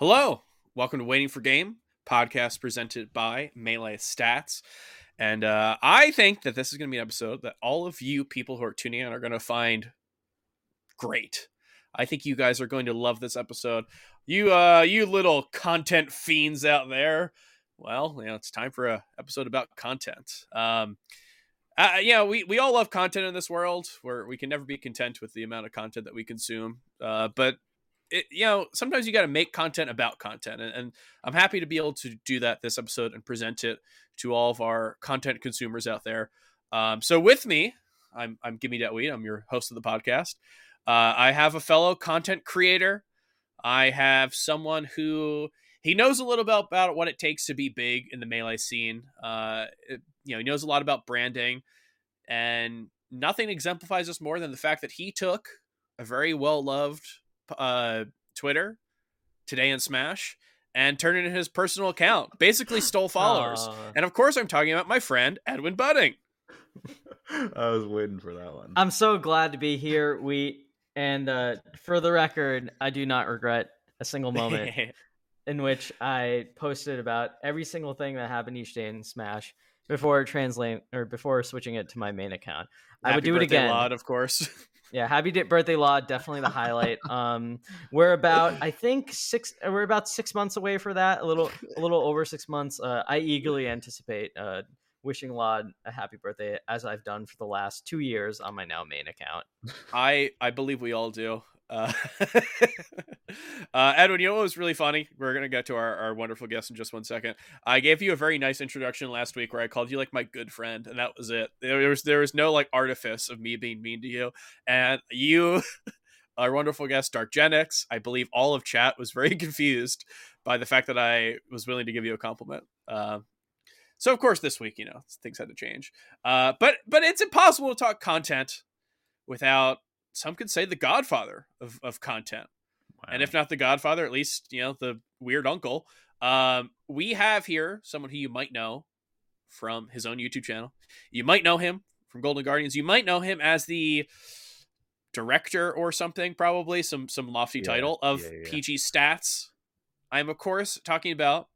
Hello, welcome to Waiting for Game podcast presented by Melee Stats. And uh, I think that this is going to be an episode that all of you people who are tuning in are going to find great. I think you guys are going to love this episode. You, uh, you little content fiends out there. Well, you know, it's time for a episode about content. Um, uh, know, we, we all love content in this world where we can never be content with the amount of content that we consume. Uh, but it, you know, sometimes you got to make content about content, and, and, I'm happy to be able to do that this episode and present it to all of our content consumers out there. Um, so with me, I'm I'm Gimme Dat Weed. I'm your host of the podcast. Uh, I have a fellow content creator. I have someone who he knows a little bit about what it takes to be big in the melee scene. Uh, it, you know, he knows a lot about branding, and nothing exemplifies this more than the fact that he took a very well loved uh, Twitter today in Smash and turned it into his personal account. Basically, stole followers. Uh, and of course, I'm talking about my friend Edwin Budding. I was waiting for that one. I'm so glad to be here. We and uh, for the record, I do not regret a single moment in which I posted about every single thing that happened each day in Smash before translating or before switching it to my main account. Happy I would do it again. Lot, of course. Yeah, happy birthday Llod, definitely the highlight. Um, we're about, I think six, we're about six months away for that. A little, a little over six months. Uh, I eagerly anticipate uh, wishing Llod a happy birthday, as I've done for the last two years on my now main account. I I believe we all do. Uh, uh, Edwin, you know what was really funny? We're gonna get to our, our wonderful guest in just one second. I gave you a very nice introduction last week where I called you like my good friend, and that was it. There was there was no like artifice of me being mean to you, and you, our wonderful guest Dark Genix, I believe all of chat was very confused by the fact that I was willing to give you a compliment. Uh, so of course this week, you know, things had to change. Uh, but but it's impossible to talk content without some could say the godfather of, of content. Wow. And if not the godfather, at least, you know, the weird uncle. Um, we have here someone who you might know from his own YouTube channel. You might know him from Golden Guardians. You might know him as the director or something, probably some some lofty yeah, title of yeah, yeah. PG Stats. I am of course talking about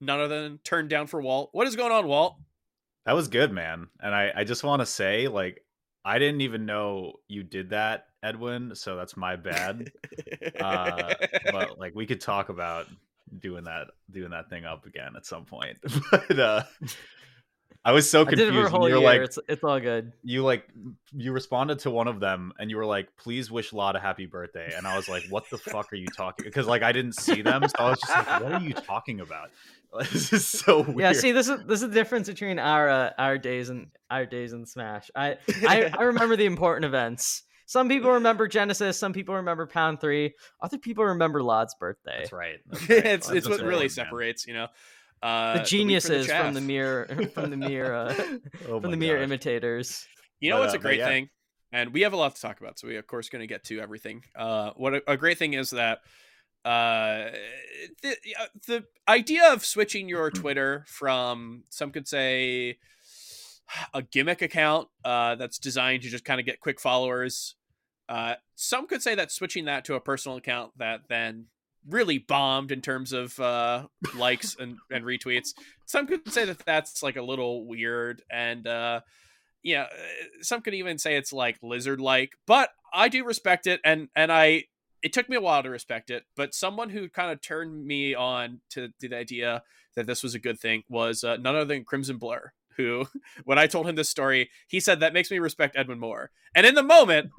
none other than Turned Down for Walt. What is going on, Walt? That was good, man. And I I just want to say, like, I didn't even know you did that, Edwin. So that's my bad. uh, but like we could talk about doing that, doing that thing up again at some point. but uh, I was so confused. you're year. like, it's, it's all good. You like, you responded to one of them, and you were like, "Please wish Llod a happy birthday." And I was like, "What the fuck are you talking?" Because like I didn't see them, so I was just like, "What are you talking about?" this is so weird. Yeah, see, this is this is the difference between our uh, our days and our days in Smash. I, I I remember the important events. Some people remember Genesis. Some people remember Pound Three. Other people remember Llod's birthday. That's right. That's right. it's it's what really separates. You know, uh, the geniuses the from the mere from the mere uh, oh from the mere imitators. You know but, what's a uh, great yeah. thing, and we have a lot to talk about, so we of course going to get to everything. Uh, what a, a great thing is that uh the, the idea of switching your twitter from some could say a gimmick account uh that's designed to just kind of get quick followers uh some could say that switching that to a personal account that then really bombed in terms of uh likes and, and retweets some could say that that's like a little weird and uh yeah some could even say it's like lizard like but i do respect it and and i it took me a while to respect it, but someone who kind of turned me on to, to the idea that this was a good thing was uh, none other than Crimson Blur, who, when I told him this story, he said that makes me respect Edwin more. And in the moment,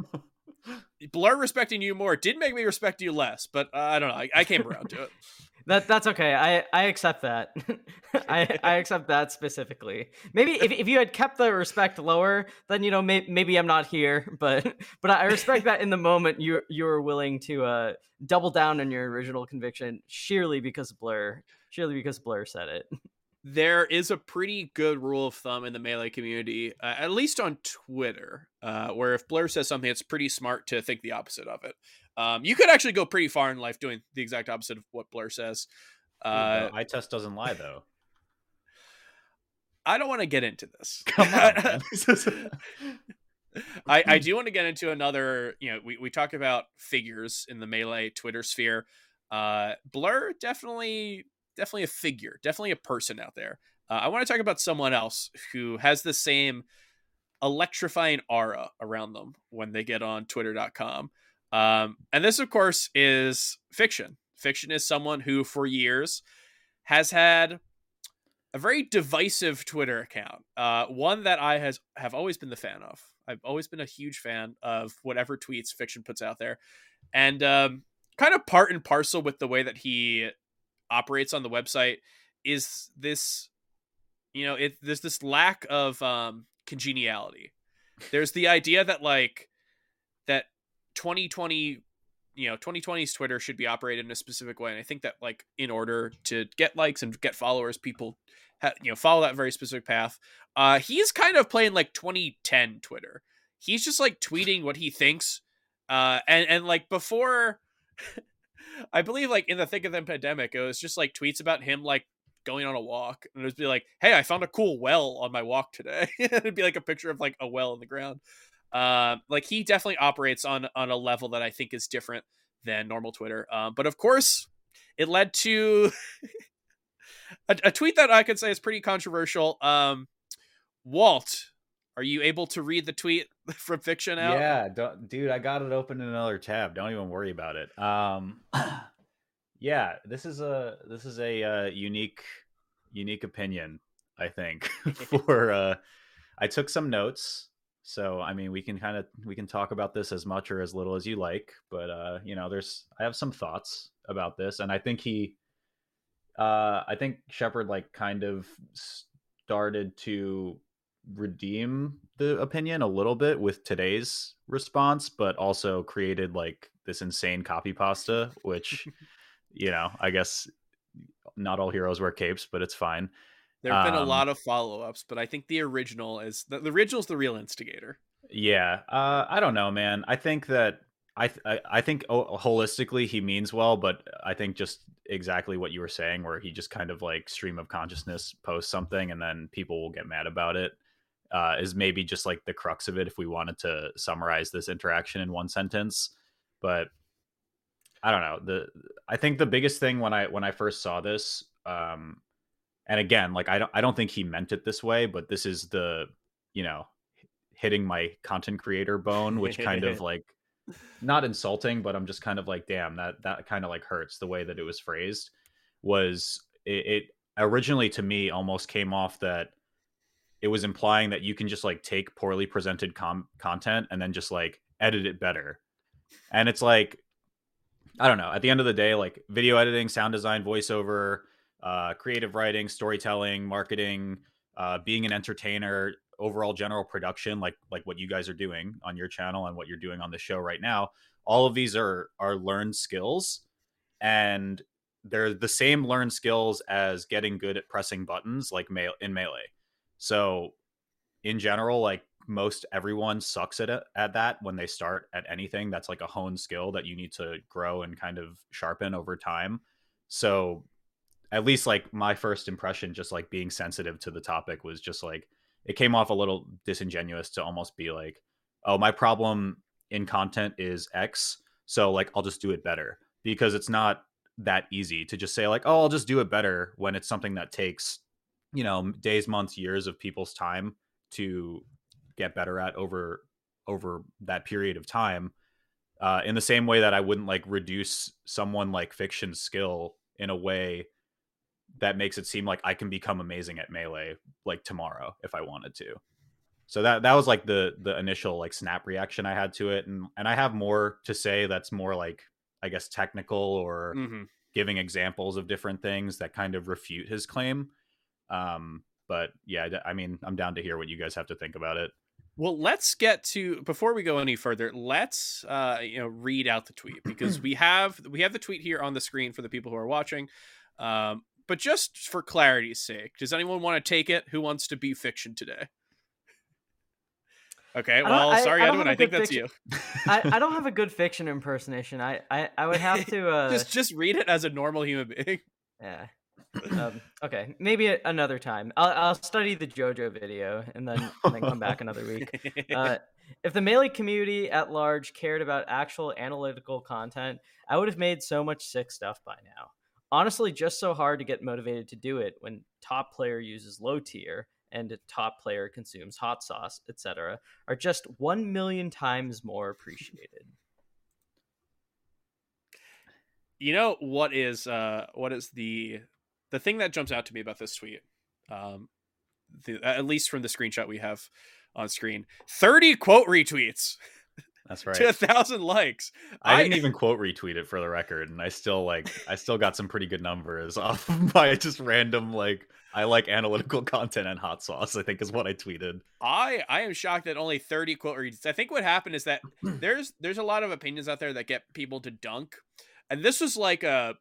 Blur respecting you more did make me respect you less, but uh, I don't know. I, I came around to it. That that's okay. I I accept that. I I accept that specifically. Maybe if, if you had kept the respect lower, then you know may, maybe I'm not here. But but I respect that in the moment you you were willing to uh double down on your original conviction sheerly because Blur, sheerly because Blur said it. There is a pretty good rule of thumb in the melee community, uh, at least on Twitter, uh, where if Blur says something, it's pretty smart to think the opposite of it. Um, you could actually go pretty far in life doing the exact opposite of what Blur says. Uh, eye test doesn't lie, though. I don't want to get into this. Come on. I, I do want to get into another, you know, we, we talk about figures in the melee Twitter sphere. Uh, Blur definitely definitely a figure, definitely a person out there. Uh, I want to talk about someone else who has the same electrifying aura around them when they get on Twitter.com. Um, and this, of course, is fiction. Fiction is someone who, for years, has had a very divisive Twitter account. Uh, one that I has have always been the fan of. I've always been a huge fan of whatever tweets fiction puts out there, and um, kind of part and parcel with the way that he operates on the website is this. You know, it there's this lack of um, congeniality. There's the idea that like that 2020 you know 2020's twitter should be operated in a specific way and i think that like in order to get likes and get followers people ha- you know follow that very specific path uh he's kind of playing like 2010 twitter he's just like tweeting what he thinks uh and and like before i believe like in the thick of the pandemic it was just like tweets about him like going on a walk and it would be like hey i found a cool well on my walk today it'd be like a picture of like a well in the ground uh, like he definitely operates on on a level that I think is different than normal Twitter. Um, but of course, it led to a, a, tweet that I could say is pretty controversial. Um, Walt, are you able to read the tweet from fiction out? Yeah, dude, I got it open in another tab. Don't even worry about it. Um, yeah, this is a this is a uh, unique unique opinion. I think for uh, I took some notes so I mean, we can kind of we can talk about this as much or as little as you like, but uh, you know, there's I have some thoughts about this, and I think he, uh, I think Shepard like kind of started to redeem the opinion a little bit with today's response, but also created like this insane copy pasta, which you know, I guess not all heroes wear capes, but it's fine. There have been um, a lot of follow ups, but I think the original is the, the original is the real instigator. Yeah, uh, I don't know, man. I think that I I, I think oh, holistically he means well, but I think just exactly what you were saying, where he just kind of like stream of consciousness posts something and then people will get mad about it, uh, is maybe just like the crux of it. If we wanted to summarize this interaction in one sentence, but I don't know. The I think the biggest thing when I when I first saw this um, and again like i don't i don't think he meant it this way but this is the you know hitting my content creator bone which kind of like not insulting but i'm just kind of like damn that that kind of like hurts the way that it was phrased was it, it originally to me almost came off that it was implying that you can just like take poorly presented com- content and then just like edit it better and it's like i don't know at the end of the day like video editing sound design voiceover uh, creative writing, storytelling, marketing, uh, being an entertainer, overall general production, like like what you guys are doing on your channel and what you're doing on the show right now. All of these are are learned skills, and they're the same learned skills as getting good at pressing buttons, like mail in melee. So, in general, like most everyone sucks at it, at that when they start at anything. That's like a honed skill that you need to grow and kind of sharpen over time. So at least like my first impression just like being sensitive to the topic was just like it came off a little disingenuous to almost be like oh my problem in content is x so like i'll just do it better because it's not that easy to just say like oh i'll just do it better when it's something that takes you know days months years of people's time to get better at over over that period of time uh, in the same way that i wouldn't like reduce someone like fiction skill in a way that makes it seem like I can become amazing at melee like tomorrow if I wanted to. So that that was like the the initial like snap reaction I had to it, and and I have more to say that's more like I guess technical or mm-hmm. giving examples of different things that kind of refute his claim. Um, but yeah, I mean, I'm down to hear what you guys have to think about it. Well, let's get to before we go any further. Let's uh, you know read out the tweet because we have we have the tweet here on the screen for the people who are watching. Um, but just for clarity's sake, does anyone want to take it? Who wants to be fiction today? Okay, well, I, sorry, I Edwin. I think that's fiction. you. I, I don't have a good fiction impersonation. I, I, I would have to uh... just just read it as a normal human being. Yeah. Um, okay, maybe a- another time. I'll, I'll study the JoJo video and then and then come back another week. Uh, if the melee community at large cared about actual analytical content, I would have made so much sick stuff by now. Honestly, just so hard to get motivated to do it when top player uses low tier and top player consumes hot sauce, etc., are just one million times more appreciated. you know what is uh what is the the thing that jumps out to me about this tweet um the, at least from the screenshot we have on screen 30 quote retweets That's right. to a thousand likes I didn't even quote retweet it for the record, and I still like I still got some pretty good numbers off by just random like I like analytical content and hot sauce. I think is what I tweeted. I I am shocked that only 30 quote retweets. I think what happened is that there's there's a lot of opinions out there that get people to dunk. And this was like a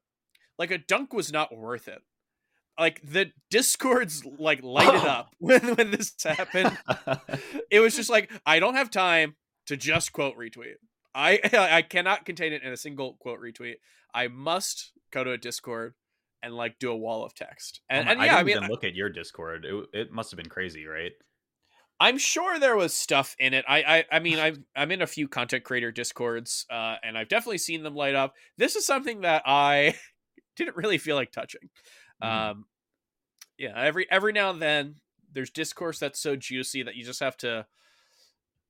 like a dunk was not worth it. Like the discords like lighted up when when this happened. It was just like I don't have time to just quote retweet. I I cannot contain it in a single quote retweet. I must go to a Discord and like do a wall of text. And, Oh my- and yeah, I, didn't mean, even look at your Discord. It, it must have been crazy, right? I'm sure there was stuff in it. I I, I mean I'm I'm in a few content creator discords, uh, and I've definitely seen them light up. This is something that I didn't really feel like touching. Mhm. Um, yeah, every every now and then there's discourse that's so juicy that you just have to,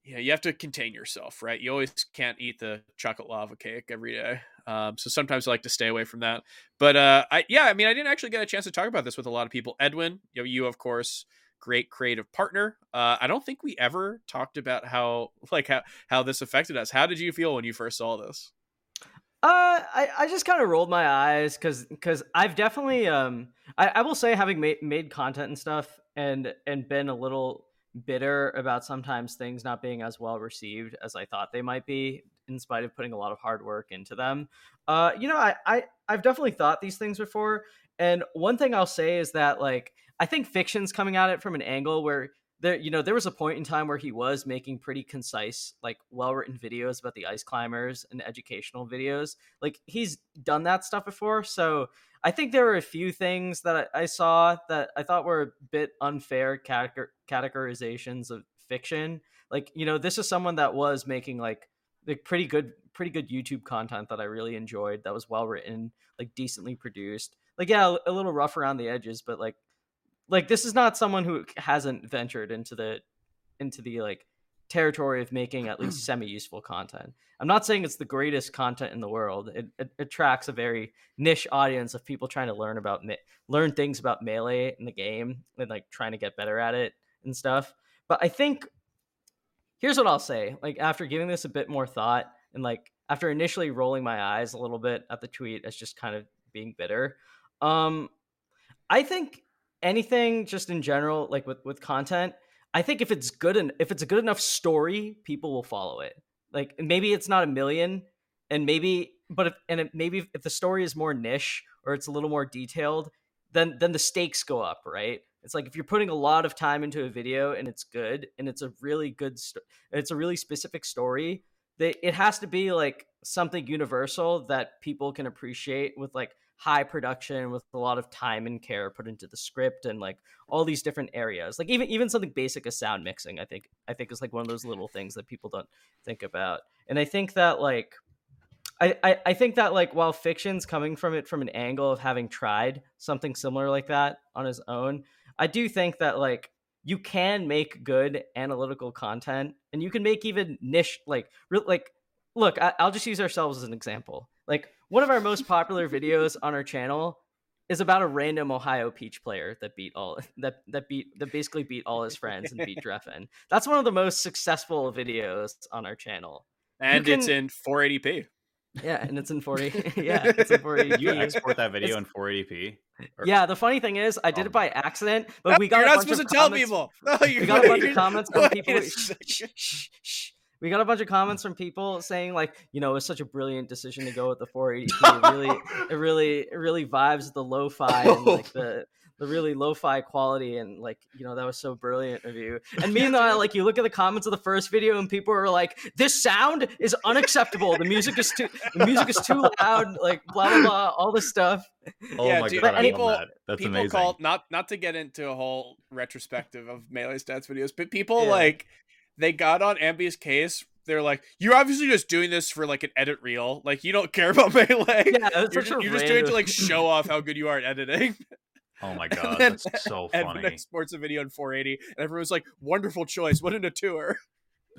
yeah, you have to contain yourself, right? You always can't eat the chocolate lava cake every day. Um, so sometimes I like to stay away from that. But uh, I yeah, I mean, I didn't actually get a chance to talk about this with a lot of people. Edwin, you know, you of course great creative partner. Uh, I don't think we ever talked about how like how how this affected us. How did you feel when you first saw this? Uh, I, I just kind of rolled my eyes because because I've definitely um I, I will say having made made content and stuff and and been a little bitter about sometimes things not being as well received as I thought they might be in spite of putting a lot of hard work into them. Uh, you know, I, I I've definitely thought these things before, and one thing I'll say is that like I think fiction's coming at it from an angle where there you know there was a point in time where he was making pretty concise like well written videos about the ice climbers and educational videos. Like he's done that stuff before so i think there were a few things that i, I saw that i thought were a bit unfair categor- categorizations of fiction. Like you know this is someone that was making like like pretty good pretty good youtube content that i really enjoyed that was well written like decently produced. Like yeah a little rough around the edges but like like this is not someone who hasn't ventured into the into the like territory of making at least semi useful content. I'm not saying it's the greatest content in the world. It, it attracts a very niche audience of people trying to learn about me- learn things about melee in the game and like trying to get better at it and stuff. But I think here's what I'll say. Like after giving this a bit more thought and like after initially rolling my eyes a little bit at the tweet as just kind of being bitter, um, I think anything just in general, like with with content, I think if it's good and if it's a good enough story, people will follow it. Like maybe it's not a million, and maybe but if and it, maybe if the story is more niche or it's a little more detailed, then then the stakes go up, right? It's like if you're putting a lot of time into a video and it's good and it's a really good, sto- it's a really specific story. that it has to be like something universal that people can appreciate with like high production with a lot of time and care put into the script and like all these different areas. Like even even something basic as sound mixing i think i think is like one of those little things that people don't think about. And i think that like I, I, think that like while fiction's coming from it from an angle of having tried something similar like that on his own i do think that like you can make good analytical content and you can make even niche like real like look I, i'll just use ourselves as an example. Like one of our most popular videos on our channel is about a random Ohio Peach player that beat all that that beat that basically beat all his friends and beat Drephen. That's one of the most successful videos on our channel. And can- it's in 480p. Yeah, and it's in 40. yeah, it's in 40. You export that video in 480p? Or- Yeah, the funny thing is, I did Oh. it by accident, but No, we got you're a not bunch supposed of to tell people. No, you're We got a bunch you're- of comments from people. a Shh, shh, shh, shh. We got a bunch of comments from people saying like, you know, it's such a brilliant decision to go with the 480p. It really, it really, it really vibes the lo-fi and like the the really lo-fi quality and like you know that was so brilliant of you and meanwhile like you look at the comments of the first video and people are like this sound is unacceptable the music is too the music is too loud like blah blah blah all this stuff Oh Yeah, my dude, god, I people- love that. That's people amazing. call not not to get into a whole retrospective of melee stats videos, but people Yeah. like they got on Ambi's case. They're like, "You're obviously just doing this for like an edit reel. Like you don't care about melee. yeah it's you're such just, a you're just doing it to like show off how good you are at editing." oh my god, then- that's so and funny. then sports a video in 480, and everyone's like, "Wonderful choice. What in a tour."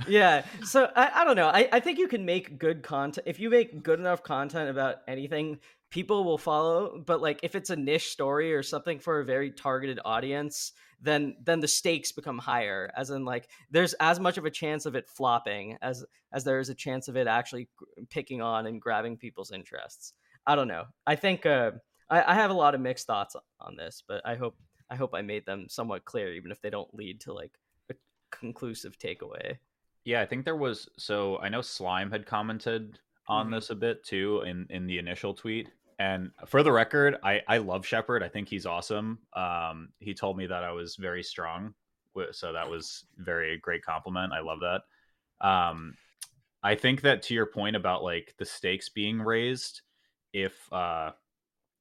yeah so I, I don't know I, I think you can make good content if you make good enough content about anything people will follow but like if it's a niche story or something for a very targeted audience then then the stakes become higher as in like there's as much of a chance of it flopping as as there is a chance of it actually picking on and grabbing people's interests i don't know i think uh i, I have a lot of mixed thoughts on this but i hope i hope i made them somewhat clear even if they don't lead to like a conclusive takeaway Yeah, I think there was. So I know Slime had commented on Mhm. this a bit too in in the initial tweet. And for the record, I I love Shepard. I think he's awesome. Um, he told me that I was very strong, so that was very great compliment. I love that. Um, I think that to your point about like the stakes being raised, if uh,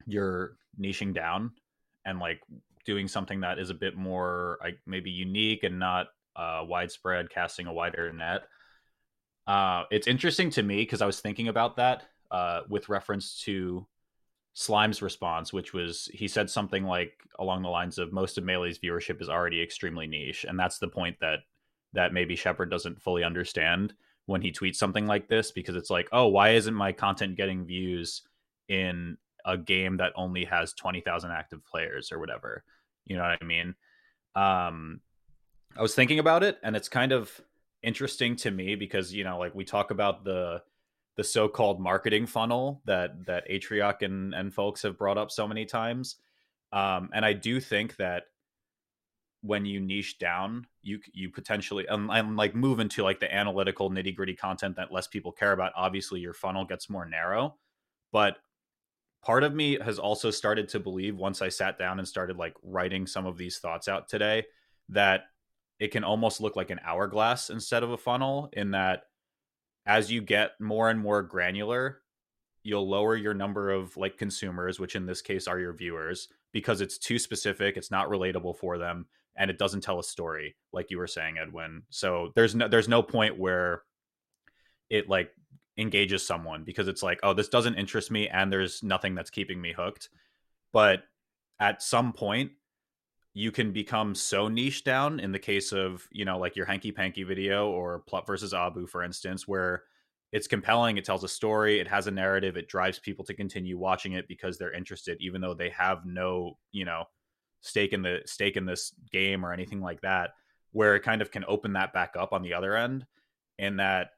you're niching down and like doing something that is a bit more like maybe unique and not uh, widespread, casting a wider net. Uh, it's interesting to me because I was thinking about that uh, with reference to Slime's response, which was he said something like along the lines of most of Melee's viewership is already extremely niche, and that's the point that that maybe Shepard doesn't fully understand when he tweets something like this because it's like, oh, why isn't my content getting views in a game that only has twenty thousand active players or whatever? You know what I mean? Um, I was thinking about it, and it's kind of interesting to me because you know, like we talk about the the so-called marketing funnel that that Atrioc and and folks have brought up so many times, um, and I do think that when you niche down, you you potentially and, and like move into like the analytical nitty gritty content that less people care about. Obviously, your funnel gets more narrow, but part of me has also started to believe once I sat down and started like writing some of these thoughts out today that it can almost look like an hourglass instead of a funnel in that as you get more and more granular you'll lower your number of like consumers which in this case are your viewers because it's too specific it's not relatable for them and it doesn't tell a story like you were saying edwin. So there's no there's no point where it like engages someone because it's like oh this doesn't interest me and there's nothing that's keeping me hooked. But at some point you can become so niche down in the case of you know like your hanky panky video or plot versus abu for instance where it's compelling it tells a story it has a narrative it drives people to continue watching it because they're interested even though they have no you know stake in the stake in this game or anything like that where it kind of can open that back up on the other end and that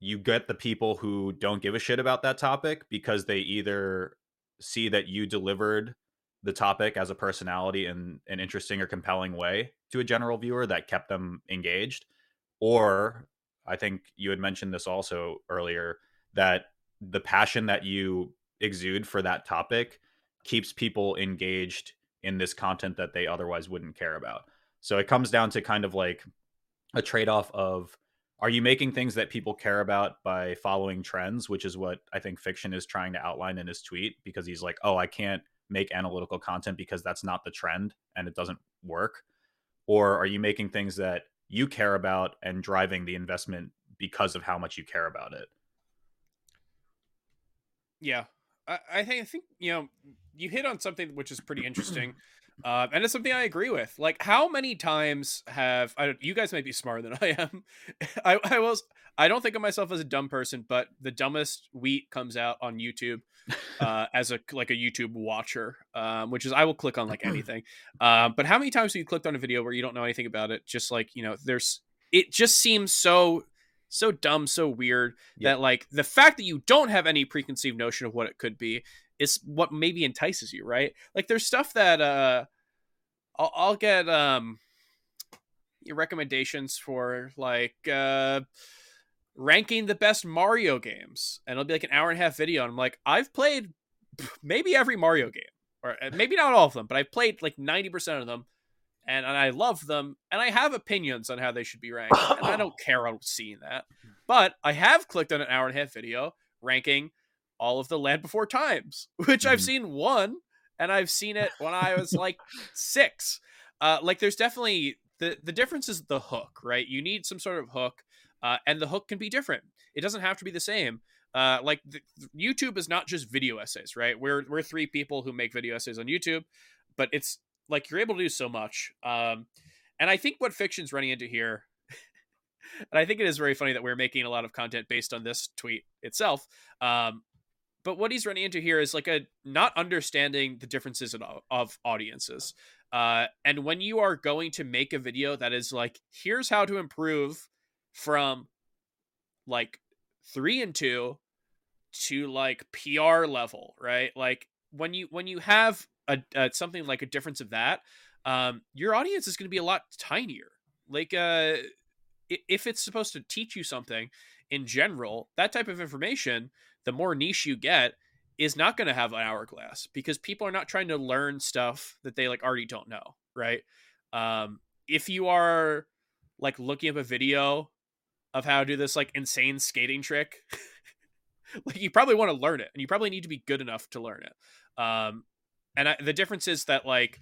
you get the people who don't give a shit about that topic because they either see that you delivered the topic as a personality in an interesting or compelling way to a general viewer that kept them engaged. Or i think you had mentioned this also earlier that the passion that you exude for that topic keeps people engaged in this content that they otherwise wouldn't care about. So it comes down to kind of like a trade-off of are you making things that people care about by following trends which is what i think fiction is trying to outline in his tweet because he's like oh i can't make analytical content because that's not the trend and it doesn't work? Or are you making things that you care about and driving the investment because of how much you care about it? Yeah, I, I think I think you know you hit on something which is pretty interesting, uh, and it's something I agree with. Like, how many times have I? You guys might be smarter than I am. I, I was. I don't think of myself as a dumb person, but the dumbest wheat comes out on YouTube uh, as a like a YouTube watcher, um, which is I will click on like anything. Uh, but how many times have you clicked on a video where you don't know anything about it? Just like you know, there's it just seems so so dumb, so weird Yeah. that like the fact that you don't have any preconceived notion of what it could be is what maybe entices you, right? Like there's stuff that uh I'll, I'll get um recommendations for like uh ranking the best Mario games, and it'll be like an hour and a half video. And I'm like, I've played maybe every Mario game, or uh, maybe not all of them, but I've played like 90% of them, and, and I love them, and I have opinions on how they should be ranked, and I don't care about seeing that. But I have clicked on an hour and a half video ranking all of the Land Before Times, which mm-hmm. I've seen one, and I've seen it when I was like six. Uh, like, there's definitely the the difference is the hook, right? You need some sort of hook uh, and the hook can be different. It doesn't have to be the same. Uh, like the, YouTube is not just video essays, right? We're we're three people who make video essays on YouTube, but it's like you're able to do so much. Um, and I think what fiction's running into here, and I think it is very funny that we're making a lot of content based on this tweet itself. Um, but what he's running into here is like a not understanding the differences of, of audiences. Uh, and when you are going to make a video that is like, here's how to improve from like three and two to like PR level, right? Like when you when you have a, a something like a difference of that, um, your audience is going to be a lot tinier. Like uh, if it's supposed to teach you something in general, that type of information, the more niche you get, is not going to have an hourglass because people are not trying to learn stuff that they like already don't know, right? Um, if you are like looking up a video of how to do this like insane skating trick like you probably want to learn it and you probably need to be good enough to learn it um and I, the difference is that like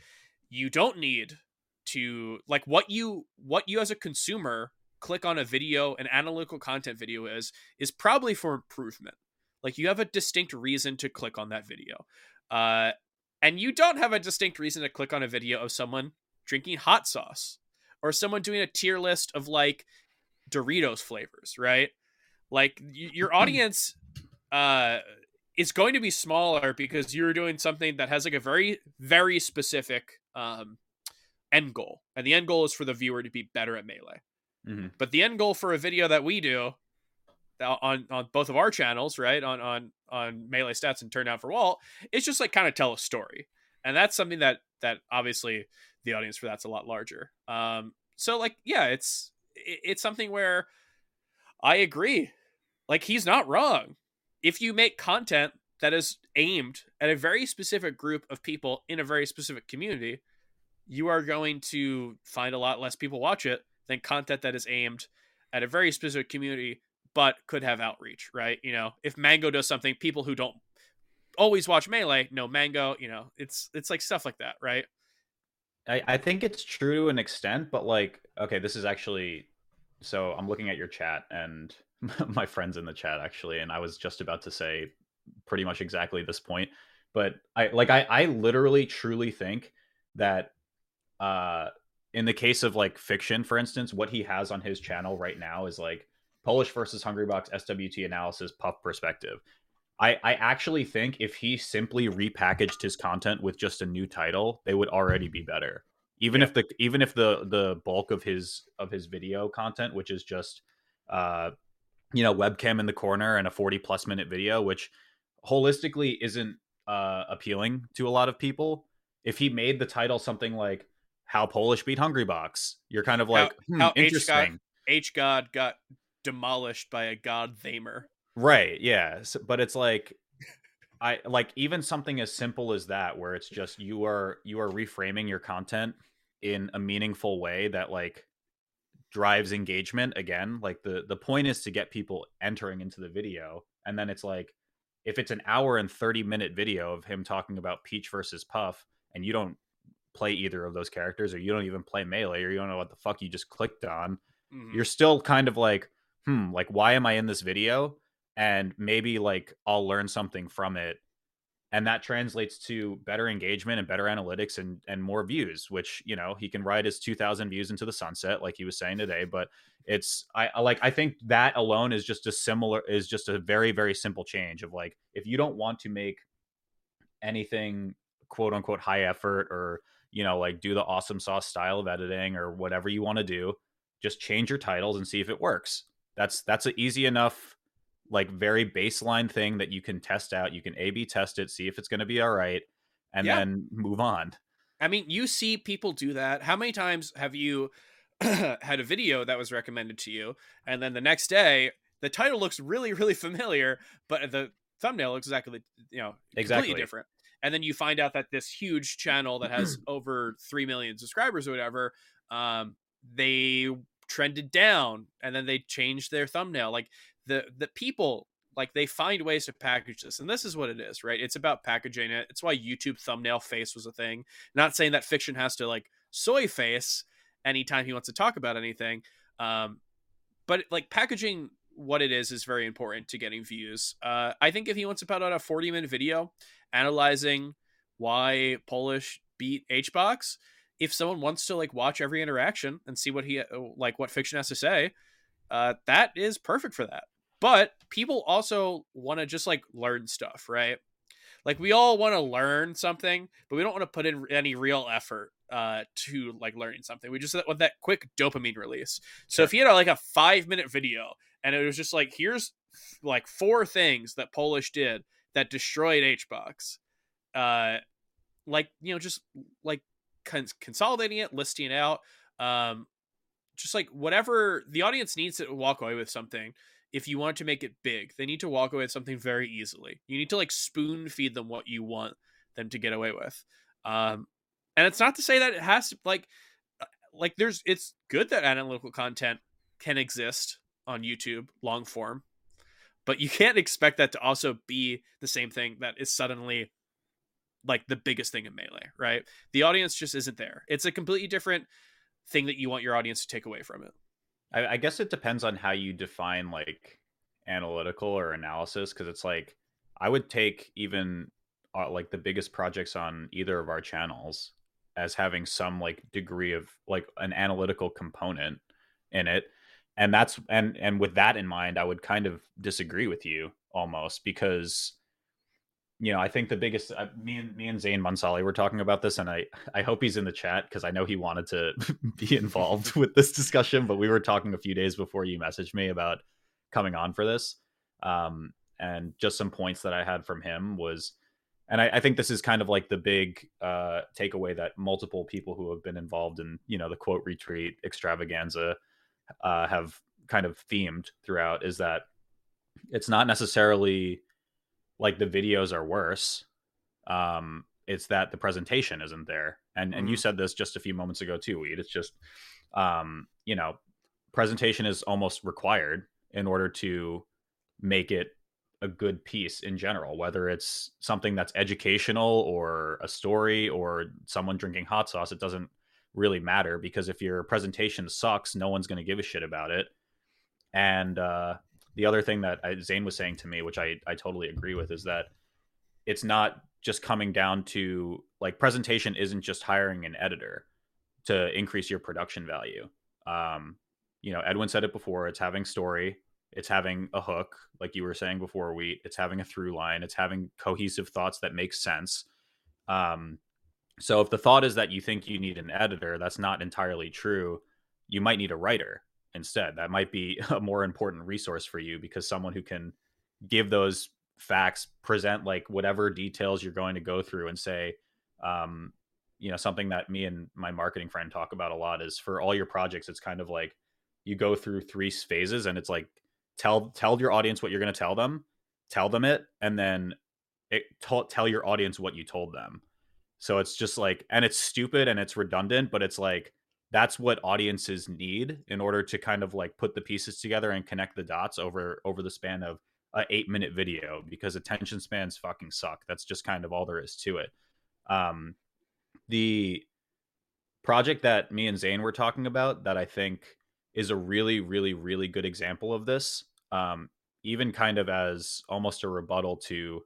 you don't need to like what you what you as a consumer click on a video an analytical content video is is probably for improvement like you have a distinct reason to click on that video uh and you don't have a distinct reason to click on a video of someone drinking hot sauce or someone doing a tier list of like Doritos flavors, right? Like y- your audience uh is going to be smaller because you're doing something that has like a very very specific um end goal. And the end goal is for the viewer to be better at melee. Mm-hmm. But the end goal for a video that we do on on both of our channels, right? On on on melee stats and turn down for walt, it's just like kind of tell a story. And that's something that that obviously the audience for that's a lot larger. Um so like yeah, it's it's something where I agree. Like he's not wrong. If you make content that is aimed at a very specific group of people in a very specific community, you are going to find a lot less people watch it than content that is aimed at a very specific community but could have outreach, right? You know, if Mango does something, people who don't always watch Melee know Mango, you know, it's it's like stuff like that, right? I, I think it's true to an extent, but like, okay, this is actually so I'm looking at your chat and my friends in the chat actually, and I was just about to say pretty much exactly this point. But I like I I literally truly think that uh in the case of like fiction, for instance, what he has on his channel right now is like Polish versus Hungrybox SWT analysis puff perspective. I, I actually think if he simply repackaged his content with just a new title, they would already be better even yeah. if the even if the the bulk of his of his video content which is just uh you know webcam in the corner and a 40 plus minute video which holistically isn't uh appealing to a lot of people if he made the title something like how polish beat hungrybox you're kind of like how, hmm, how interesting h god got demolished by a god Thamer. right yeah so, but it's like I like even something as simple as that where it's just you are you are reframing your content in a meaningful way that like drives engagement again like the the point is to get people entering into the video and then it's like if it's an hour and 30 minute video of him talking about peach versus puff and you don't play either of those characters or you don't even play melee or you don't know what the fuck you just clicked on mm-hmm. you're still kind of like hmm like why am i in this video? And maybe like i'll learn something from it. And that translates to better engagement and better analytics and and more views which you know he can ride his 2000 views into the sunset like he was saying today. But it's I like i think that alone is just a similar is just a very very simple change of like if you don't want to make anything quote unquote high effort or you know like do the awesome sauce style of editing or whatever you want to do just change your titles and see if it works that's that's an easy enough like very baseline thing that you can test out. You can A B test it, see if it's going to be all right, and yeah. then move on. I mean, you see people do that. How many times have you had a video that was recommended to you, and then the next day the title looks really really familiar, but the thumbnail looks exactly you know Exactly. completely different. And then you find out that this huge channel that has over three million subscribers or whatever, um, they trended down, and then they changed their thumbnail. Like the the people like they find ways to package this and this is what it is right? It's about packaging it. It's why youtube thumbnail face was a thing. Not saying that fiction has to like soy face anytime he wants to talk about anything um but like packaging what it is is very important to getting views. Uh i think if he wants to put out a 40 minute video analyzing why polish beat hbox if someone wants to like watch every interaction and see what he like what fiction has to say uh that is perfect for that. But people also want to just like learn stuff right? Like we all want to learn something but we don't want to put in any real effort uh to like learning something. We just want that quick dopamine release. So if you had like a five minute video and it was just like here's like four things that polish did that destroyed hbox uh like you know just like cons- consolidating it listing it out um just like whatever the audience needs to walk away with something if you want to make it big, they need to walk away with something very easily. You need to like spoon feed them what you want them to get away with. Um, and it's not to say that it has to like like there's it's good that analytical content can exist on YouTube long form, but you can't expect that to also be the same thing that is suddenly like the biggest thing in melee, right? The audience just isn't there. It's a completely different thing that you want your audience to take away from it. I, I guess it depends on how you define like analytical or analysis because it's like I would take even uh, like the biggest projects on either of our channels as having some like degree of like an analytical component in it and that's and and with that in mind i would kind of disagree with you almost because you know i think the biggest uh, me and me and zane mansali were talking about this and i i hope he's in the chat because i know he wanted to be involved with this discussion but we were talking a few days before you messaged me about coming on for this. Um and just some points that i had from him was and I, I, think this is kind of like the big uh, takeaway that multiple people who have been involved in you know the quote retreat extravaganza uh, have kind of themed throughout is that it's not necessarily like the videos are worse um, it's that the presentation isn't there and and mm. you said this just a few moments ago too Weed. it's just um, you know presentation is almost required in order to make it a good piece in general, whether it's something that's educational or a story or someone drinking hot sauce, it doesn't really matter because if your presentation sucks, no one's going to give a shit about it. And uh, the other thing that Zane was saying to me, which I, I totally agree with, is that it's not just coming down to like presentation isn't just hiring an editor to increase your production value. Um, you know, Edwin said it before, it's having story, it's having a hook like you were saying before we it's having a through line it's having cohesive thoughts that make sense um so if the thought is that you think you need an editor that's not entirely true you might need a writer instead. That might be a more important resource for you because someone who can give those facts present like whatever details you're going to go through and say um you know something that me and my marketing friend talk about a lot is for all your projects it's kind of like you go through three phases and it's like tell tell your audience what you're going to tell them tell them it and then it, t- tell your audience what you told them. So it's just like and it's stupid and it's redundant but it's like that's what audiences need in order to kind of like put the pieces together and connect the dots over over the span of a eight minute video because attention spans fucking suck. That's just kind of all there is to it. Um the project that me and zane were talking about that i think is a really really really good example of this um, even kind of as almost a rebuttal to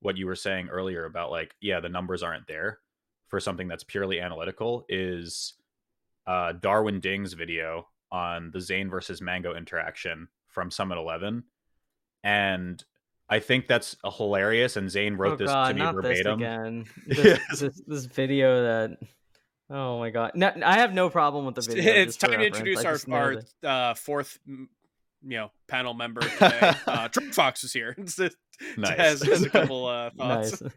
what you were saying earlier about like yeah the numbers aren't there for something that's purely analytical is uh, darwin ding's video on the zane versus mango interaction from summit 11 and I think that's a hilarious. And Zane wrote oh this God, to me not verbatim. This again. This, Yes. this, this video that. Oh my God! No, I have no problem with the video. it's just time to reference. introduce our our uh, fourth you know panel member today uh Druggedfox is here Nice. has, has a couple uh thoughts Nice.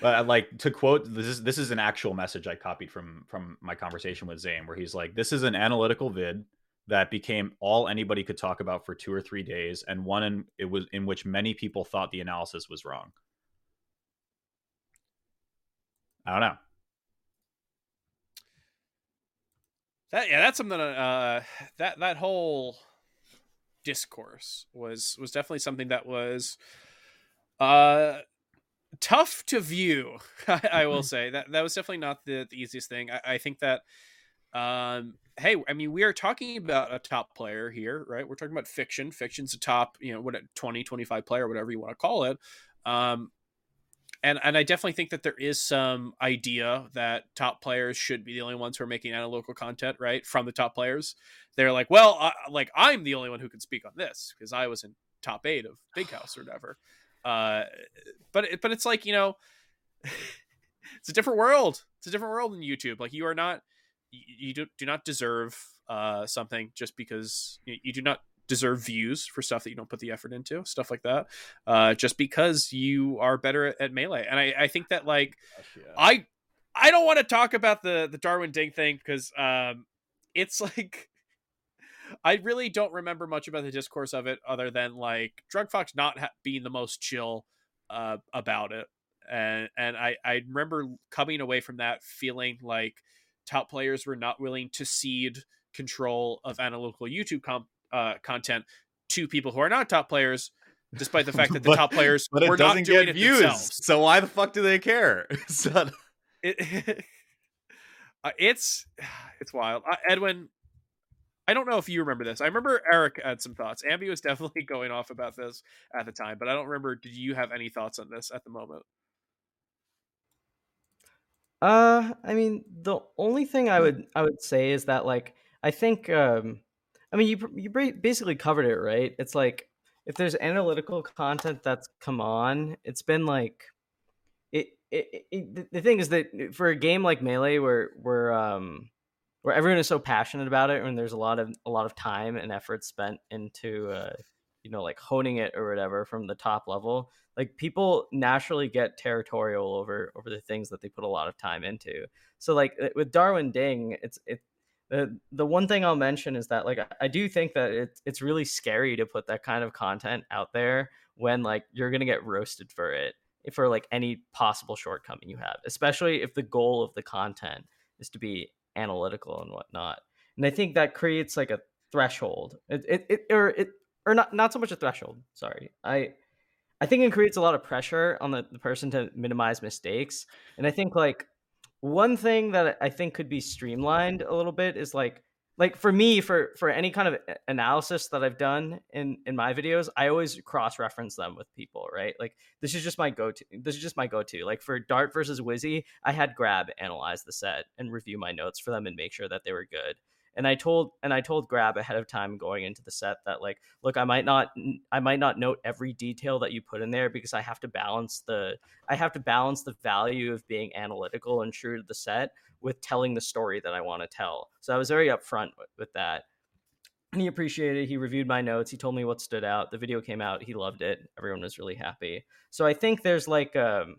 But uh, like to quote this is this is an actual message I copied from from my conversation with Zane where he's like this is an analytical vid that became all anybody could talk about for two or three days and one in it was in which many people thought the analysis was wrong. I don't know. That yeah, that's something. Uh, that that whole discourse was was definitely something that was uh tough to view. I, I will say that that was definitely not the, the easiest thing. I, I think that um hey i mean we are talking about a top player here right we're talking about fiction fiction's a top you know what 20 25 player whatever you want to call it um and and I definitely think that there is some idea that top players should be the only ones who are making analytical content, right? From the top players, they're like, well, I, like I'm the only one who can speak on this because I was in top eight of Big House or whatever. Uh, but but it's like you know, it's a different world. It's a different world in YouTube. Like you are not, you, you do, do not deserve uh, something just because you, you do not deserve views for stuff that you don't put the effort into, stuff like that. Uh, just because you are better at, at melee, and I, I think that like Gosh, yeah. I I don't want to talk about the the Darwin Ding thing because um, it's like I really don't remember much about the discourse of it other than like Druggedfox not ha- being the most chill uh, about it, and and I I remember coming away from that feeling like top players were not willing to cede control of analytical YouTube comp uh, content to people who are not top players, despite the fact that the but, top players but were not doing it views. themselves. So why the fuck do they care? so... it, uh, it's it's wild. Uh, Edwin, I don't know if you remember this. I remember Eric had some thoughts. Ambi was definitely going off about this at the time, but I don't remember. Did you have any thoughts on this at the moment? Uh, I mean, the only thing I would I would say is that like I think um I mean, you you basically covered it, right? It's like if there's analytical content that's come on, it's been like it. it, it the thing is that for a game like Melee, where where um where everyone is so passionate about it, and there's a lot of a lot of time and effort spent into uh, you know like honing it or whatever from the top level, like people naturally get territorial over over the things that they put a lot of time into. So like with Darwin Ding, it's it the the one thing I'll mention is that like I do think that it's it's really scary to put that kind of content out there when like you're gonna get roasted for it for like any possible shortcoming you have, especially if the goal of the content is to be analytical and whatnot. And I think that creates like a threshold. It it, it or it or not not so much a threshold. Sorry, I I think it creates a lot of pressure on the, the person to minimize mistakes. And I think like one thing that I think could be streamlined a little bit is like like for me for for any kind of analysis that I've done in in my videos, I always cross reference them with people, right? Like this is just my go to. This is just my go to. Like for Dart versus Wizzy, I had Grab analyze the set and review my notes for them and make sure that they were good and i told and i told grab ahead of time going into the set that like look i might not i might not note every detail that you put in there because i have to balance the i have to balance the value of being analytical and true to the set with telling the story that i want to tell so i was very upfront with, with that and he appreciated it. He reviewed my notes. He told me what stood out. The video came out. He loved it. Everyone was really happy. So I think there's like um,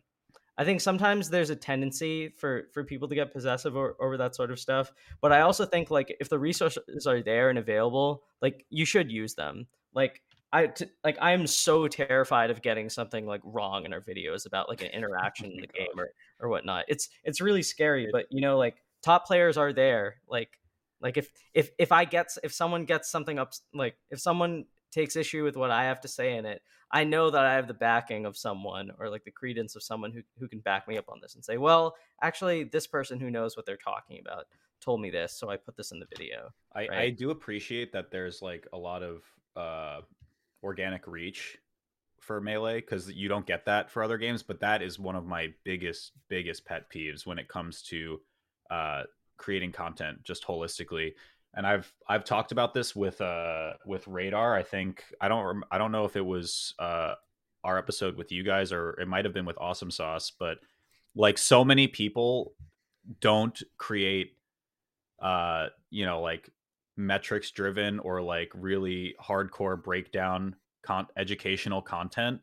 I think sometimes there's a tendency for for people to get possessive or, over that sort of stuff. But I also think like if the resources are there and available, like you should use them. Like I t- like I'm so terrified of getting something like wrong in our videos about like an interaction in the game or or whatnot. It's it's really scary. But you know, like top players are there. Like like if if if I get if someone gets something up like if someone takes issue with what I have to say in it, I know that I have the backing of someone or like the credence of someone who, who can back me up on this and say, well, actually, this person who knows what they're talking about told me this, so I put this in the video. I, right? I do appreciate that there's like a lot of uh, organic reach for melee because you don't get that for other games, but that is one of my biggest biggest pet peeves when it comes to uh, creating content just holistically and I've I've talked about this with uh with Radar. I think I don't I don't know if it was uh our episode with you guys or it might have been with Awesome Sauce, but like so many people don't create uh you know like metrics driven or like really hardcore breakdown con- educational content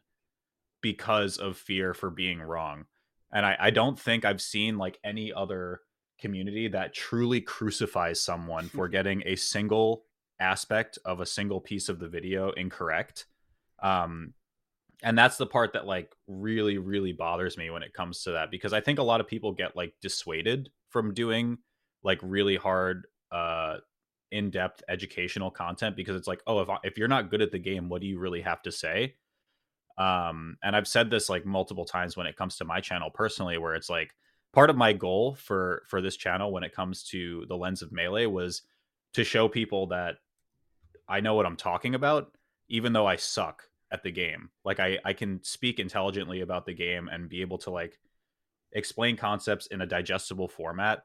because of fear for being wrong and I, I don't think I've seen like any other community that truly crucifies someone for getting a single aspect of a single piece of the video incorrect. Um, and that's the part that like really really bothers me when it comes to that because I think a lot of people get like dissuaded from doing like really hard uh in-depth educational content because it's like oh if if you're not good at the game what do you really have to say um and i've said this like multiple times when it comes to my channel personally where it's like part of my goal for for this channel when it comes to the lens of melee was to show people that i know what i'm talking about even though i suck at the game like i i can speak intelligently about the game and be able to like explain concepts in a digestible format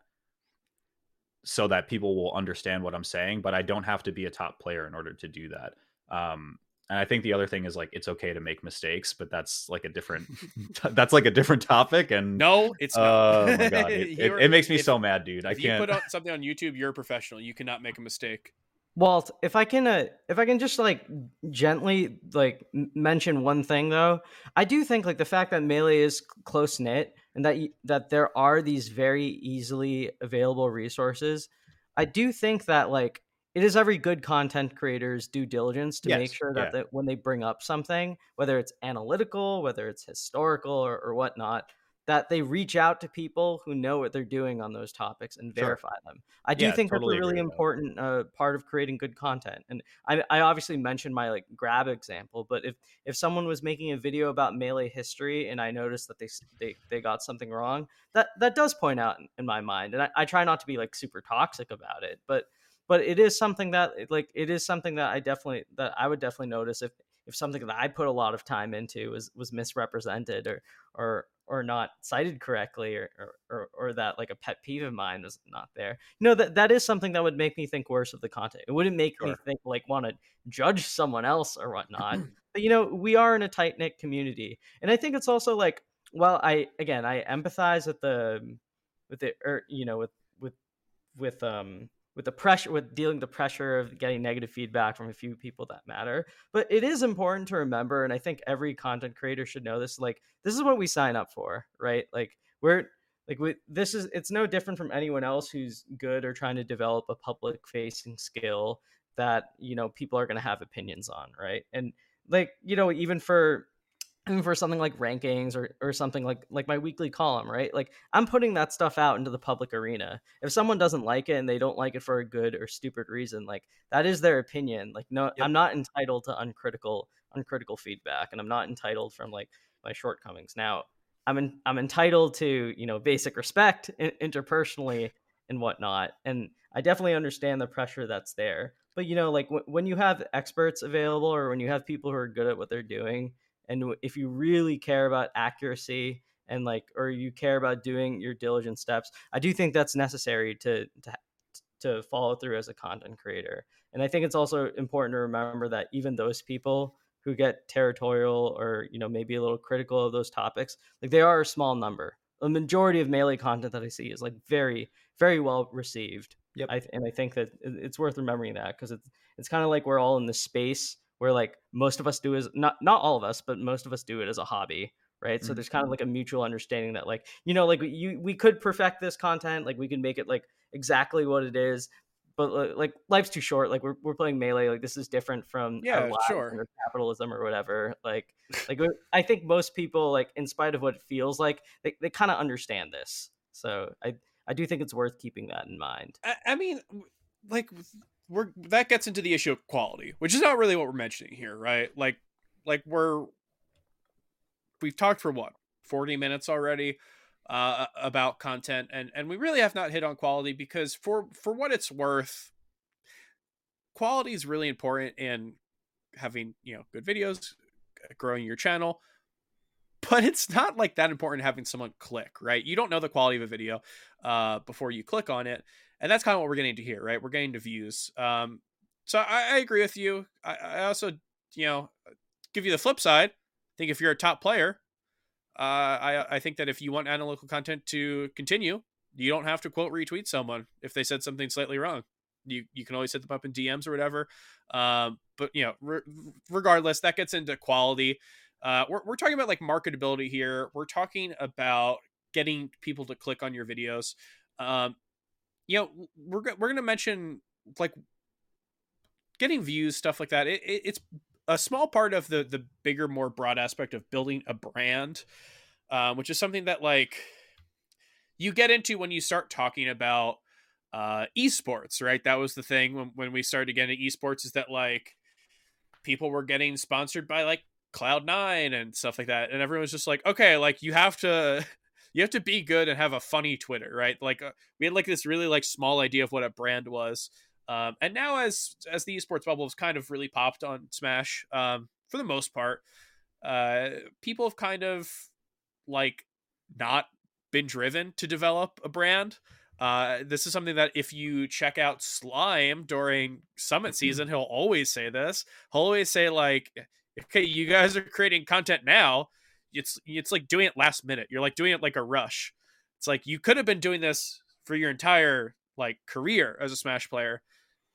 so that people will understand what I'm saying, but I don't have to be a top player in order to do that. Um, and I think the other thing is like it's okay to make mistakes, but that's like a different that's like a different topic. And no, it's oh my god, it, it, it makes me if, so mad, dude. I can't. You put something on YouTube, you're a professional. You cannot make a mistake. Walt, if I can, uh, if I can just like gently like mention one thing though, I do think like the fact that melee is close knit and that that there are these very easily available resources. I do think that like it is every good content creator's due diligence to yes, make sure that, yeah. that when they bring up something, whether it's analytical, whether it's historical or, or whatnot, that they reach out to people who know what they're doing on those topics and verify them. I do yeah, think totally that's a really important uh, part of creating good content. And I, I, obviously mentioned my like grab example, but if if someone was making a video about melee history and I noticed that they they, they got something wrong, that that does point out in, in my mind. And I, I try not to be like super toxic about it, but but it is something that like it is something that I definitely that I would definitely notice if if something that I put a lot of time into was was misrepresented or or or not cited correctly or, or or that like a pet peeve of mine is not there. You know that that is something that would make me think worse of the content. It wouldn't make sure. me think like want to judge someone else or whatnot. But you know we are in a tight-knit community. And i think it's also like well i again i empathize with the with the or er, you know with with with um with the pressure with dealing the pressure of getting negative feedback from a few people that matter. But it is important to remember and i think every content creator should know this like this is what we sign up for right? Like we're like we, this is it's no different from anyone else who's good or trying to develop a public facing skill that you know people are going to have opinions on right? And like you know even for Mm, for something like rankings or, or something like like my weekly column right? Like i'm putting that stuff out into the public arena. If someone doesn't like it and they don't like it for a good or stupid reason like that is their opinion. Like no yep. i'm not entitled to uncritical uncritical feedback and i'm not entitled from like my shortcomings. Now i'm in, i'm entitled to you know basic respect interpersonally and whatnot and i definitely understand the pressure that's there. But you know like w- when you have experts available or when you have people who are good at what they're doing and if you really care about accuracy and like or you care about doing your diligent steps i do think that's necessary to to to follow through as a content creator. And i think it's also important to remember that even those people who get territorial or you know maybe a little critical of those topics like they are a small number. The majority of melee content that i see is like very very well received. Yep. I, and i think that it's worth remembering that because it's it's kind of like we're all in this space where like most of us do is not not all of us, but most of us do it as a hobby, right? Mm-hmm. So there's kind of like a mutual understanding that like you know like you we could perfect this content, like we could make it like exactly what it is, but like life's too short. Like we're we're playing melee. Like this is different from yeah, sure, or capitalism or whatever. Like like I think most people like in spite of what it feels like, they they kind of understand this. So I I do think it's worth keeping that in mind. I, I mean, like we're that gets into the issue of quality, which is not really what we're mentioning here, right? Like like we're we've talked for what 40 minutes already uh, about content and and we really have not hit on quality because for for what it's worth quality is really important in having you know good videos growing your channel but it's not like that important having someone click right you don't know the quality of a video uh, before you click on it and that's kind of what we're getting to here, right? We're getting to views. Um, so I, I agree with you. I, I, also, you know, give you the flip side. I think if you're a top player, uh, I I think that if you want analytical content to continue, you don't have to quote retweet someone if they said something slightly wrong. You you can always hit them up in DMs or whatever. Um, but you know, re- regardless, that gets into quality. Uh, we're we're talking about like marketability here. We're talking about getting people to click on your videos. Um, you know, we're we're gonna mention like getting views, stuff like that. It, it, it's a small part of the the bigger, more broad aspect of building a brand, um, which is something that like you get into when you start talking about uh, esports, right? That was the thing when, when we started getting esports is that like people were getting sponsored by like Cloud9 and stuff like that. And everyone was just like, okay, like you have to you have to be good and have a funny Twitter, right? Like uh, we had like this really like small idea of what a brand was. Um, and now as as the esports bubble has kind of really popped on Smash, um, for the most part, uh, people have kind of like not been driven to develop a brand. Uh, this is something that if you check out Slime during Summit mm-hmm. season, he'll always say this. He'll always say like, "Okay, you guys are creating content now. It's it's like doing it last minute. You're like doing it like a rush. It's like you could have been doing this for your entire like career as a Smash player,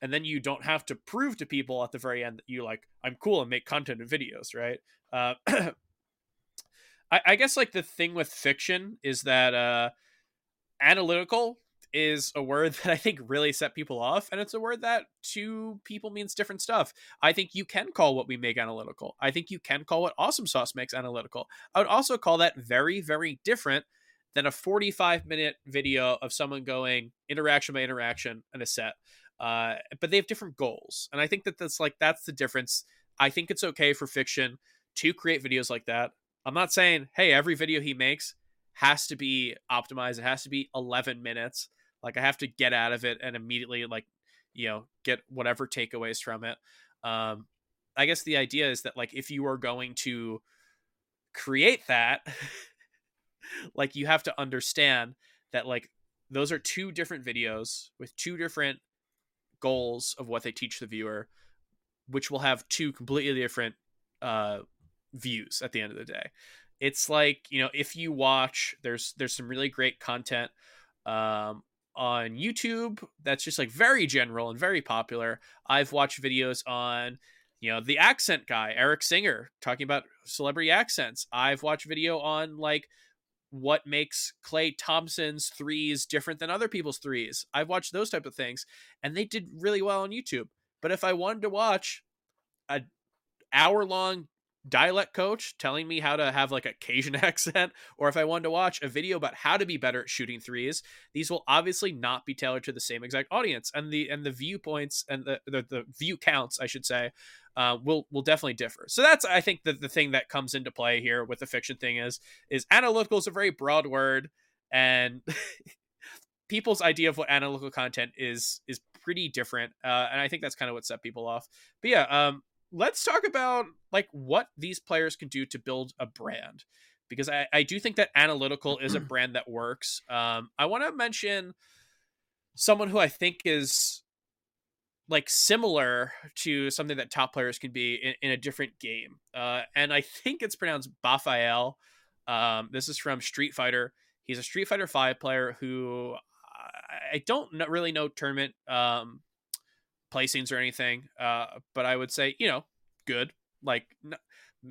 and then you don't have to prove to people at the very end that you like I'm cool and make content and videos, right? Uh, I, I guess like the thing with fiction is that uh, analytical is a word that I think really set people off, and it's a word that to people means different stuff. I think you can call what we make analytical. I think you can call what Awesome Sauce makes analytical. I would also call that very, very different than a 45 minute video of someone going interaction by interaction and a set. Uh, but they have different goals, and I think that that's like that's the difference. I think it's okay for fiction to create videos like that. I'm not saying, hey, every video he makes has to be optimized. It has to be 11 minutes. Like I have to get out of it and immediately like, you know, get whatever takeaways from it. Um, I guess the idea is that like if you are going to create that, like you have to understand that like those are two different videos with two different goals of what they teach the viewer, which will have two completely different uh views at the end of the day. It's like, you know, if you watch there's there's some really great content um on YouTube that's just like very general and very popular. I've watched videos on you know the accent guy Erik Singer talking about celebrity accents. I've watched video on like what makes Klay Thompson's threes different than other people's threes. I've watched those type of things and they did really well on YouTube. But if I wanted to watch a hour long dialect coach telling me how to have like a Cajun accent, or if I wanted to watch a video about how to be better at shooting threes, these will obviously not be tailored to the same exact audience, and the and the viewpoints and the the, the view counts, I should say, uh, will will definitely differ. So that's I think the the thing that comes into play here with the fiction thing is is analytical is a very broad word, and people's idea of what analytical content is is pretty different, uh, and I think that's kind of what set people off. But yeah, um, let's talk about like what these players can do to build a brand because I, I do think that analytical is a brand that works. Um, I want to mention someone who I think is like similar to something that top players can be in, in a different game. Uh, and I think it's pronounced Bafael. Um, this is from Street Fighter. He's a Street Fighter 5 player who I don't really know tournament um, placings or anything. Uh, but I would say, you know, good. Like,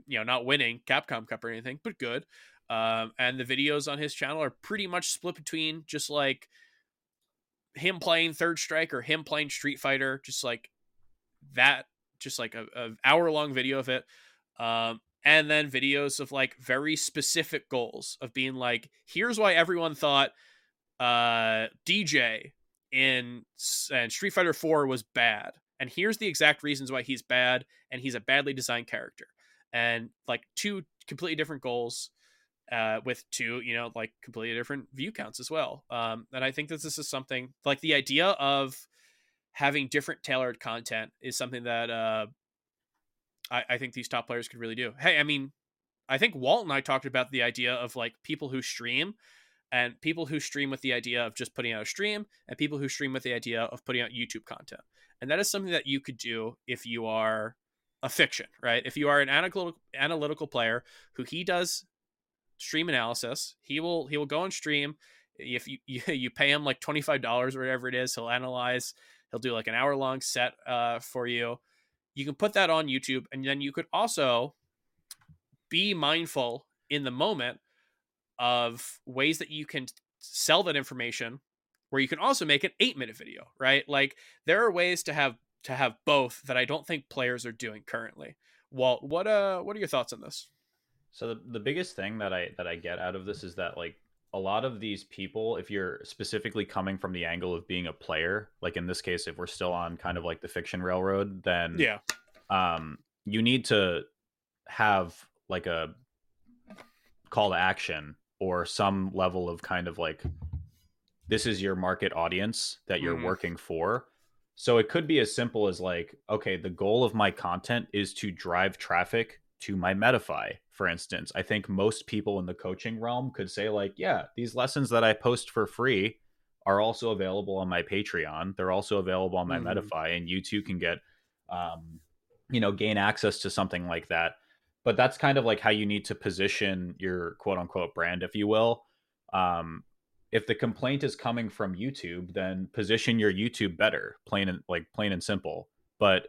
you know, not winning Capcom Cup or anything, but good. Um, and the videos on his channel are pretty much split between just like him playing Third Strike or him playing Street Fighter, just like that, just like a, a hour long video of it. Um, and then videos of like very specific goals of being like, here's why everyone thought uh, DJ in and Street Fighter 4 was bad. And here's the exact reasons why he's bad and he's a badly designed character. And like two completely different goals uh, with two, you know, like completely different view counts as well. Um, and I think that this is something like the idea of having different tailored content is something that uh, I, I think these top players could really do. Hey, I mean, I think Walt and I talked about the idea of like people who stream and people who stream with the idea of just putting out a stream and people who stream with the idea of putting out YouTube content. And that is something that you could do if you are a fiction, right? If you are an analytical analytical player who he does stream analysis, he will he will go on stream. If you you, you pay him like twenty five dollars or whatever it is, he'll analyze. He'll do like an hour long set uh, for you. You can put that on YouTube, and then you could also be mindful in the moment of ways that you can sell that information where you can also make an 8 minute video, right? Like there are ways to have to have both that I don't think players are doing currently. Walt, what uh what are your thoughts on this? So the, the biggest thing that I that I get out of this is that like a lot of these people, if you're specifically coming from the angle of being a player, like in this case, if we're still on kind of like the fiction railroad, then yeah, um, you need to have like a call to action or some level of kind of like this is your market audience that you're mm-hmm. working for. So it could be as simple as like, okay, the goal of my content is to drive traffic to my Metafy, for instance. I think most people in the coaching realm could say, like, yeah, these lessons that I post for free are also available on my Patreon. They're also available on my mm-hmm. Metafy, and you too can get, um, you know, gain access to something like that. But that's kind of like how you need to position your quote unquote brand, if you will. Um, if the complaint is coming from YouTube, then position your YouTube better, plain and like plain and simple. But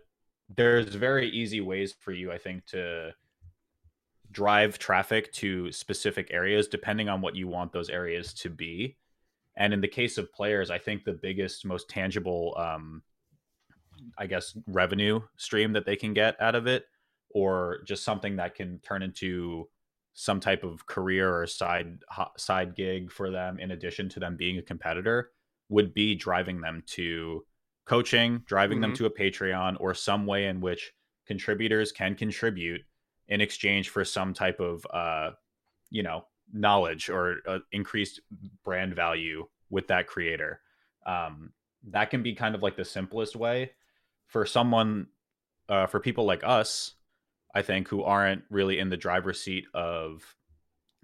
there's very easy ways for you, I think, to drive traffic to specific areas depending on what you want those areas to be. And in the case of players, I think the biggest, most tangible, um, I guess, revenue stream that they can get out of it, or just something that can turn into some type of career or side side gig for them in addition to them being a competitor would be driving them to coaching, driving mm-hmm. them to a Patreon, or some way in which contributors can contribute in exchange for some type of, uh, you know, knowledge or uh, increased brand value with that creator. Um, that can be kind of like the simplest way for someone, uh, for people like us, I think, who aren't really in the driver's seat of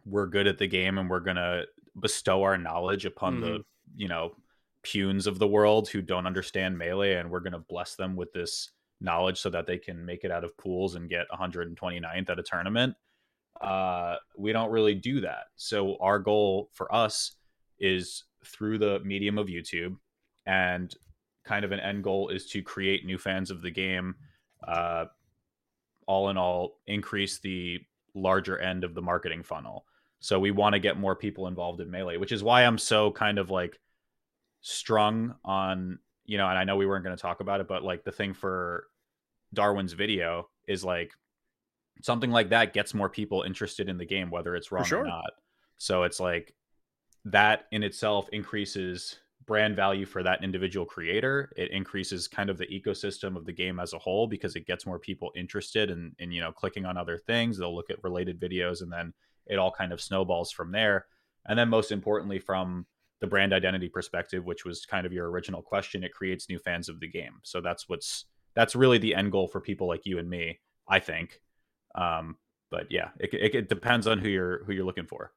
we're good at the game and we're gonna bestow our knowledge upon mm-hmm. the you know punes of the world who don't understand melee and we're going to bless them with this knowledge so that they can make it out of pools and get 129th at a tournament uh, we don't really do that so our goal for us is through the medium of youtube and kind of an end goal is to create new fans of the game uh, all in all increase the larger end of the marketing funnel so we want to get more people involved in melee which is why i'm so kind of like strung on you know and i know we weren't going to talk about it but like the thing for darwin's video is like something like that gets more people interested in the game whether it's wrong sure. or not so it's like that in itself increases brand value for that individual creator it increases kind of the ecosystem of the game as a whole because it gets more people interested in, in you know clicking on other things they'll look at related videos and then it all kind of snowballs from there and then most importantly from the brand identity perspective, which was kind of your original question, it creates new fans of the game. So that's what's that's really the end goal for people like you and me, I think. Um, but yeah, it, it, it depends on who you're who you're looking for.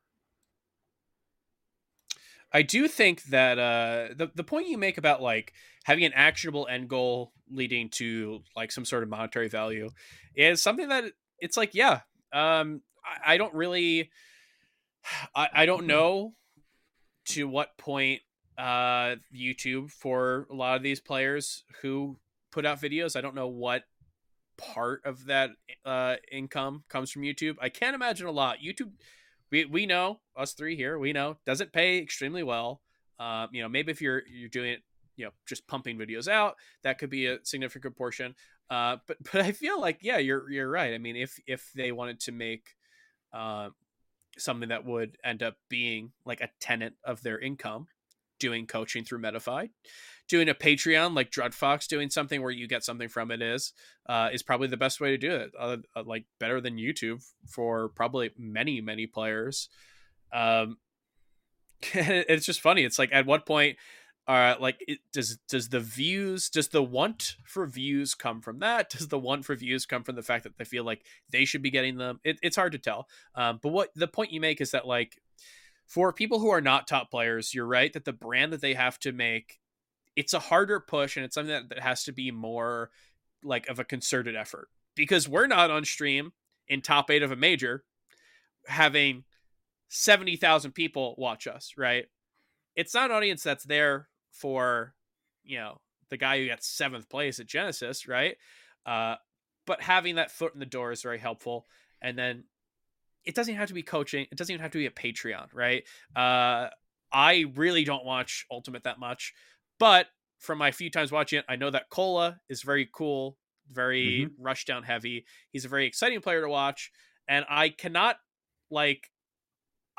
I do think that uh, the the point you make about like having an actionable end goal leading to like some sort of monetary value is something that it's like yeah um, I, I don't really I, I don't know to what point uh, YouTube for a lot of these players who put out videos. I don't know what part of that uh, income comes from YouTube. I can't imagine a lot. YouTube, we we know us three here. We know doesn't pay extremely well. Uh, you know, maybe if you're you're doing it, you know, just pumping videos out, that could be a significant portion. Uh, but but I feel like yeah, you're you're right. I mean, if if they wanted to make uh, something that would end up being like a tenant of their income doing coaching through Metafy. Doing a Patreon like Fox, doing something where you get something from it is uh, is probably the best way to do it. Uh, uh, like better than YouTube for probably many many players. Um, it's just funny. It's like at what point uh like it, does does the views does the want for views come from that does the want for views come from the fact that they feel like they should be getting them it, it's hard to tell um but what the point you make is that like for people who are not top players you're right that the brand that they have to make it's a harder push and it's something that, that has to be more like of a concerted effort because we're not on stream in top eight of a major having 70,000 people watch us, right? It's not an audience that's there for you know the guy who got seventh place at Genesis, right? Uh, but having that foot in the door is very helpful. And then it doesn't have to be coaching. It doesn't even have to be a Patreon, right? Uh, I really don't watch Ultimate that much, but from my few times watching it, I know that Cola is very cool, very mm-hmm. rush down heavy. He's a very exciting player to watch, and I cannot like.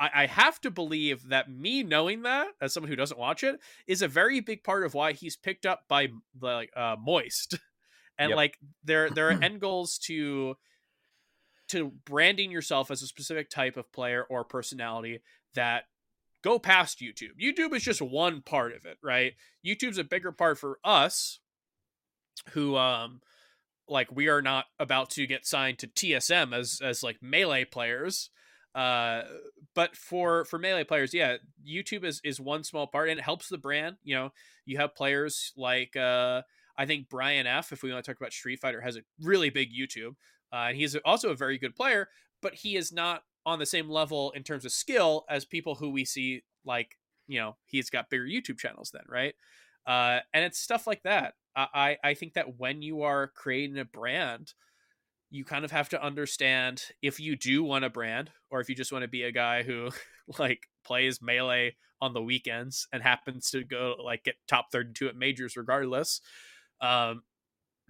I, I have to believe that me knowing that as someone who doesn't watch it is a very big part of why he's picked up by like uh, Moist, and yep. like there there are end goals to to branding yourself as a specific type of player or personality that go past YouTube. YouTube is just one part of it, right? YouTube's a bigger part for us who um like we are not about to get signed to TSM as as like melee players. Uh but for for melee players, yeah, YouTube is is one small part and it helps the brand, you know. You have players like uh I think Brian F if we want to talk about Street Fighter has a really big YouTube. Uh, and he's also a very good player, but he is not on the same level in terms of skill as people who we see like you know he's got bigger YouTube channels then, right? Uh, and it's stuff like that. I I think that when you are creating a brand, you kind of have to understand if you do want a brand or if you just want to be a guy who like plays melee on the weekends and happens to go like get top 32 at majors regardless um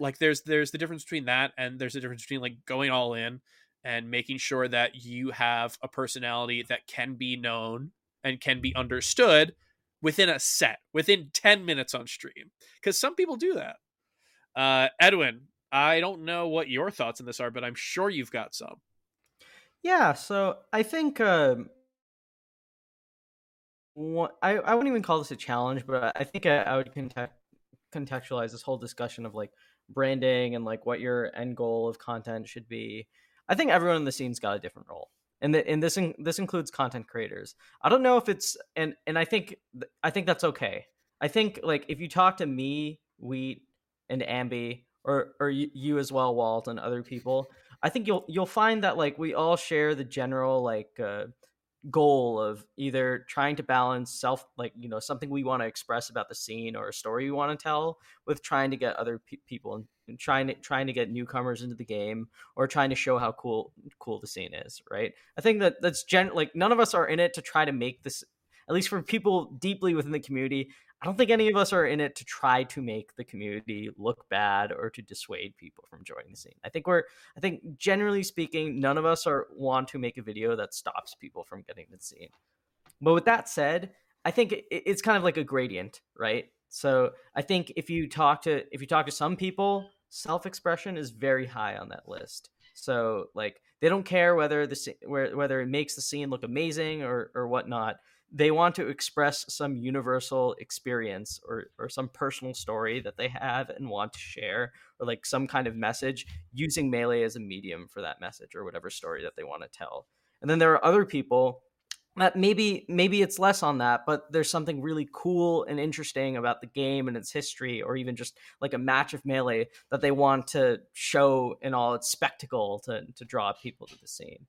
like there's there's the difference between that and there's a difference between like going all in and making sure that you have a personality that can be known and can be understood within a set within 10 minutes on stream because some people do that. Uh edwin i don't know what your thoughts on this are but i'm sure you've got some. Yeah so i think um I, I wouldn't even call this a challenge but i think i, I would context, contextualize this whole discussion of like branding and like what your end goal of content should be. I think everyone in the scene's got a different role. And, the, and this in, this includes content creators. I don't know if it's and and I think I think that's okay. I think like if you talk to me, Wheat, and Ambi, or or you, you as well, Walt, and other people, I think you'll you'll find that like we all share the general like uh, goal of either trying to balance self like you know something we want to express about the scene or a story we want to tell with trying to get other pe- people and, trying to trying to get newcomers into the game or trying to show how cool cool the scene is right? I think that that's gen like none of us are in it to try to make this at least for people deeply within the community I don't think any of us are in it to try to make the community look bad or to dissuade people from joining the scene. I think we're I think generally speaking, none of us are want to make a video that stops people from getting the scene. But with that said, I think it's kind of like a gradient, right? So I think if you talk to if you talk to some people, self-expression is very high on that list. So like they don't care whether the whether it makes the scene look amazing or or whatnot they want to express some universal experience or, or some personal story that they have and want to share or like some kind of message using melee as a medium for that message or whatever story that they want to tell. And then there are other people that maybe maybe it's less on that but there's something really cool and interesting about the game and its history or even just like a match of melee that they want to show in all its spectacle to, to draw people to the scene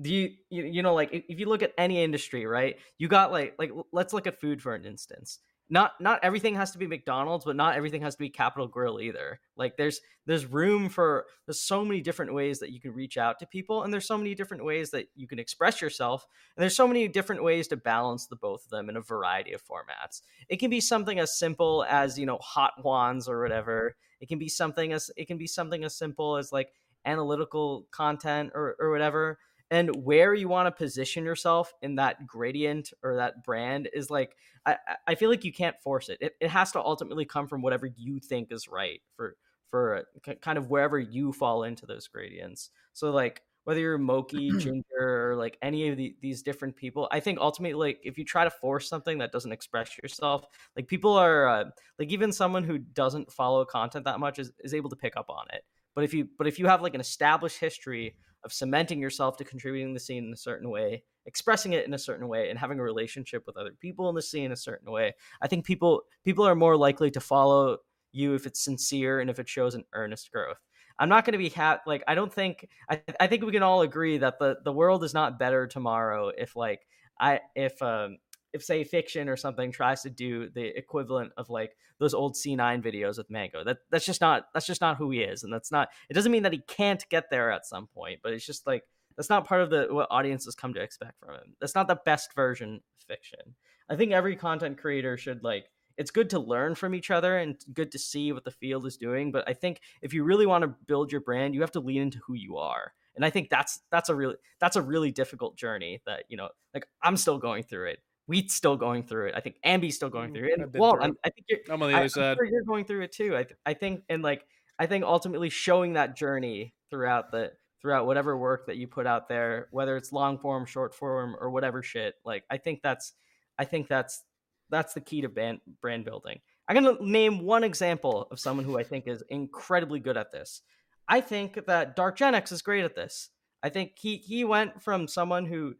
do you, you you know like if you look at any industry right you got like like let's look at food for an instance. Not not everything has to be mcdonald's but not everything has to be Capital Grille either. Like there's there's room for there's so many different ways that you can reach out to people and there's so many different ways that you can express yourself and there's so many different ways to balance the both of them in a variety of formats. It can be something as simple as you know hot wands or whatever. It can be something as it can be something as simple as like analytical content or, or whatever and where you want to position yourself in that gradient or that brand is like I, I feel like you can't force it. it. It has to ultimately come from whatever you think is right for for kind of wherever you fall into those gradients. So like whether you're Moki, Ginger, or like any of the, these different people, I think ultimately, like if you try to force something that doesn't express yourself, like people are uh, like even someone who doesn't follow content that much is, is able to pick up on it. But if you but if you have like an established history of cementing yourself to contributing the scene in a certain way, expressing it in a certain way, and having a relationship with other people in the scene in a certain way. I think people people are more likely to follow you if it's sincere and if it shows an earnest growth. I'm not going to be ha- like I don't think I, I think we can all agree that the the world is not better tomorrow if like I if um if say fiction or something tries to do the equivalent of like those old C9 videos with Mango. That that's just not that's just not who he is, and that's not. It doesn't mean that he can't get there at some point, but it's just like that's not part of the what audiences come to expect from him. That's not the best version of fiction. I think every content creator should like it's good to learn from each other and good to see what the field is doing, but I think if you really want to build your brand, you have to lean into who you are. And I think that's that's a really that's a really difficult journey that, you know, like I'm still going through it. Wheat's still going through it. I think Ambi's still going mm, through it. And Walt, i think you're, I'm on the other I, side. Sure you're going through it too. I, I think, and like, I think ultimately showing that journey throughout the throughout whatever work that you put out there, whether it's long form, short form, or whatever shit. Like, I think that's, I think that's that's the key to brand brand building. I'm gonna name one example of someone who I think is incredibly good at this. I think that Dark Gen X is great at this. I think he he went from someone who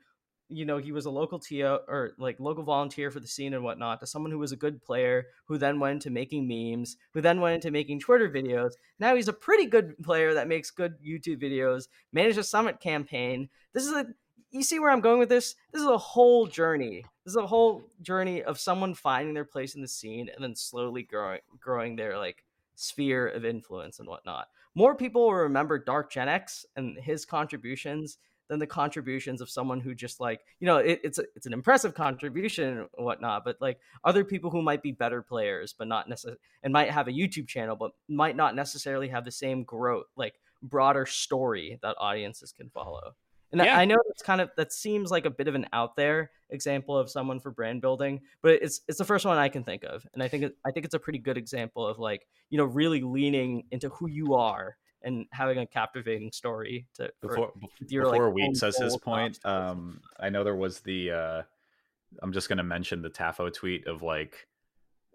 you know he was a local TO or like local volunteer for the scene and whatnot to someone who was a good player who then went into making memes who then went into making twitter videos. Now he's a pretty good player that makes good youtube videos managed a summit campaign. This is a you see where i'm going with this? This is a whole journey. This is a whole journey of someone finding their place in the scene and then slowly growing growing their like sphere of influence and whatnot. More people will remember dark gen x and his contributions than the contributions of someone who just like you know it, it's a, it's an impressive contribution and whatnot but like other people who might be better players but not necessarily and might have a youtube channel but might not necessarily have the same growth like broader story that audiences can follow and yeah. I know it's kind of that seems like a bit of an out there example of someone for brand building, but it's it's the first one I can think of, and I think it, I think it's a pretty good example of like you know really leaning into who you are and having a captivating story to before your, before like, Wheat says his point. Um, I know there was the uh, I'm just gonna mention the Tafo tweet of like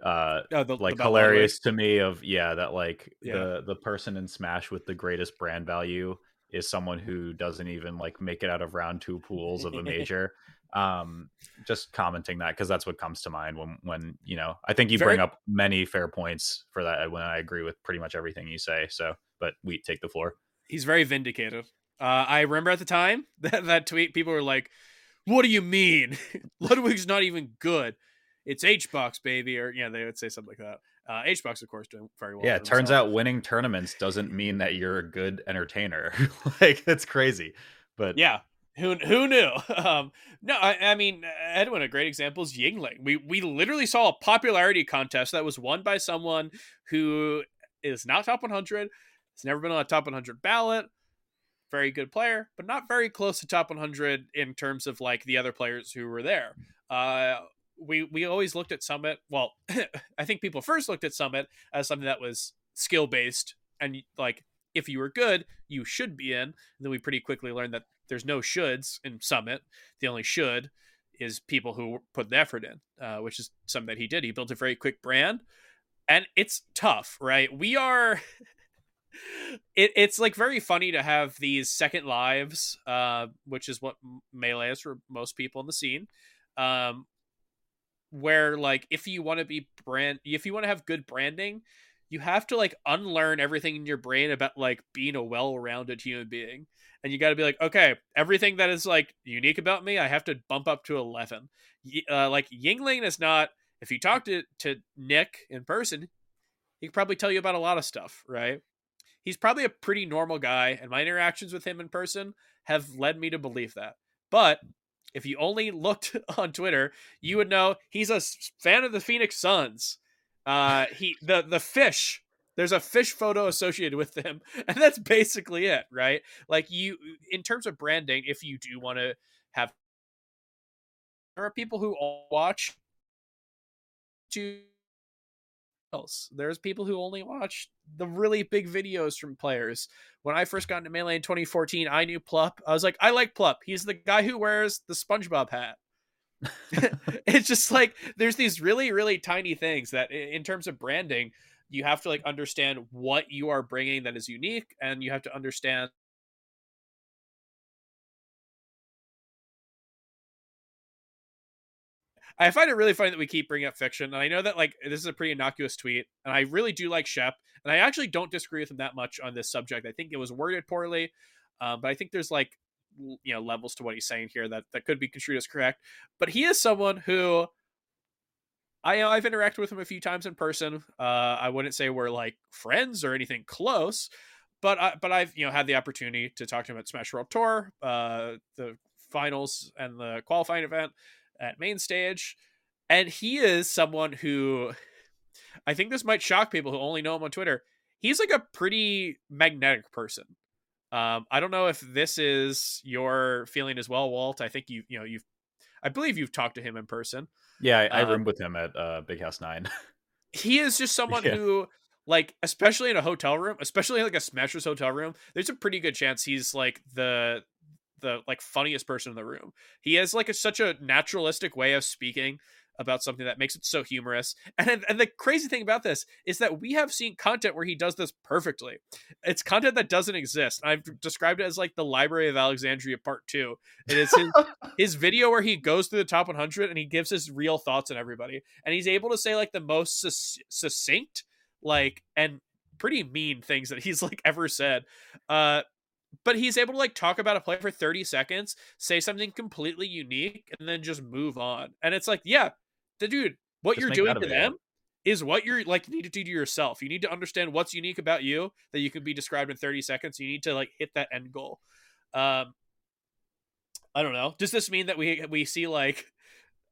uh oh, the, like hilarious to me of yeah that like yeah. the the person in smash with the greatest brand value is someone who doesn't even like make it out of round two pools of a major um just commenting that because that's what comes to mind when when you know i think you Very... bring up many fair points for that when i agree with pretty much everything you say so but we take the floor. He's very vindicated. Uh, I remember at the time that, that tweet, people were like, "What do you mean? Ludwig's not even good. It's HBox, baby," or yeah, they would say something like that. Uh, HBox, of course, doing very well. Yeah, it turns out winning tournaments doesn't mean that you're a good entertainer. like that's crazy, but yeah, who who knew? Um, no, I, I, mean Edwin. A great example is Yuengling. We we literally saw a popularity contest that was won by someone who is not top 100, He's never been on a top 100 ballot. Very good player, but not very close to top 100 in terms of like the other players who were there. Uh, we we always looked at Summit. Well, I think people first looked at Summit as something that was skill based and like if you were good, you should be in. And then we pretty quickly learned that there's no shoulds in Summit. The only should is people who put the effort in, uh, which is something that he did. He built a very quick brand, and it's tough, right? We are it, it's like very funny to have these second lives, uh, which is what melee is for most people in the scene. Um, where like if you want to be brand, if you want to have good branding, you have to like unlearn everything in your brain about like being a well-rounded human being, and you got to be like, okay, everything that is like unique about me, I have to bump up to eleven. Uh, like Yuengling is not. If you talk to to Nick in person, he could probably tell you about a lot of stuff, right? He's probably a pretty normal guy, and my interactions with him in person have led me to believe that. But if you only looked on Twitter, you would know he's a fan of the Phoenix Suns. Uh, he the the fish. There's a fish photo associated with them, and that's basically it, right? Like you, in terms of branding, if you do want to have, there are people who watch to else. There's people who only watch the really big videos from players. When I first got into Melee in 2014, I knew Plup. I was like, I like Plup. He's the guy who wears the SpongeBob hat. it's just like there's these really really tiny things that in terms of branding you have to like understand what you are bringing that is unique and you have to understand I find it really funny that we keep bringing up fiction. And I know that like this is a pretty innocuous tweet, and I really do like Shep, and I actually don't disagree with him that much on this subject. I think it was worded poorly, um, but I think there's like you know levels to what he's saying here that that could be construed as correct. But he is someone who I I've interacted with him a few times in person. Uh, I wouldn't say we're like friends or anything close, but I, but I've you know had the opportunity to talk to him at Smash World Tour, uh, the finals and the qualifying event at main stage, and he is someone who I think this might shock people who only know him on Twitter. He's like a pretty magnetic person. Um, I don't know if this is your feeling as well, Walt. I think you you know you've I believe you've talked to him in person. Yeah, I, I Um, roomed with him at uh, Big House Nine. He is just someone Yeah. who like especially in a hotel room, especially like a Smashers hotel room, there's a pretty good chance he's like the the like funniest person in the room. He has like a, such a naturalistic way of speaking about something that makes it so humorous. And and the crazy thing about this is that we have seen content where he does this perfectly. It's content that doesn't exist. I've described it as like the Library of Alexandria Part Two. It is his his video where he goes through the top 100 and he gives his real thoughts on everybody, and he's able to say like the most succinct, like and pretty mean things that he's like ever said. Uh, but he's able to like talk about a play for 30 seconds, say something completely unique, and then just move on. And it's like, yeah, the dude, what Just you're doing to them is what you're like need to do to yourself. You need to understand what's unique about you that you can be described in 30 seconds. You need to like hit that end goal. Um I don't know. Does this mean that we we see like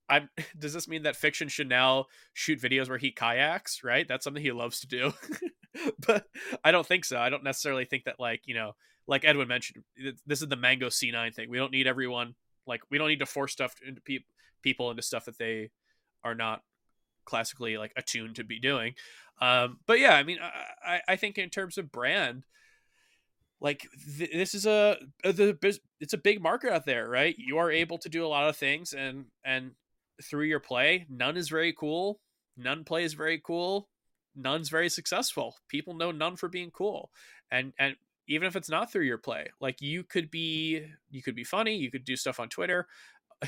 I'm does this mean that fiction should now shoot videos where he kayaks, right? That's something he loves to do. but I don't think so. I don't necessarily think that like, you know, like Edwin mentioned, this is the Mango C9 thing. We don't need everyone like we don't need to force stuff into pe- people into stuff that they are not classically like attuned to be doing. Um, but yeah, I mean, I, I- think in terms of brand, like th- this is a uh, the it's a big market out there, right? You are able to do a lot of things, and and through your play, n0ne is very cool. n0ne plays very cool. n0ne's very successful. People know n0ne for being cool, and and even if it's not through your play, like you could be you could be funny. You could do stuff on Twitter.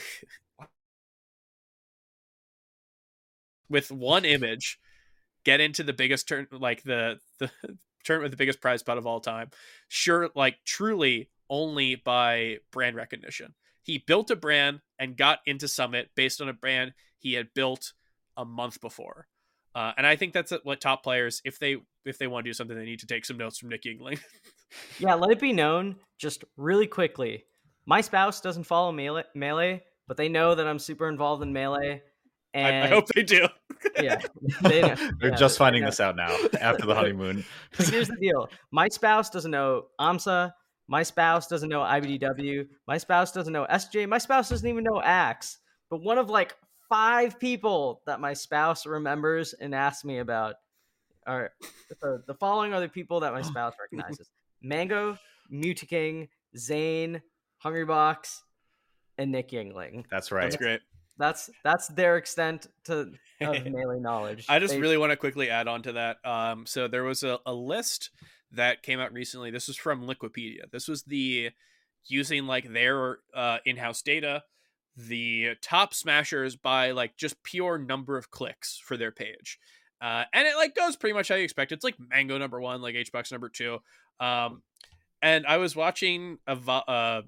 with one image get into the biggest turn like the the tournament with the biggest prize pot of all time sure like truly only by brand recognition he built a brand and got into summit based on a brand he had built a month before uh, and i think that's what top players if they if they want to do something they need to take some notes from nick Yuengling Yeah, let it be known just really quickly. My spouse doesn't follow melee, melee but they know that I'm super involved in melee. I, And I hope they do yeah, they know. They're Yeah, just they finding know. this out now after the honeymoon. Here's the deal: my spouse doesn't know AMSA. My spouse doesn't know IBDW. My spouse doesn't know SJ. My spouse doesn't even know Axe. But one of like five people that my spouse remembers and asks me about are so the following are the people that my spouse recognizes: Mango, Mew2King, Zain, Hungrybox, and Nick Yuengling. That's right. that's great That's that's their extent to of melee knowledge. I just They- really want to quickly add on to that. Um, so there was a, a list that came out recently. This was from Liquipedia. This was the using like their uh, in-house data, the top smashers by like just pure number of clicks for their page. Uh, and it like goes pretty much how you expect. It's like Mango number one, like HBox number two. Um, and I was watching a uh,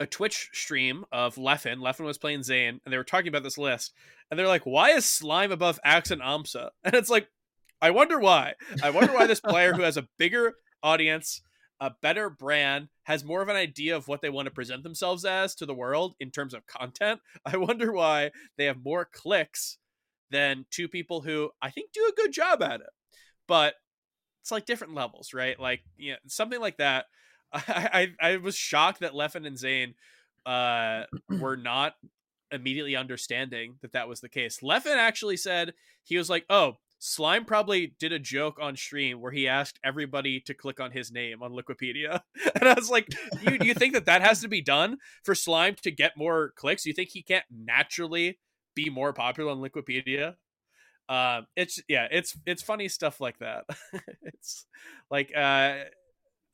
a Twitch stream of Leffen. Leffen was playing Zain, and they were talking about this list. And they're like, "Why is Slime above Axe and Amsa?" And it's like, I wonder why. I wonder why this player who has a bigger audience, a better brand, has more of an idea of what they want to present themselves as to the world in terms of content. I wonder why they have more clicks than two people who I think do a good job at it. But it's like different levels, right? Like, yeah, something like that. I, I, I was shocked that Leffen and Zain uh, were not immediately understanding that that was the case. Leffen actually said he was like, "Oh, Slime probably did a joke on stream where he asked everybody to click on his name on Wikipedia," and I was like, "You you think that that has to be done for Slime to get more clicks? You think he can't naturally be more popular on Wikipedia?" Um, it's yeah, it's it's funny stuff like that. it's like uh,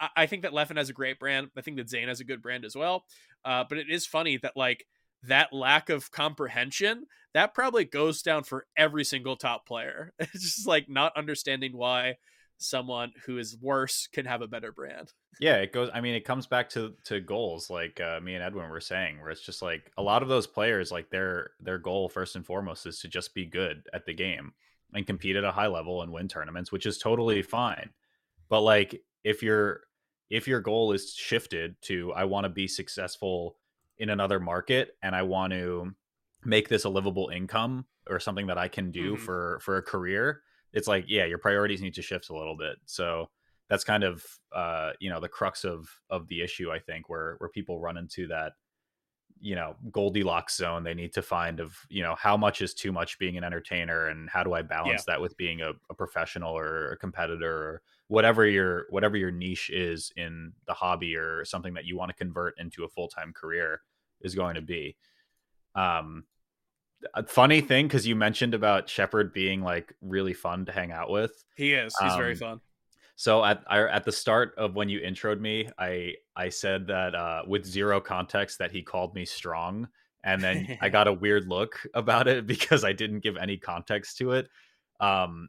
I, I think that Leffen has a great brand. I think that Zain has a good brand as well. Uh, but it is funny that like that lack of comprehension that probably goes down for every single top player. It's just like not understanding why someone who is worse can have a better brand. Yeah, it goes. I mean, it comes back to to goals, like uh, me and Edwin were saying, where it's just like a lot of those players, like their their goal first and foremost is to just be good at the game and compete at a high level and win tournaments, which is totally fine. But like if your if your goal is shifted to I want to be successful in another market and I want to make this a livable income or something that I can do mm-hmm. for for a career, it's like yeah, your priorities need to shift a little bit. So that's kind of uh, you know the crux of of the issue I think where where people run into that you know goldilocks zone they need to find of you know how much is too much being an entertainer and how do i balance yeah. that with being a, a, professional or a competitor or whatever your whatever your niche is in the hobby or something that you want to convert into a full-time career is going to be um a funny thing because you mentioned about shepard being like really fun to hang out with. He is. He's um, very fun. so at at the start of when you introed me, I I said that uh, with zero context that he called me strong, and then I got a weird look about it because I didn't give any context to it. Um,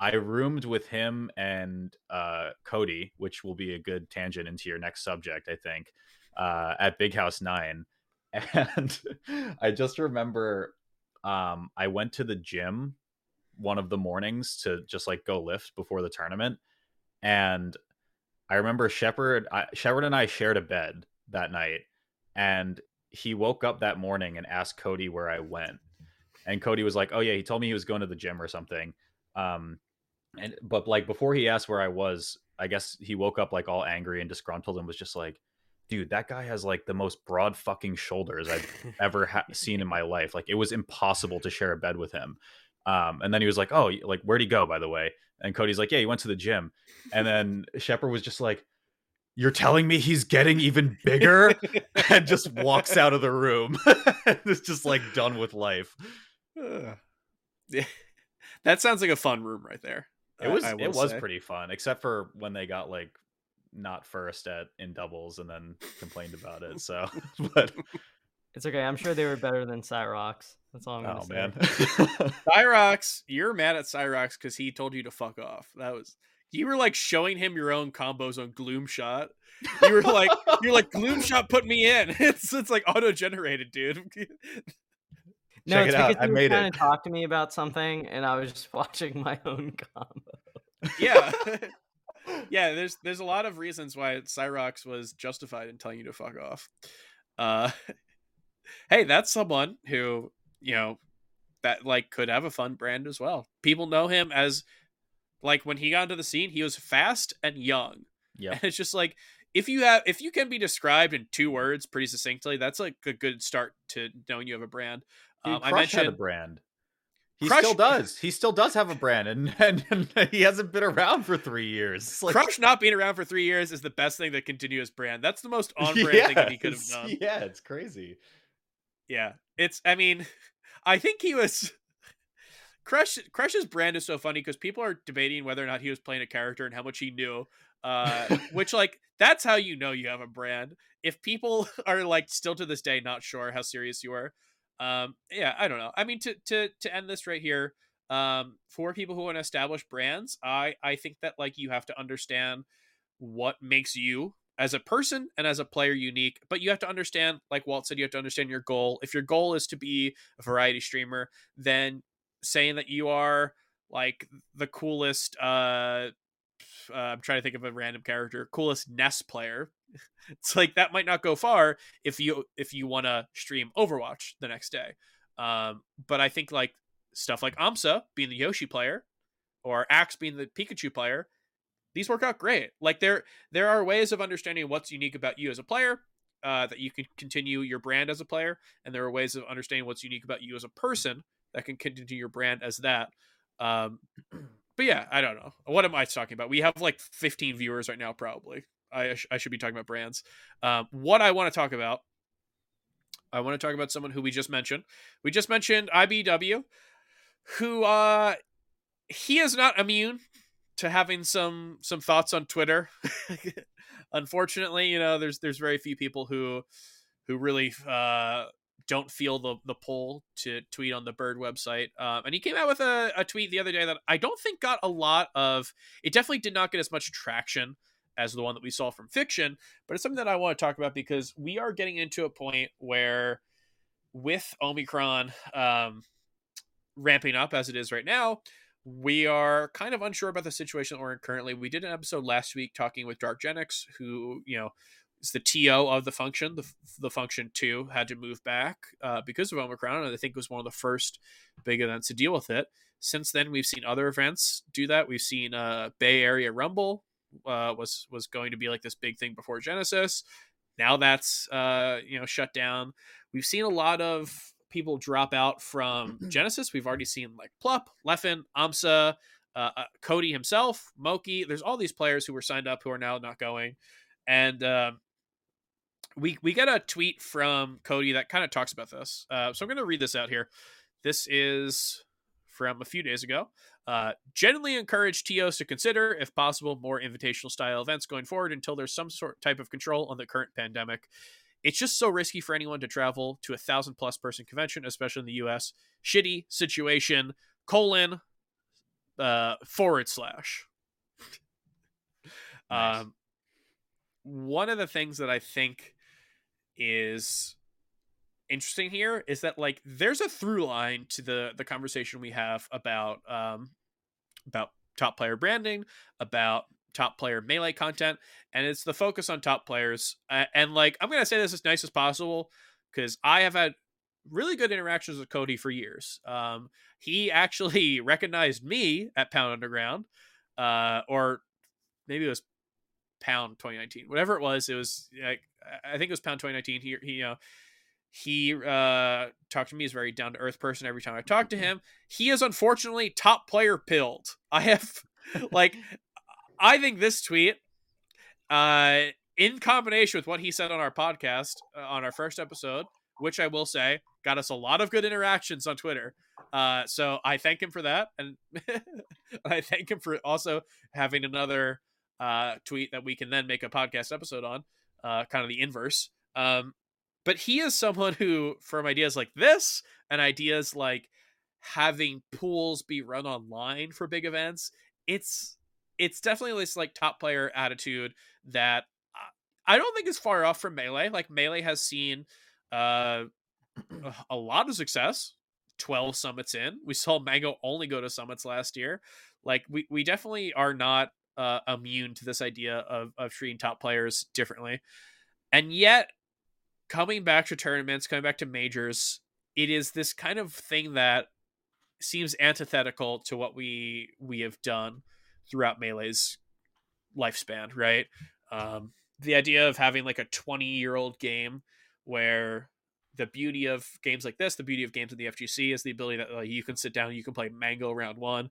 I roomed with him and uh, Cody, which will be a good tangent into your next subject, I think, uh, at Big House Nine, and I just remember um, I went to the gym one of the mornings to just like go lift before the tournament. And I remember Shepard I, Shepard and I shared a bed that night, and he woke up that morning and asked Cody where I went, and Cody was like, "Oh yeah, he told me he was going to the gym or something." Um, and but like before he asked where I was, I guess he woke up like all angry and disgruntled and was just like, "Dude, that guy has like the most broad fucking shoulders I've ever ha- seen in my life. Like it was impossible to share a bed with him." Um, and then he was like, "Oh, like where'd he go, by the way?" And Cody's like, "Yeah, he went to the gym." And then Shepard was just like, "You're telling me he's getting even bigger?" and just walks out of the room. it's just like done with life. Yeah, that sounds like a fun room right there. It was. it was say. pretty fun, except for when they got like not first at in doubles and then complained about it. So, but it's okay. I'm sure they were better than Cyrox. That's all I'm gonna oh, say. man. Cyrox, you're mad at Cyrox because he told you to fuck off. That was you were like showing him your own combos on Gloom Shot. You were like, you're like Gloom Shot, put me in. It's it's like auto generated, dude. no, Check it's it out. I made it. Talk to me about something, and I was just watching my own combo. yeah, yeah. There's there's a lot of reasons why Cyrox was justified in telling you to fuck off. Uh, hey, that's someone who you know, that like could have a fun brand as well. People know him as like when he got into the scene, he was fast and young. Yeah. And it's just like if you have if you can be described in two words pretty succinctly, that's like a good start to knowing you have a brand. Um, I mentioned a brand. He Crush, still does. He still does have a brand, and, and, and he hasn't been around for three years. Like, Crush not being around for three years is the best thing that continue his brand. That's the most on brand thing that he could have done. Yeah, it's crazy. Yeah, it's. I mean, I think he was. Crush Crush's brand is so funny because people are debating whether or not he was playing a character and how much he knew. Uh, which like that's how you know you have a brand. If people are like still to this day not sure how serious you are, um, yeah, I don't know. I mean, to to to end this right here, um, for people who want to establish brands, I I think that like you have to understand what makes you as a person and as a player unique but you have to understand like walt said you have to understand your goal if your goal is to be a variety streamer then saying that you are like the coolest uh, uh i'm trying to think of a random character coolest ness player it's like that might not go far if you if you want to stream overwatch the next day um but i think like stuff like amsa being the yoshi player or axe being the pikachu player these work out great. Like there there are ways of understanding what's unique about you as a player uh, that you can continue your brand as a player, and there are ways of understanding what's unique about you as a person that can continue your brand as that. Um, but yeah, I don't know. What am I talking about? We have like 15 viewers right now, probably. I, I should be talking about brands. Um, what I want to talk about, I want to talk about someone who we just mentioned. We just mentioned IBW, who uh, he is not immune to having some some thoughts on Twitter. Unfortunately, you know, there's there's very few people who who really uh, don't feel the the pull to tweet on the Bird website. Um, and he came out with a, a tweet the other day that I don't think got a lot of. It definitely did not get as much traction as the one that we saw from fiction, but it's something that I want to talk about because we are getting into a point where, with Omicron um, ramping up as it is right now, we are kind of unsure about the situation that we're in currently. We did an episode last week talking with Dark Genix, who you know is the TO of the function. The, the function two had to move back uh, because of Omicron, and I think it was one of the first big events to deal with it. Since then, we've seen other events do that. We've seen uh, Bay Area Rumble uh, was was going to be like this big thing before Genesis. Now that's uh, you know shut down. We've seen a lot of people drop out from Genesis. We've already seen like Plup, Leffen, Amsa, uh, uh, Cody himself, moky. There's all these players who were signed up who are now not going, and uh, we we get a tweet from Cody that kind of talks about this. Uh, so I'm going to read this out here. This is from a few days ago. Uh, generally encourage TOs to consider, if possible, more invitational style events going forward until there's some sort type of control on the current pandemic. It's just so risky for anyone to travel to a thousand plus person convention, especially in the US. Shitty situation, colon, uh, forward slash. nice. Um, one of the things that I think is interesting here is that like there's a through line to the the conversation we have about um about top player branding about top player melee content and it's the focus on top players uh, and like i'm gonna say this as nice as possible because i have had really good interactions with cody for years. Um he actually recognized me at pound underground uh or maybe it was pound 2019 whatever it was it was like i think it was pound 2019 he, he you know he uh, talked to me as a very down to earth person every time I talk to him. He is unfortunately top player pilled. I have like I think this tweet uh in combination with what he said on our podcast uh, on our first episode, which I will say got us a lot of good interactions on Twitter. Uh, so I thank him for that, and I thank him for also having another uh, tweet that we can then make a podcast episode on, uh, kind of the inverse. Um, but he is someone who, from ideas like this and ideas like having pools be run online for big events, it's it's definitely this like top player attitude that I don't think is far off from melee. Like melee has seen uh, a lot of success. 12 summits in. We saw Mango only go to summits last year. Like we, we definitely are not uh, immune to this idea of, of treating top players differently. And yet coming back to tournaments, coming back to majors, it is this kind of thing that seems antithetical to what we we have done throughout melee's lifespan right um the idea of having like a 20 year old game where the beauty of games like this the beauty of games in the fgc is the ability that like, you can sit down you can play mango round one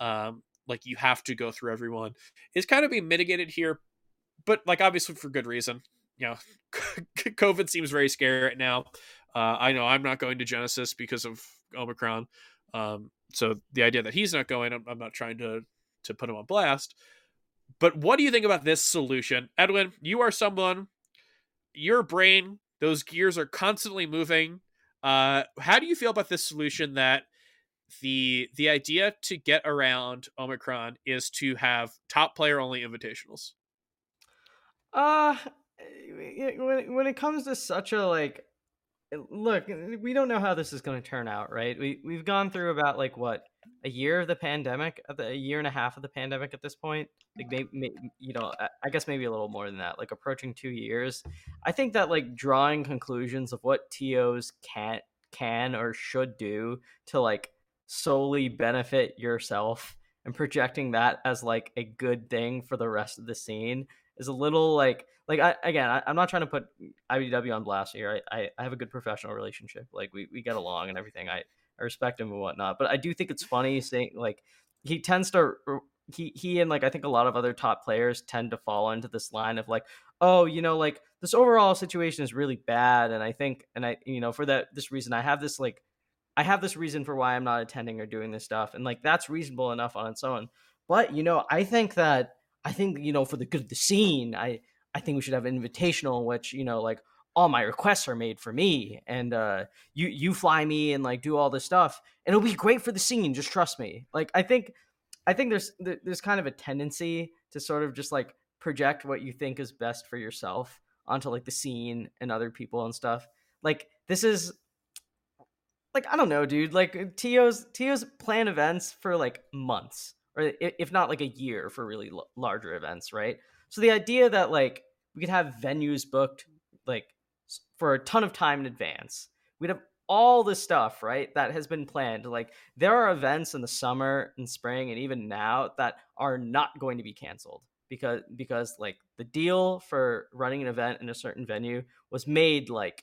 um like you have to go through everyone is kind of being mitigated here but like obviously for good reason you know, COVID seems very scary right now. Uh, I know I'm not going to Genesis because of Omicron. Um, so the idea that he's not going, I'm, I'm, not trying to to put him on blast. But what do you think about this solution, Edwin? You are someone. Your brain, those gears are constantly moving. Uh, how do you feel about this solution that the the idea to get around Omicron is to have top player only invitationals? Uh eh, eh, when when it comes to such a like eh, look we don't know how this is going to turn out right we we've gone through about like what a year of the pandemic a year and a half of the pandemic at this point like maybe, maybe you know i guess maybe a little more than that like approaching two years i think that like drawing conclusions of what tos can can or should do to like solely benefit yourself and projecting that as like a good thing for the rest of the scene is a little like like I again I, am not trying to put IBW on blast here. I, I, I have a good professional relationship. Like we, we get along and everything. I, I respect him and whatnot. But I do think it's funny saying like he tends to he he and like I think a lot of other top players tend to fall into this line of like, oh, you know, like this overall situation is really bad. And I think and I you know, for that this reason I have this like I have this reason for why I'm not attending or doing this stuff. And like that's reasonable enough on its own. But you know, I think that I think you know for the good of the scene, I I think we should have an invitational in which you know like all my requests are made for me and uh you you fly me and like do all this stuff and it'll be great for the scene just trust me like i think i think there's there's kind of a tendency to sort of just like project what you think is best for yourself onto like the scene and other people and stuff like this is like I don't know, dude. Like uh, TO's TO's plan events for like months, or if not like a year for really l- larger events, right? So the idea that like we could have venues booked like for a ton of time in advance, we'd have all this stuff, right? That has been planned. Like there are events in the summer and spring and even now that are not going to be canceled because because like the deal for running an event in a certain venue was made like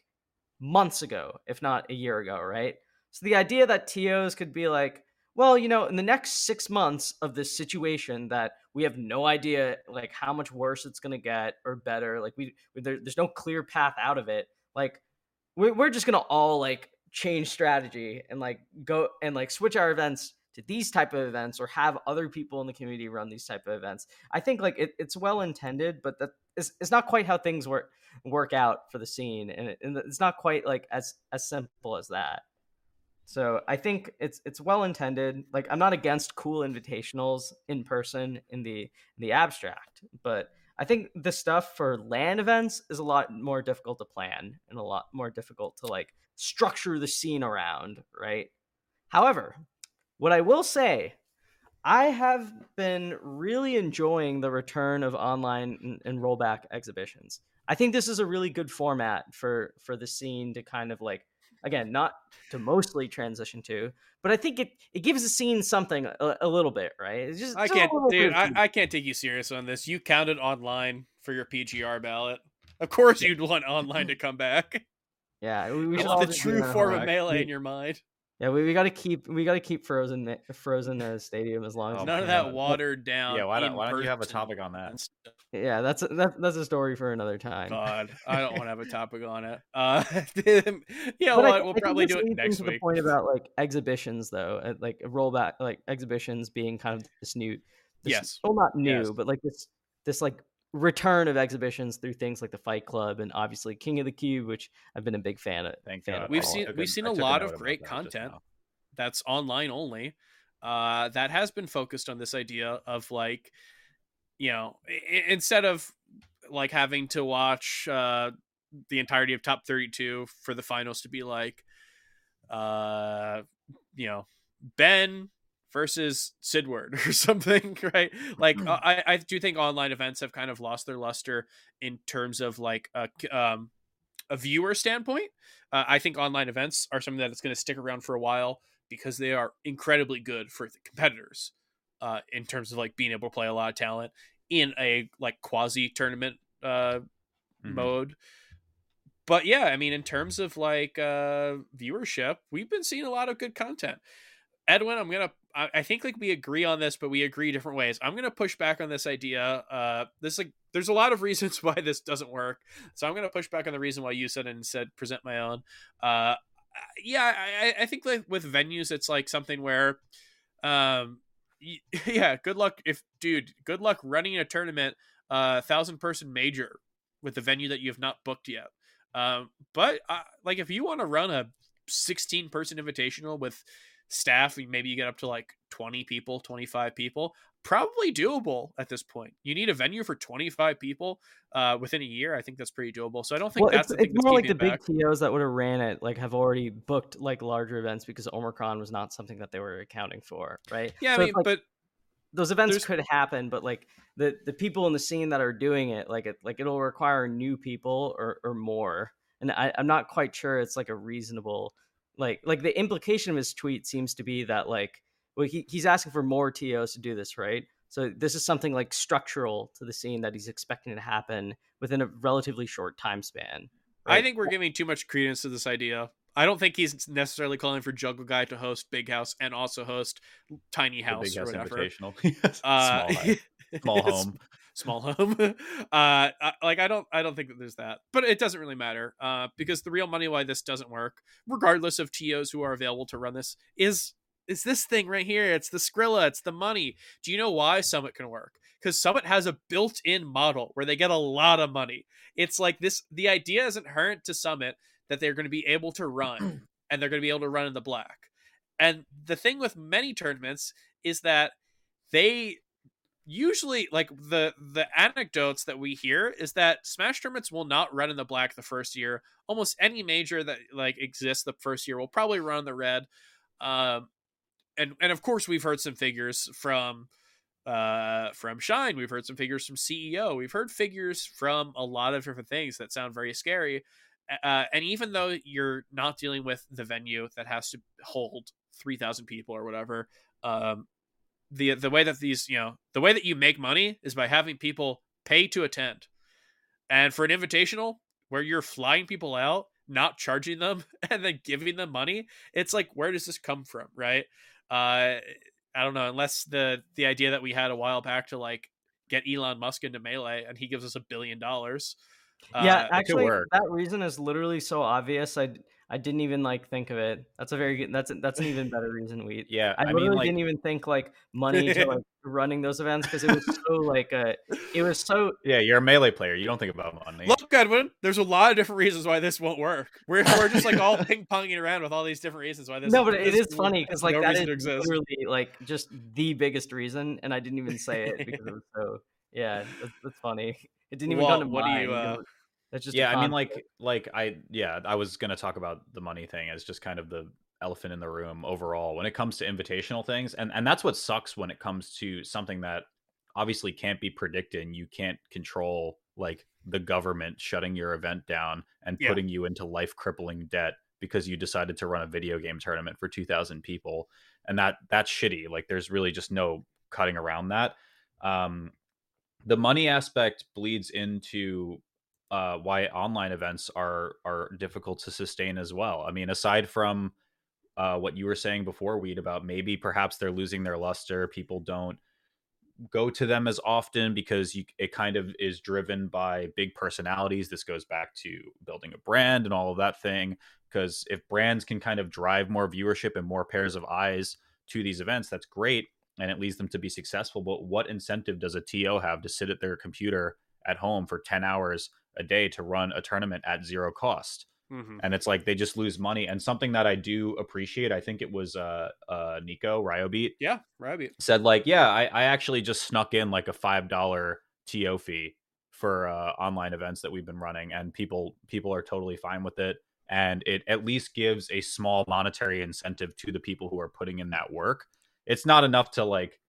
months ago, if not a year ago, right? So the idea that TOs could be like, well, you know, in the next six months of this situation that we have no idea like how much worse it's gonna get or better, like we there, there's no clear path out of it. Like we're, we're just gonna all like change strategy and like go and like switch our events to these type of events or have other people in the community run these type of events. I think like it, it's well intended, but that is it's not quite how things work work out for the scene, and, it, and it's not quite like as as simple as that. So I think it's it's well intended. Like I'm not against cool invitationals in person in the in the abstract, but I think the stuff for LAN events is a lot more difficult to plan and a lot more difficult to like structure the scene around, right? However, what I will say, I have been really enjoying the return of online and, and rollback exhibitions. I think this is a really good format for for the scene to kind of like again not to mostly transition to but i think it it gives the scene something a, a little bit right? It's just i can't dude I, I, can't take you serious on this. You counted online for your pgr ballot. Of course you'd want online to come back. Yeah we, we the true form of melee in your mind yeah, we, we got to keep we got to keep frozen frozen uh, stadium as long as oh, none of that watered down. Yeah, why don't, why don't you have a topic on that? Yeah, that's a, that, that's a story for another time. God, I don't want to have a topic on it. Uh, yeah, well, we'll probably do it next to week. The point about like exhibitions, though, like rollback, like exhibitions being kind of this new, this, yes, well, not new, yes. but like this this like return of exhibitions through things like the Fight Club and obviously King of the Cube, which I've been a big fan of. Thank fan God. Of we've seen we've seen a lot of great content that's online only. Uh, that has been focused on this idea of like, you know, I- instead of like having to watch uh, the entirety of top 32 for the finals to be like, uh, you know, Ben versus Sidward or something, right? Like uh, I, I do think online events have kind of lost their luster in terms of like a, um, a viewer standpoint. Uh, I think online events are something that's going to stick around for a while because they are incredibly good for the competitors uh, in terms of like being able to play a lot of talent in a like quasi tournament uh, mm-hmm. mode. But yeah, I mean, in terms of like uh, viewership, we've been seeing a lot of good content. Edwin, I'm gonna. I think like we agree on this, but we agree different ways. I'm gonna push back on this idea. Uh, this like there's a lot of reasons why this doesn't work, so I'm gonna push back on the reason why you said and said present my own. Uh, yeah, I, I think like with venues, it's like something where, um, yeah, good luck if dude, good luck running a tournament, uh, thousand person major with the venue that you have not booked yet. Um, but uh, like if you want to run a 16 person invitational with staff, maybe you get up to like 20 people, 25 people probably doable at this point. You need a venue for 25 people uh, within a year. I think that's pretty doable. So I don't think well, that's it's, it's more like the back. big TOs that would have ran it like have already booked like larger events because Omicron was not something that they were accounting for, right? Yeah, so I mean, like, but those events could happen, but like the the people in the scene that are doing it, like it like it'll require new people or or more. And I, I'm not quite sure it's like a reasonable like like the implication of his tweet seems to be that like well, he, he's asking for more TOs to do this, right? So this is something like structural to the scene that he's expecting to happen within a relatively short time span. Right? I think we're giving too much credence to this idea. I don't think he's necessarily calling for Juggleguy to host Big House and also host Tiny House or whatever. Invitational. uh, small, small home. Small home. uh, like I don't, I don't think that there's that, but it doesn't really matter. Uh, because the real money why this doesn't work, regardless of TOs who are available to run this, is is this thing right here. It's the Skrilla. It's the money. Do you know why Summit can work? Because Summit has a built-in model where they get a lot of money. It's like this. The idea isn't inherent to Summit that they're going to be able to run, and they're going to be able to run in the black. And the thing with many tournaments is that they usually like the the anecdotes that we hear is that smash tournaments will not run in the black the first year. Almost any major that like exists the first year will probably run the red. Um and and of course we've heard some figures from uh from shine. We've heard some figures from ceo we've heard figures from a lot of different things that sound very scary. Uh, and even though you're not dealing with the venue that has to hold 3000 people or whatever um the the way that these you know the way that you make money is by having people pay to attend. And for an invitational where you're flying people out not charging them and then giving them money it's like where does this come from right? Uh i don't know unless the the idea that we had a while back to like get elon musk into melee and he gives us a billion dollars. Yeah uh, actually that reason is literally so obvious. I I didn't even like think of it. That's a very good. That's that's an even better reason. We yeah. I, I literally mean, like... didn't even think like money to like running those events because it was so like uh it was so yeah. You're a melee player. You don't think about money. Look, Edwin. There's a lot of different reasons why this won't work. We're we're just like all ping ponging around with all these different reasons why this. No, but this it is funny because like no that is literally like just the biggest reason, and I didn't even say it because it was so yeah. That's, that's funny. It didn't even well, come to what mind. Do you, uh, that's just yeah. I mean, like, like I yeah, I was gonna talk about the money thing as just kind of the elephant in the room overall when it comes to invitational things, and and that's what sucks when it comes to something that obviously can't be predicted. And you can't control like the government shutting your event down and yeah. putting you into life crippling debt because you decided to run a video game tournament for 2000 people and that that's shitty like there's really just no cutting around that um the money aspect bleeds into uh, why online events are are difficult to sustain as well. I mean, aside from uh, what you were saying before, Weed, about maybe perhaps they're losing their luster. People don't go to them as often because you, it kind of is driven by big personalities. This goes back to building a brand and all of that thing. Because if brands can kind of drive more viewership and more pairs of eyes to these events, that's great and it leads them to be successful. But what incentive does a TO have to sit at their computer at home for 10 hours a day to run a tournament at zero cost. Mm-hmm. And it's like they just lose money. And something that I do appreciate, I think it was uh uh Nico Ryobeat. Yeah, Ryobeat. Said like, yeah, I, I actually just snuck in like a five dollar TO fee for uh online events that we've been running and people people are totally fine with it. And it at least gives a small monetary incentive to the people who are putting in that work. It's not enough to like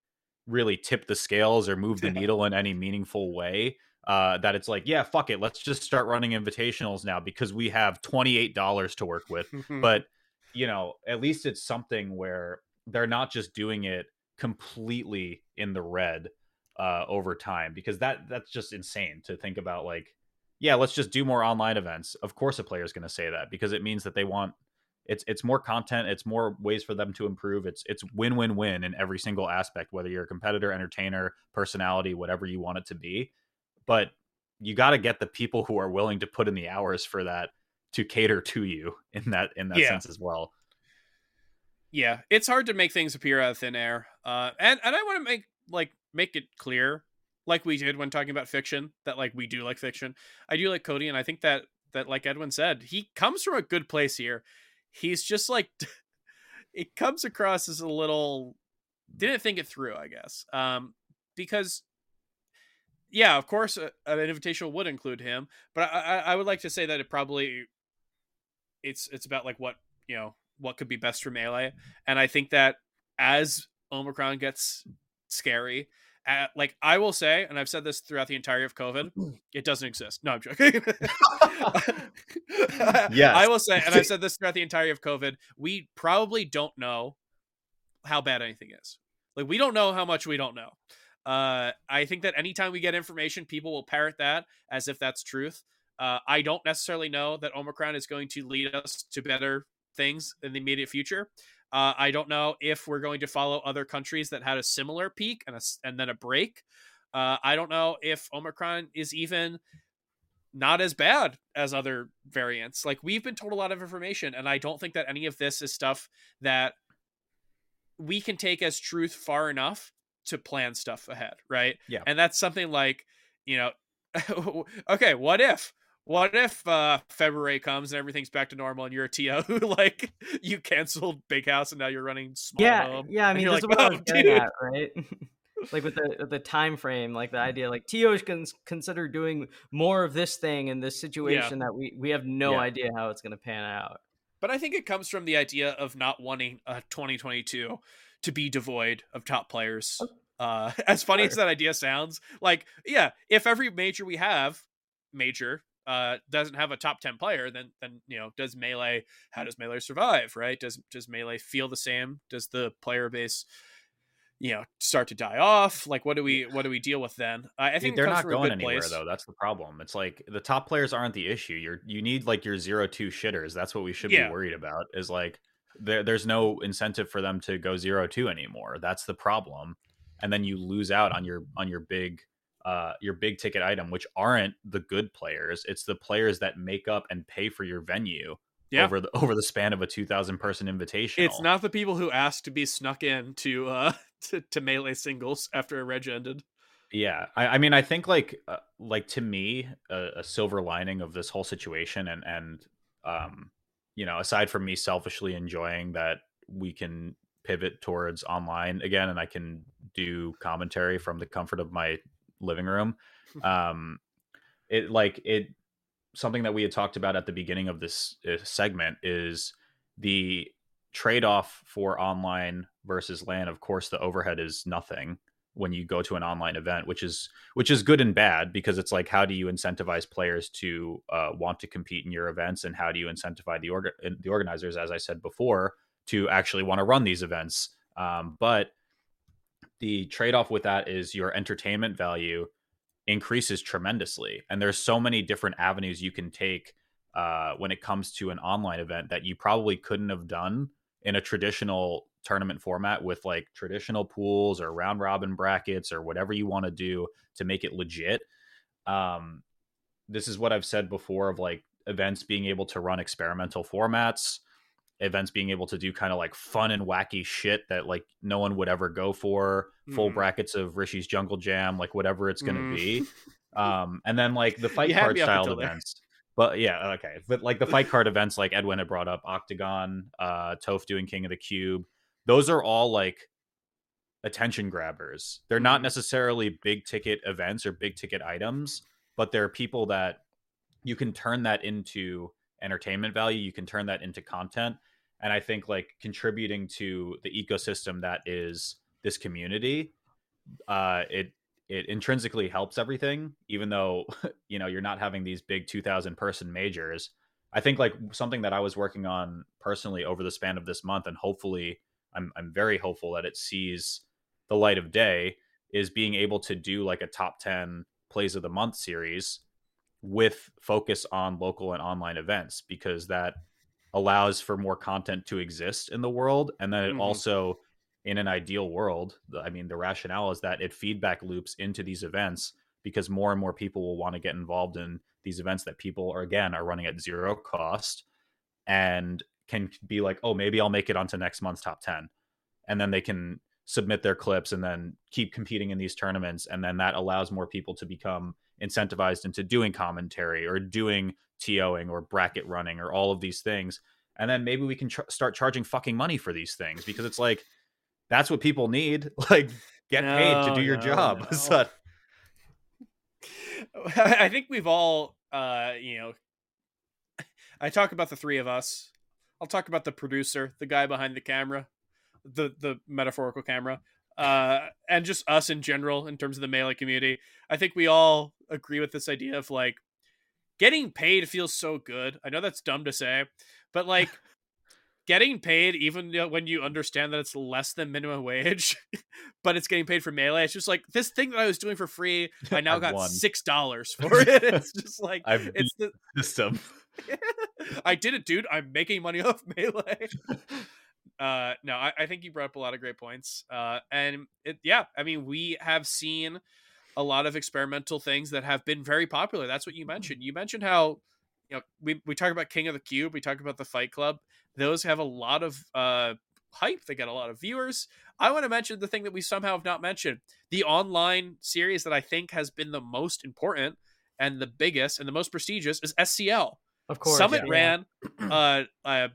really tip the scales or move the needle in any meaningful way uh, that it's like, yeah, fuck it, let's just start running invitationals now because we have twenty eight dollars to work with. but you know, at least it's something where they're not just doing it completely in the red uh, over time because that that's just insane to think about. Like, yeah, let's just do more online events. Of course, a player is going to say that because it means that they want it's it's more content it's more ways for them to improve it's it's win win win in every single aspect whether you're a competitor entertainer personality whatever you want it to be but you got to get the people who are willing to put in the hours for that to cater to you in that in that yeah. sense as well. Yeah, it's hard to make things appear out of thin air. Uh, and and I want to make like make it clear, like we did when talking about fiction, that like we do like fiction. I do like Cody, and I think that that like Edwin said, he comes from a good place here. He's just like it comes across as a little didn't think it through, I guess. Um, because yeah, of course, uh, an invitational would include him, but I, I, I would like to say that it probably it's it's about like what you know what could be best for melee, and I think that as Omicron gets scary, uh, like I will say, and I've said this throughout the entirety of COVID, it doesn't exist. No, I'm joking. yeah, I will say, and I've said this throughout the entirety of COVID, we probably don't know how bad anything is. Like we don't know how much we don't know. Uh, I think that anytime we get information, people will parrot that as if that's truth. Uh, I don't necessarily know that Omicron is going to lead us to better things in the immediate future. Uh, I don't know if we're going to follow other countries that had a similar peak and a, and then a break. Uh, I don't know if Omicron is even not as bad as other variants. Like we've been told a lot of information, and I don't think that any of this is stuff that we can take as truth far enough to plan stuff ahead, right? Yeah. And that's something like, you know, okay, what if? What if uh February comes and everything's back to normal and you're a TO who like you canceled Big House and now you're running small Yeah, home, yeah, I mean that's like, what oh, I was getting at, right? like with the the time frame, like the idea, like TO can consider doing more of this thing in this situation yeah. that we we have no yeah. idea how it's going to pan out. But I think it comes from the idea of not wanting a 2022 to be devoid of top players. Oh, uh, as funny as that idea sounds, like yeah, if every major we have major uh, doesn't have a top 10 player then then you know does melee how does melee survive right? Does does melee feel the same? Does the player base you know start to die off? Like what do we what do we deal with then? I think they're not going anywhere place. though. That's the problem. It's like the top players aren't the issue. You're you need like your zero two shitters. That's what we should yeah. be worried about is like there, there's no incentive for them to go zero two anymore that's the problem and then you lose out on your on your big uh, your big ticket item, which aren't the good players. It's the players that make up and pay for your venue yeah. over the over the span of a two thousand person invitation. It's not the people who asked to be snuck in to uh to, to melee singles after a reg ended. Yeah, I, I mean, I think like uh, like to me, a, a silver lining of this whole situation, and and um, you know, aside from me selfishly enjoying that we can pivot towards online again, and I can do commentary from the comfort of my living room. Um, it like it something that we had talked about at the beginning of this uh, segment is the trade-off for online versus LAN. Of course, the overhead is nothing when you go to an online event, which is which is good and bad because it's like how do you incentivize players to uh, want to compete in your events, and how do you incentivize the org- the organizers, as I said before, to actually want to run these events. Um, but the trade-off with that is your entertainment value increases tremendously and there's so many different avenues you can take uh, when it comes to an online event that you probably couldn't have done in a traditional tournament format with like traditional pools or round robin brackets or whatever you want to do to make it legit. Um, this is what i've said before of like events being able to run experimental formats events being able to do kind of like fun and wacky shit that like no one would ever go for mm. full brackets of rishi's jungle jam like whatever it's going to mm. be um and then like the fight card style events. But yeah okay. But like the fight card events like edwin had brought up octagon uh toph doing king of the cube those are all like attention grabbers they're not mm. necessarily big ticket events or big ticket items but they're people that you can turn that into entertainment value you can turn that into content and i think like contributing to the ecosystem that is this community uh it it intrinsically helps everything even though you know you're not having these big 2000 person majors i think like something that i was working on personally over the span of this month and hopefully i'm i'm very hopeful that it sees the light of day is being able to do like a top 10 plays of the month series with focus on local and online events because that allows for more content to exist in the world and then it mm-hmm. also in an ideal world i mean the rationale is that it feedback loops into these events because more and more people will want to get involved in these events that people are again are running at zero cost and can be like oh maybe i'll make it onto next month's top 10 and then they can submit their clips and then keep competing in these tournaments and then that allows more people to become incentivized into doing commentary or doing TOing or bracket running or all of these things. And then maybe we can tr- start charging fucking money for these things because it's like that's what people need. Like get no, paid to do your no, job. No. so, I think we've all uh, you know I talk about the three of us. I'll talk about the producer, the guy behind the camera, the the metaphorical camera uh, and just us in general in terms of the melee community. I think we all agree with this idea of like getting paid feels so good. I know that's dumb to say, but like getting paid even when you understand that it's less than minimum wage, but it's getting paid for melee. It's just like this thing that I was doing for free. I now got won. six dollars for it. It's just like I've it's the system. I did it, dude. I'm making money off melee. Uh no I, I, think you brought up a lot of great points. Uh and it yeah i mean we have seen a lot of experimental things that have been very popular. That's what you mentioned. You mentioned how you know we, we talk about king of the cube. We talk about the fight club. Those have a lot of uh hype. They get a lot of viewers. I want to mention the thing that we somehow have not mentioned. The online series that i think has been the most important and the biggest and the most prestigious is scl of course summit yeah. ran uh, uh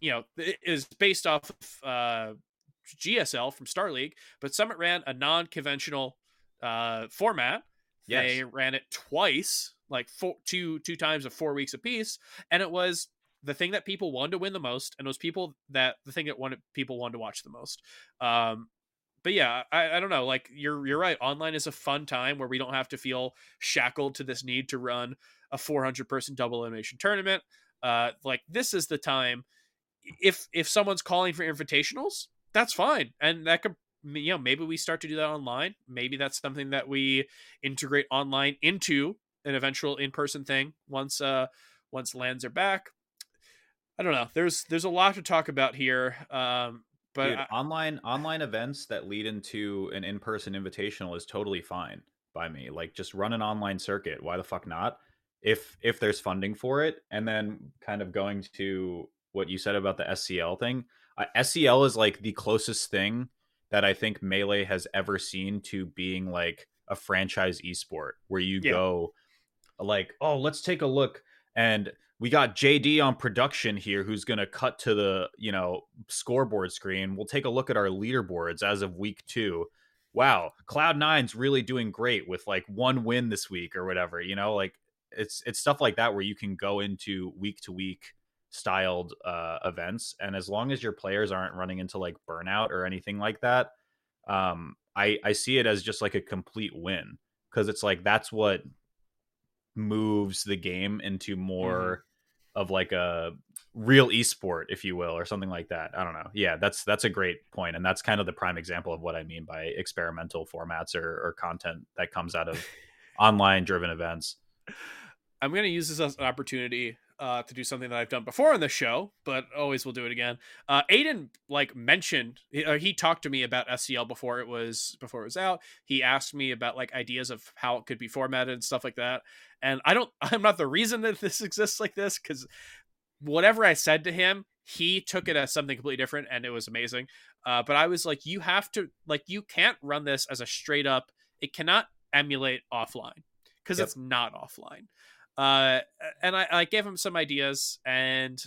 you know is based off of uh, GSL from Star League, but Summit ran a non-conventional uh, format. Yes. They ran it twice, like four, two two times of four weeks apiece, and it was the thing that people wanted to win the most, and those people that the thing that wanted people wanted to watch the most. Um, but yeah, I, I don't know. Like you're you're right. Online is a fun time where we don't have to feel shackled to this need to run a 400 person double elimination tournament. Uh, like this is the time. If if someone's calling for invitationals, that's fine, and that could you know maybe we start to do that online. Maybe that's something that we integrate online into an eventual in person thing once uh once lands are back. I don't know. There's there's a lot to talk about here. Um, but Dude, I- online online events that lead into an in-person invitational is totally fine by me. Like just run an online circuit. Why the fuck not? If if there's funding for it, and then kind of going to what you said about the SCL thing. Uh, SCL is like the closest thing that I think Melee has ever seen to being like a franchise esport where you Yeah. go like, oh, let's take a look and we got JD on production here who's going to cut to the, you know, scoreboard screen. We'll take a look at our leaderboards as of week 2. Wow, Cloud9's really doing great with like one win this week or whatever, you know, like it's it's stuff like that where you can go into week to week styled uh events and as long as your players aren't running into like burnout or anything like that, um I I see it as just like a complete win because it's like that's what moves the game into mm-hmm. more of like a real esport if you will or something like that. I don't know. Yeah that's that's a great point and that's kind of the prime example of what i mean by experimental formats or, or content that comes out of online driven events. I'm going to use this as an opportunity uh, to do something that I've done before on the show, but always will do it again. Uh, Aiden like mentioned he, uh, he talked to me about SCL before it was before it was out. He asked me about like ideas of how it could be formatted and stuff like that. And I don't I'm not the reason that this exists like this cuz whatever I said to him, he took it as something completely different and it was amazing. Uh, but I was like you have to like you can't run this as a straight up it cannot emulate offline because Yep. it's not offline uh and I, I gave him some ideas and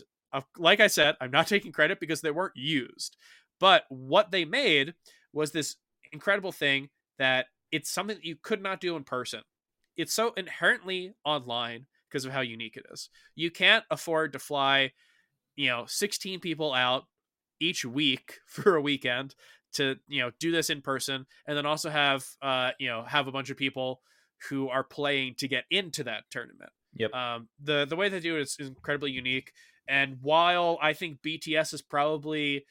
like i said i'm not taking credit because they weren't used but what they made was this incredible thing that it's something that you could not do in person. It's so inherently online because of how unique it is. You can't afford to fly you know 16 people out each week for a weekend to you know do this in person and then also have uh you know have a bunch of people who are playing to get into that tournament Yep. um, the the way they do it is, incredibly unique. And while I think BTS is probably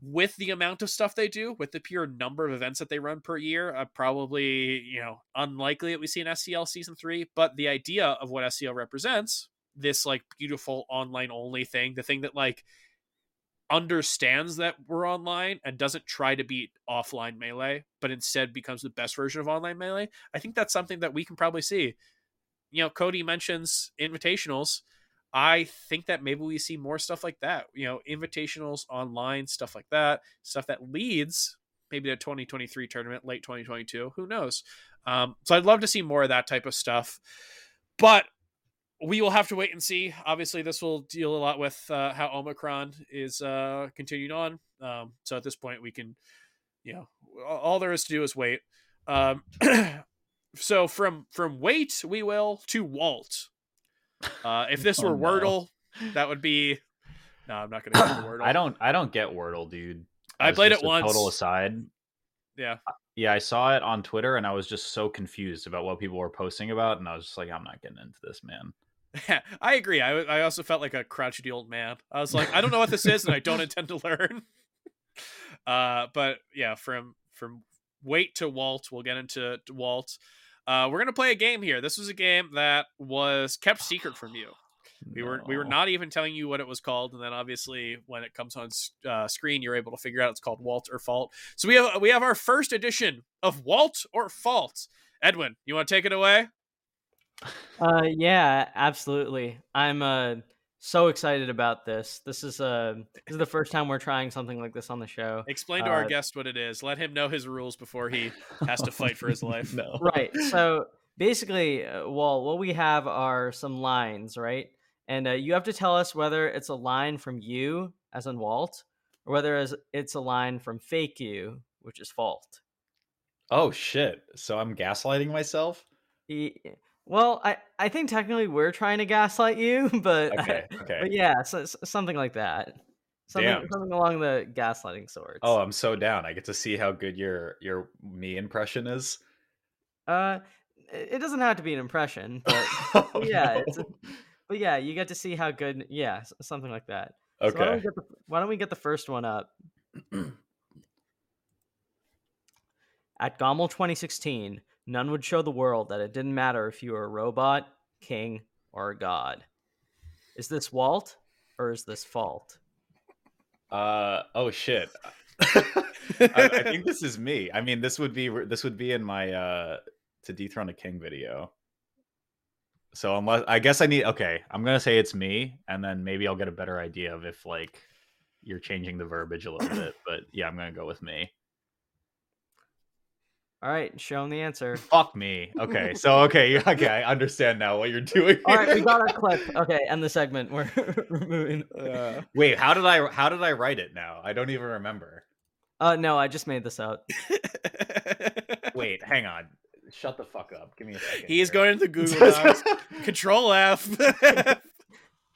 with the amount of stuff they do, with the pure number of events that they run per year, uh, probably you know unlikely that we see an SCL season three. But the idea of what SCL represents, this like beautiful online only thing, the thing that like understands that we're online and doesn't try to beat offline melee, but instead becomes the best version of online melee. I think that's something that we can probably see you know, Cody mentions invitationals. I think that maybe we see more stuff like that. You know, invitationals online, stuff like that, stuff that leads maybe to 2023 tournament, late 2022. Who knows? Um, so I'd love to see more of that type of stuff. But we will have to wait and see. Obviously, this will deal a lot with uh, how Omicron is uh, continuing on. Um, so at this point, we can, you know, all- there is to do is wait. Um, so from from wait we will to Walt. Uh, if this Oh, were no. Wordle, that would be. No, I'm not going to Wordle. i don't i don't get wordle dude I As played it once. total aside Yeah, yeah i saw it on twitter and i was just so confused about what people were posting about and i was just like i'm not getting into this man I agree. I I also felt like a crouchy old man. I was like, I don't know what this is, and I don't intend to learn. Uh, but yeah, from from wait to Walt, we'll get into to Walt. Uh, we're gonna play a game here. This was a game that was kept secret from you. We were we were not even telling you what it was called, and then obviously when it comes on uh, screen, you're able to figure out it's called Walt or Fault. So we have we have our first edition of Walt or Fault. Edwin, you want to take it away? Uh, yeah, absolutely. I'm uh so excited about this. This is uh this is the first time we're trying something like this on the show. Explain to our Uh, guest what it is. Let him know his rules before he has to fight for his life. no right. So basically, uh, well, what we have are some lines, right? And uh, you have to tell us whether it's a line from you, as in Walt, or whether it's a line from fake you, which is fault. Oh shit! So I'm gaslighting myself. Well, I, I think technically we're trying to gaslight you, but okay, okay. But yeah, so, something like that. Something, Damn. something along the gaslighting sorts. Oh, I'm so down. I get to see how good your your me impression is. Uh, it doesn't have to be an impression, but oh, yeah, no. a, but yeah, you get to see how good. Yeah, something like that. Okay. So why, don't the, why don't we get the first one up? At GOML 2016, n0ne would show the world that it didn't matter if you were a robot, king, or a god. Is this Walt or is this fault? Uh oh shit. I, I, think this is me. I mean, this would be this would be in my uh to dethrone a king video. So unless I guess I need okay, I'm gonna say it's me, and then maybe I'll get a better idea of if like you're changing the verbiage a little bit. But yeah, I'm gonna go with me. All right, show him the answer. Fuck me. Okay, so okay, okay, I understand now what you're doing. All right, we got our clip. Okay, end the segment. We're moving. Uh, wait, how did I how did I write it now? I don't even remember. Uh, no, I just made this up. wait, hang on. Shut the fuck up. Give me a second. He's here. going into Google Docs. Control F.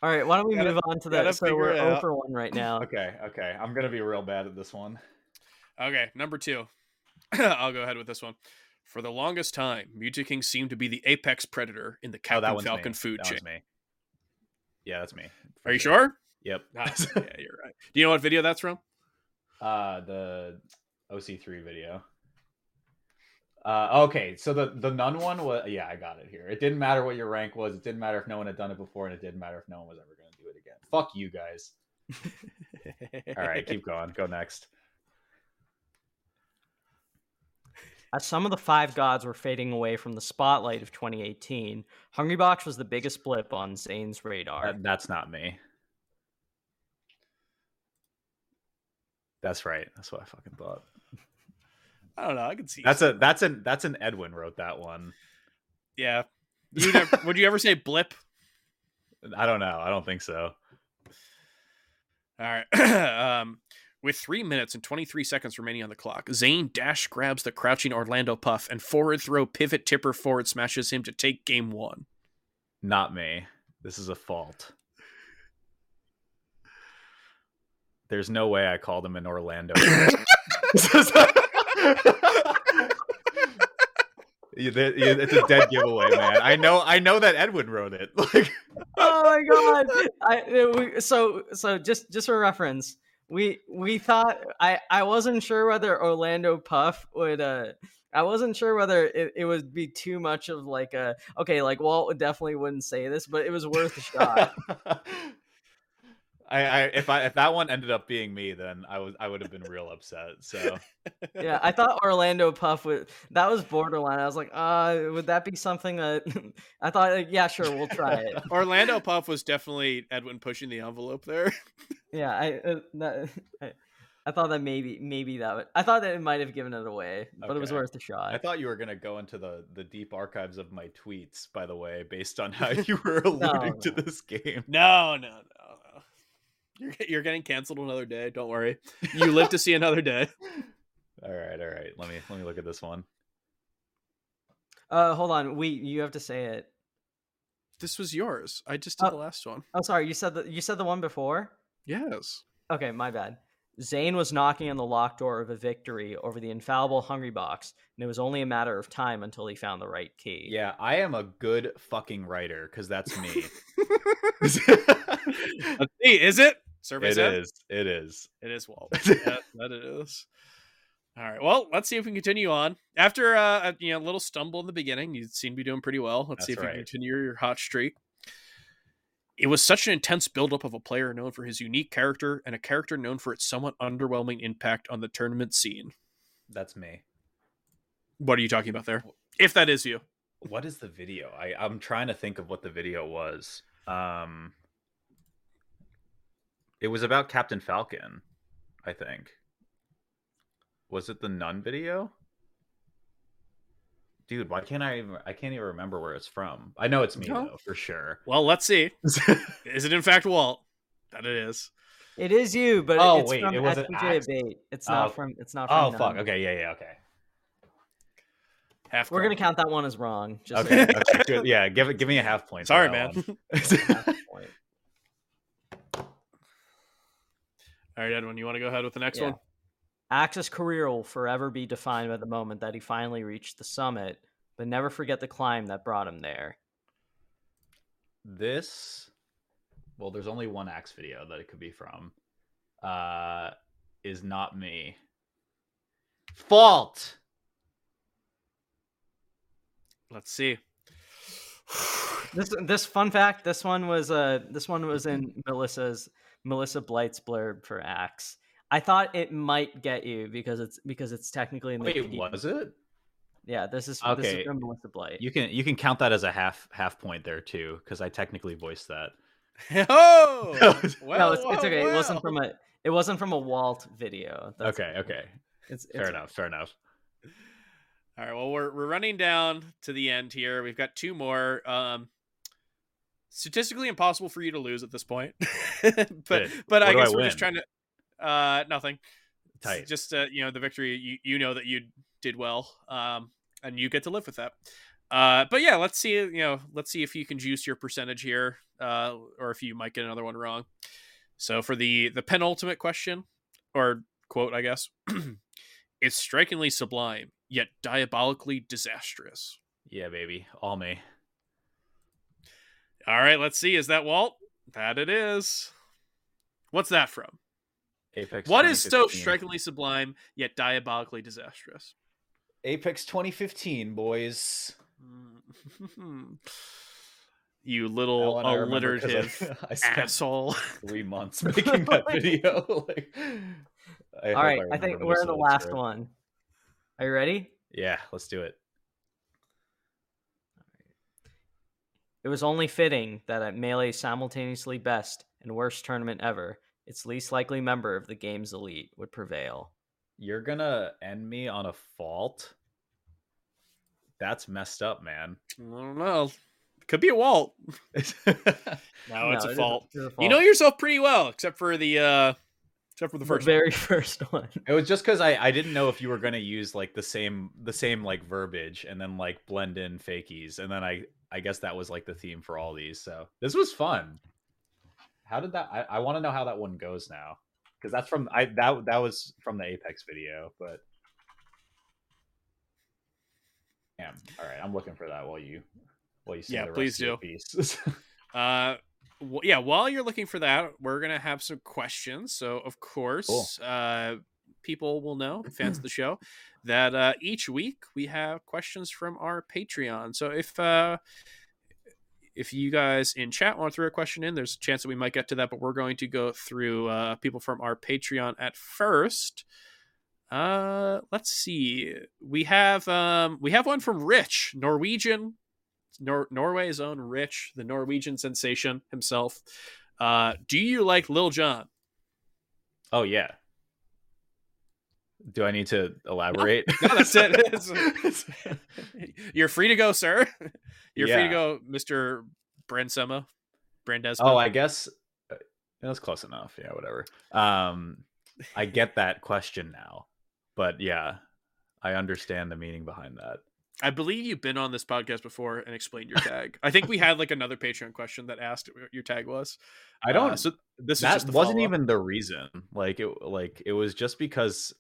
All right, why don't we gotta, move on to that? So we're over one right now. Okay, okay. I'm gonna be real bad at this one. Okay, number two. I'll go ahead with this one. For the longest time, Mew2King seemed to be the apex predator in the oh, Captain oh, Falcon me. food that chain. me. Yeah, that's me. Are you sure? Yep. yeah, you're right. Do you know what video that's from? Uh, the OC3 video. Uh, okay, so the the n0ne one was yeah, I got it here. It didn't matter what your rank was. It didn't matter if no one had done it before, and it didn't matter if no one was ever going to do it again. Fuck you guys. All right, keep going. Go next. As some of the five gods were fading away from the spotlight of 2018, Hungrybox was the biggest blip on Zain's radar. That, that's not me. That's right. That's what I fucking thought. I don't know. I can see. That's a that's an that's an Edwin wrote that one. Yeah. You never, would you ever say blip? I don't know. I don't think so. All right. um, with three minutes and 23 seconds remaining on the clock, Zain dash grabs the crouching Orlando Puff and forward throw pivot tipper forward smashes him to take game one. Not me. This is a fault. There's no way I called him an Orlando. it's a dead giveaway, man. I know, I know that Edwin wrote it. Like, oh my god! I, so, so just just for reference, we we thought I I wasn't sure whether Orlando Puff would uh I wasn't sure whether it, it would be too much of like a okay like Walt would definitely wouldn't say this but it was worth a shot. I, I if I if that one ended up being me, then I was I would have been real upset. So yeah, I thought Orlando Puff would that was borderline. I was like, uh, would that be something that I thought? Like, yeah, sure, we'll try it. Orlando Puff was definitely Edwin pushing the envelope there. yeah, I, uh, that, I I thought that maybe maybe that would, I thought that it might have given it away, but okay. it was worth a shot. I thought you were gonna go into the the deep archives of my tweets, by the way, based on how you were alluding no, no. to this game. No, no, no. You're you're getting canceled another day. Don't worry. You live to see another day. all right, all right. Let me let me look at this one. Uh, hold on. We you have to say it. This was yours. I just did oh, the last one. Oh, sorry. You said the you said the one before. Yes. Okay, my bad. Zain was knocking on the locked door of a victory over the infallible Hungrybox, and it was only a matter of time until he found the right key. Yeah, I am a good fucking writer because that's me. Let's see, is it? Survey it is. It is. It is Walt. that, that it is. All right. Well, let's see if we can continue on. After uh, a you know, little stumble in the beginning, you seem to be doing pretty well. Let's That's see if right. you continue your hot streak. It was such an intense buildup of a player known for his unique character and a character known for its somewhat underwhelming impact on the tournament scene. That's me. What are you talking about there? If that is you. What is the video? I, I'm trying to think of what the video was. Um, it was about Captain Falcon, I think. Was it the n0ne video? Dude, why can't I even I can't even remember where it's from. I know it's me no. though, for sure. Well, let's see. is it in fact Walt? That it is. It is you, but Oh, it's wait, from it wasn't FPJ Bait. It's Oh. not from. It's not oh, from. Oh them. fuck. Okay. Yeah. Yeah. Okay. Half. We're gonna count that one as wrong. Just Okay. okay. Yeah. Give it. Give me a half point. for Sorry, that man. one. half point. All right, Edwin, you want to go ahead with the next Yeah. one? Axe's career will forever be defined by the moment that he finally reached the summit, but never forget the climb that brought him there. this. Well, there's only one axe video that it could be from. Uh, is not me. Fault. Let's see. This this fun fact, this one was uh this one was in Melissa's Melissa Blight's blurb for Axe. I thought it might get you because it's because it's technically in the Wait, PD. was it? Yeah, this is this Okay. is from Melissa Blight. You can you can count that as a half half point there too, because I technically voiced that. oh, well, no, it's, it's well, okay. It wasn't from a it wasn't from a Walt video. That's okay. Okay. It's, it's Fair enough. Fair enough. All right. Well, we're we're running down to the end here. We've got two more. Um, statistically impossible for you to lose at this point, but Good. but I What guess I we're just trying to. Uh, nothing. It's Tight. Just uh, you know, the victory. You you know that you did well. Um, and you get to live with that. Uh, but yeah, let's see. You know, let's see if you can juice your percentage here, uh, or if you might get another one wrong. So for the the penultimate question, or quote, I guess, it's strikingly sublime yet diabolically disastrous. Yeah, baby. All me. All right, let's see. Is that Walt? That it is. What's that from? Apex. What is so strikingly sublime yet diabolically disastrous? Apex 2015, boys. you little one I remember 'cause I- spent asshole. three months making that video. like, I All hope I think we're in the last sorry. one. Are you ready? Yeah, let's do it. It was only fitting that at Melee's simultaneously best and worst tournament ever, its least likely member of the game's elite would prevail. You're gonna end me on a fault. That's messed up, man. I don't know. Could be a Walt. No, No, it's it a is fault. it is a You know yourself pretty well, except for the uh except for the the first one. very first one. It was just because I, I didn't know if you were gonna use like the same the same like verbiage and then like blend in fakies and then I I guess that was like the theme for all these. So this was fun. How did that? I, I want to know how that one goes now because that's from I that that was from the Apex video. But damn, all right, I'm looking for that while you while you see Yeah, the please rest of your do. piece. Uh, yeah. While you're looking for that, we're gonna have some questions. So, of course, uh, people will know fans of the show that uh, each week we have questions from our Patreon. So, if uh, if you guys in chat want to throw a question in, there's a chance that we might get to that. But we're going to go through uh, people from our Patreon at first. Uh, let's see. We have um, we have one from Rich, Norwegian Nor- Norway's own Rich, the Norwegian sensation himself. Uh, do you like Lil Jon? oh yeah. Do I need to elaborate? No, that's it. It's- You're free to go, sir. You're free to go, Mister Brandesma. Brandesma. Oh, I guess uh, was close enough. Yeah, whatever. Um, I get that question now, but yeah, I understand the meaning behind that. I believe you've been on this podcast before and explained your tag. I think we had like another Patreon question that asked what your tag was. I don't. Uh, so this is that just wasn't even the reason. Like it, like it was just because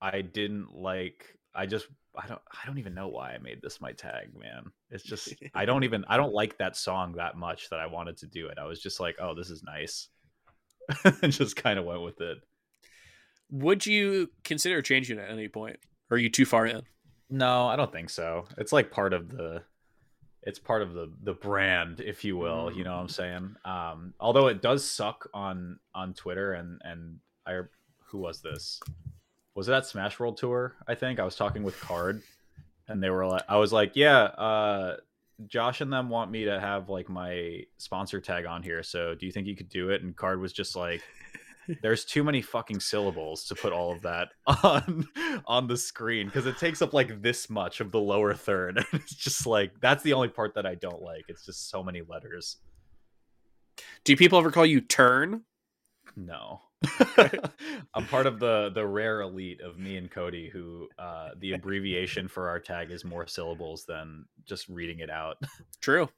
I didn't like. I just. I don't. I don't even know why I made this my tag, man. It's just. I don't even. I don't like that song that much that I wanted to do it. I was just like, oh, this is nice, and just kind of went with it. Would you consider changing it at any point? Or are you too far in? No, I don't think so. It's like part of the it's part of the the brand, if you will, you know what I'm saying? Um although it does suck on on Twitter and and I who was this? Was it that Smash World Tour? I think I was talking with Card and they were like I was like, "Yeah, uh Josh and them want me to have like my sponsor tag on here. So, do you think you could do it?" And Card was just like there's too many fucking syllables to put all of that on on the screen because it takes up like this much of the lower third and it's just like that's the only part that i don't like it's just so many letters Do people ever call you Turn? No. I'm part of the the rare elite of me and Cody who uh the abbreviation for our tag is more syllables than just reading it out. True.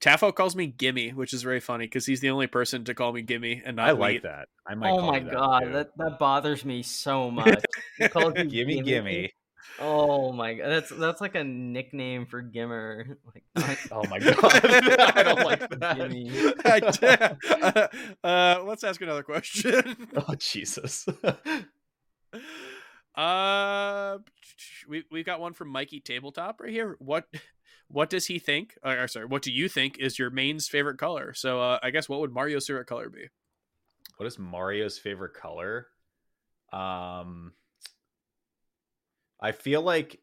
Tafo calls me Gimme, which is very funny because he's the only person to call me Gimme and not I like Wheat. that. I might Oh call my you that, god, that, that bothers me so much. He calls you gimme gimme. Oh my god, that's that's like a nickname for Gimmer. Like, Oh my god. I don't like that. Gimme. uh, let's ask another question. Oh Jesus. Uh, we we've got one from Mikey Tabletop right here. What what does he think? Or, or sorry, what do you think is your main's favorite color? So uh, I guess what would Mario's favorite color be? what is Mario's favorite color? Um I feel like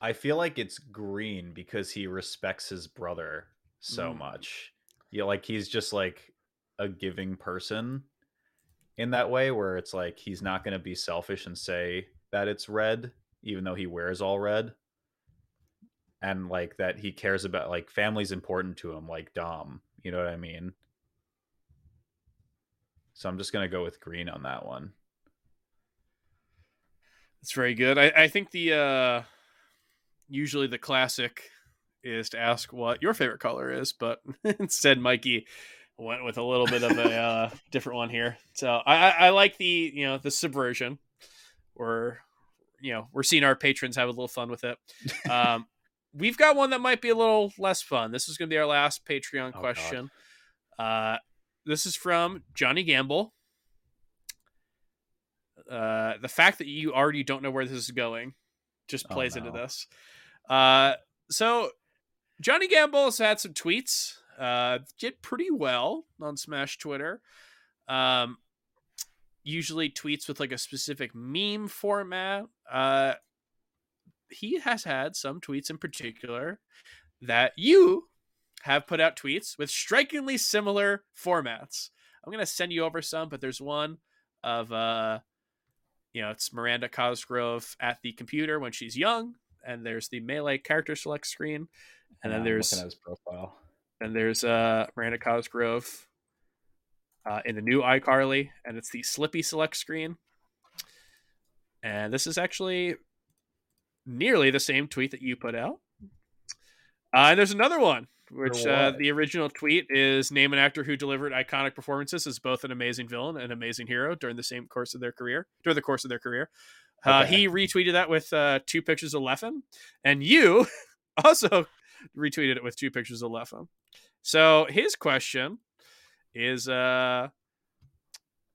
I feel like it's green because he respects his brother so Mm. much. Yeah, like he's just like a giving person in that way where it's like he's not going to be selfish and say that it's red even though he wears all red. And like that he cares about like family's important to him like Dom, you know what I mean? So I'm just going to go with green on that one. It's very good. I, I think the uh, usually the classic is to ask what your favorite color is, but instead Mikey went with a little bit of a uh, different one here. So I, I, like the you know the subversion, or you know we're seeing our patrons have a little fun with it. Um, we've got one that might be a little less fun. This is going to be our last Patreon Oh, question. Uh, this is from Johnny Gamble. Uh, the fact that you already don't know where this is going just Oh, plays into this. Uh, so Johnny Gamble's had some tweets. Uh, did pretty well on Smash Twitter. Um, usually tweets with like a specific meme format. Uh, he has had some tweets in particular that you have put out tweets with strikingly similar formats. I'm gonna send you over some, but there's one of uh, you know, it's Miranda Cosgrove at the computer when she's young, and there's the melee character select screen, and Yeah, then there's his profile. and there's uh Miranda Cosgrove uh, in the new iCarly, and it's the Slippi select screen. And this is actually nearly the same tweet that you put out. Uh, and there's another one, which uh, the original tweet is name an actor who delivered iconic performances as both an amazing villain and amazing hero during the same course of their career. During the course of their career, uh, he retweeted that with uh, two pictures of Leffen, and you also retweeted it with two pictures of Leffen. So his question is, uh,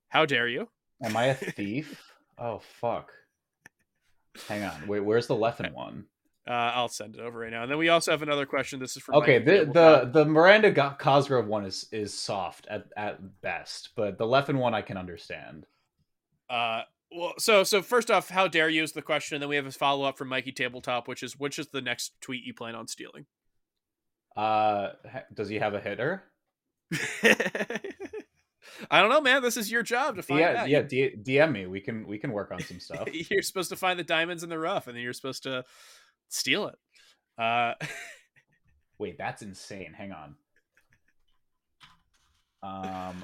how dare you? Am I a thief? oh fuck. Hang on. Wait, where's the Leffen one? Uh, I'll send it over right now. And then we also have another question. This is from Okay, the the the Miranda Cosgrove one is is soft at at best, but the Leffen one I can understand. Uh, well, so so first off, how dare you is the question. And then we have a follow up from Mikey Tabletop, which is which is the next tweet you plan on stealing? Uh, does he have a hitter? I don't know, man. This is your job to find Yeah, out. yeah. D- DM me. We can we can work on some stuff. You're supposed to find the diamonds in the rough, and then you're supposed to steal it. Uh, Wait, that's insane. Hang on. Um,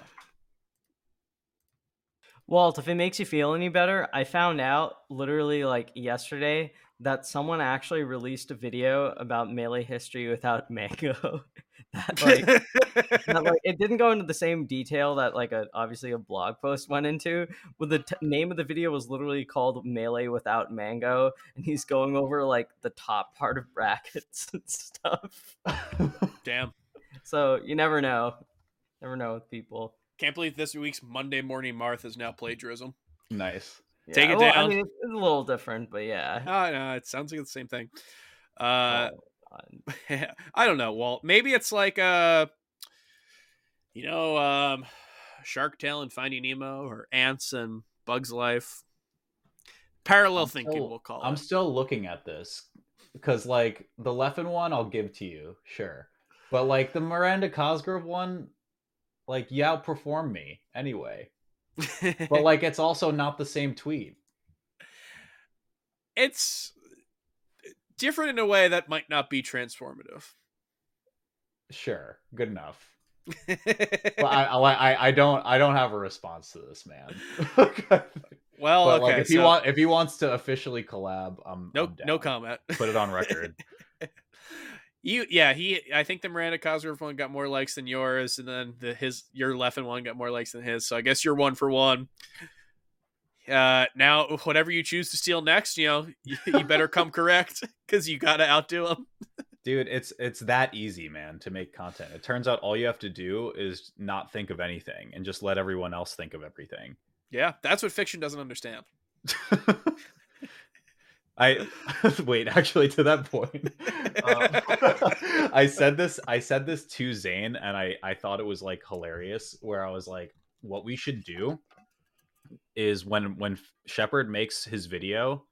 Walt, if it makes you feel any better, I found out literally like yesterday that someone actually released a video about melee history without Mango. that like that, like it didn't go into the same detail that like a obviously a blog post went into. But the t- name of the video was literally called "Melee Without Mango," and he's going over like the top part of brackets and stuff. damn. So you never know, never know with people. Can't believe this week's Monday Morning Marth is now plagiarism. nice. Take it well, down. I mean, it's, it's a little different, but yeah. Oh, no, it sounds like the same thing. Uh, Oh, I don't know, Walt. Maybe it's like uh you know, um Shark Tale and Finding Nemo or Ants and Bugs Life. Parallel I'm thinking still- we'll call it. I'm still looking at this because, like, the Leffen one, I'll give to you, sure, but like the Miranda Cosgrove one, like, you outperform me anyway. But like, it's also not the same tweet. it's different in a way that might not be transformative. Sure, good enough. well, I, I I don't I don't have a response to this man. well, but okay, like if so he want if he wants to officially collab, I'm no I'm no comment. Put it on record. You yeah he I think the Miranda Cosgrove one got more likes than yours, and then the his your Leffen one got more likes than his. So I guess you're one for one. Uh, now whatever you choose to steal next, you know you, you better come correct because you gotta outdo him. Dude, it's it's that easy, man, to make content. It turns out all you have to do is not think of anything and just let everyone else think of everything. Yeah, that's what fiction doesn't understand. I wait. Actually, to that point, um, I said this. I said this to Zane, and I I thought it was like hilarious. Where I was like, "What we should do is when when Shepard makes his video,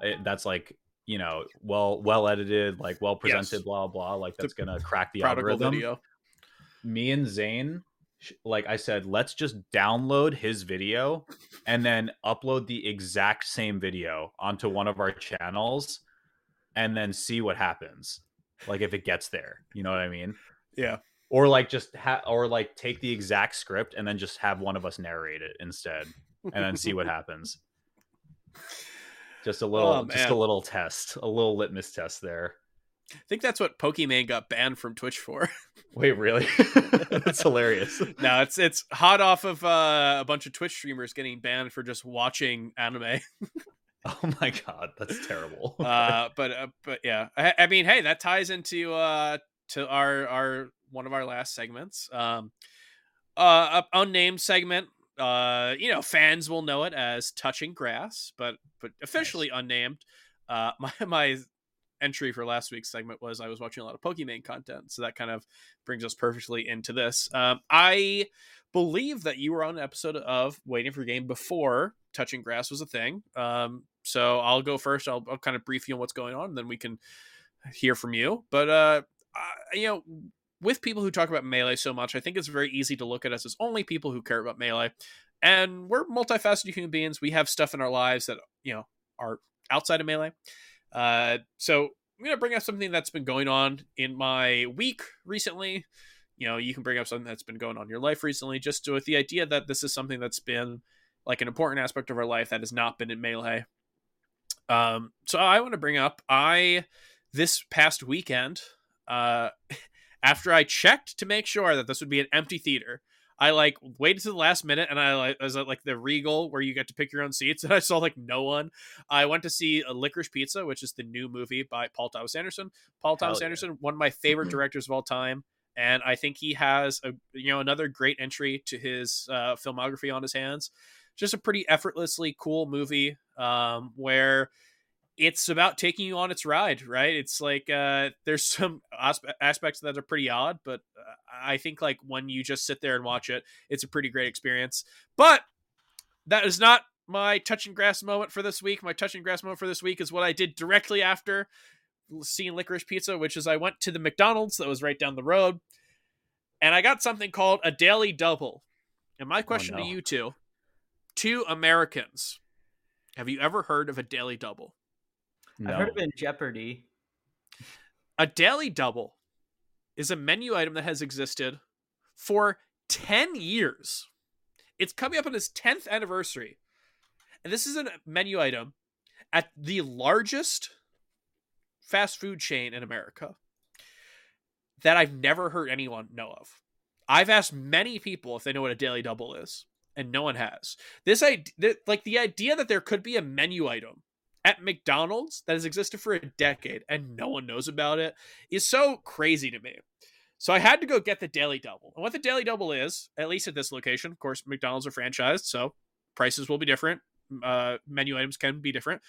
it, that's like you know well well edited, like well presented, Yes. blah blah. Like that's gonna crack the algorithm." video. me and Zane, like I said, let's just download his video and then upload the exact same video onto one of our channels and then see what happens. Like if it gets there, you know what I mean? Yeah. Or like just ha- or like take the exact script and then just have one of us narrate it instead and then see what happens. Just a little Oh, just a little test, a little litmus test there. I think that's what Pokemon got banned from Twitch for. Wait, really? That's hilarious. no, it's it's hot off of uh, a bunch of Twitch streamers getting banned for just watching anime. Oh my god, that's terrible. uh, but uh, but yeah, I, I mean, hey, that ties into uh to our our one of our last segments. Um, uh, unnamed segment. Uh, you know, fans will know it as touching grass, but but officially unnamed. Uh, my my entry for last week's segment was I was watching a lot of Pokemon content, so that kind of brings us perfectly into this. Um, I believe that you were on an episode of Waiting for Game before touching grass was a thing. Um, so I'll go first. I'll, I'll kind of brief you on what's going on, and then we can hear from you. But uh, I, you know, with people who talk about melee so much, I think it's very easy to look at us as only people who care about melee. And we're multifaceted human beings. We have stuff in our lives that you know are outside of melee. Uh, so I'm gonna bring up something that's been going on in my week recently. You know, you can bring up something that's been going on in your life recently, just with the idea that this is something that's been like an important aspect of our life that has not been in melee. Um, so I want to bring up I this past weekend, uh, after I checked to make sure that this would be an empty theater, I like waited to the last minute and I like I was at like the Regal where you get to pick your own seats and I saw like no one. I went to see a Licorice Pizza, which is the new movie by Paul Thomas Anderson. Paul Thomas yeah. Anderson, one of my favorite directors of all time, and I think he has a you know another great entry to his uh, filmography on his hands. Just a pretty effortlessly cool movie um, where it's about taking you on its ride, right? It's like uh, there's some aspe- aspects that are pretty odd, but uh, I think like when you just sit there and watch it, it's a pretty great experience. But that is not my touch and grass moment for this week. My touch and grass moment for this week is what I did directly after seeing Licorice Pizza, which is I went to the McDonald's that was right down the road, and I got something called a daily double. And my question no. to you two, two Americans, have you ever heard of a daily double? I heard of it in Jeopardy. A daily double is a menu item that has existed for 10 years. It's coming up on its 10th anniversary. And this is a menu item at the largest fast food chain in America that I've never heard anyone know of. I've asked many people if they know what a daily double is, and no one has. This idea, like the idea that there could be a menu item at McDonald's that has existed for a decade and no one knows about it is so crazy to me. So I had to go get the Daily Double. And what the Daily Double is, at least at this location, of course, McDonald's are franchised, so prices will be different. Uh, menu items can be different.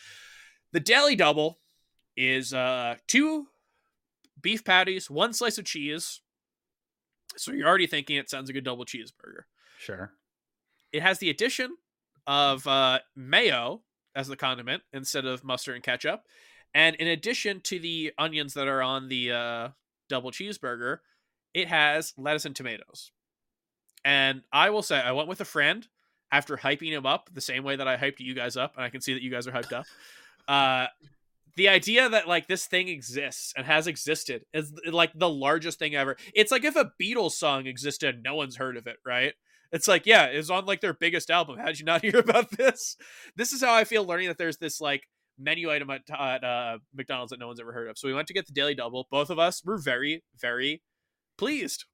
The Daily Double is uh, two beef patties, one slice of cheese. So you're already thinking it sounds like a double cheeseburger. Sure. It has the addition of uh, mayo as the condiment instead of mustard and ketchup. And in addition to the onions that are on the uh, double cheeseburger, it has lettuce and tomatoes. And I will say, I went with a friend after hyping him up the same way that I hyped you guys up, and I can see that you guys are hyped up. Uh, the idea that like this thing exists and has existed is like the largest thing ever. It's like if a Beatles song existed, no one's heard of it, right? It's like, yeah, it's on like their biggest album. How did you not hear about this? This is how I feel learning that there's this like menu item at, at uh, McDonald's that no one's ever heard of. So we went to get the daily double. Both of us were very, very pleased.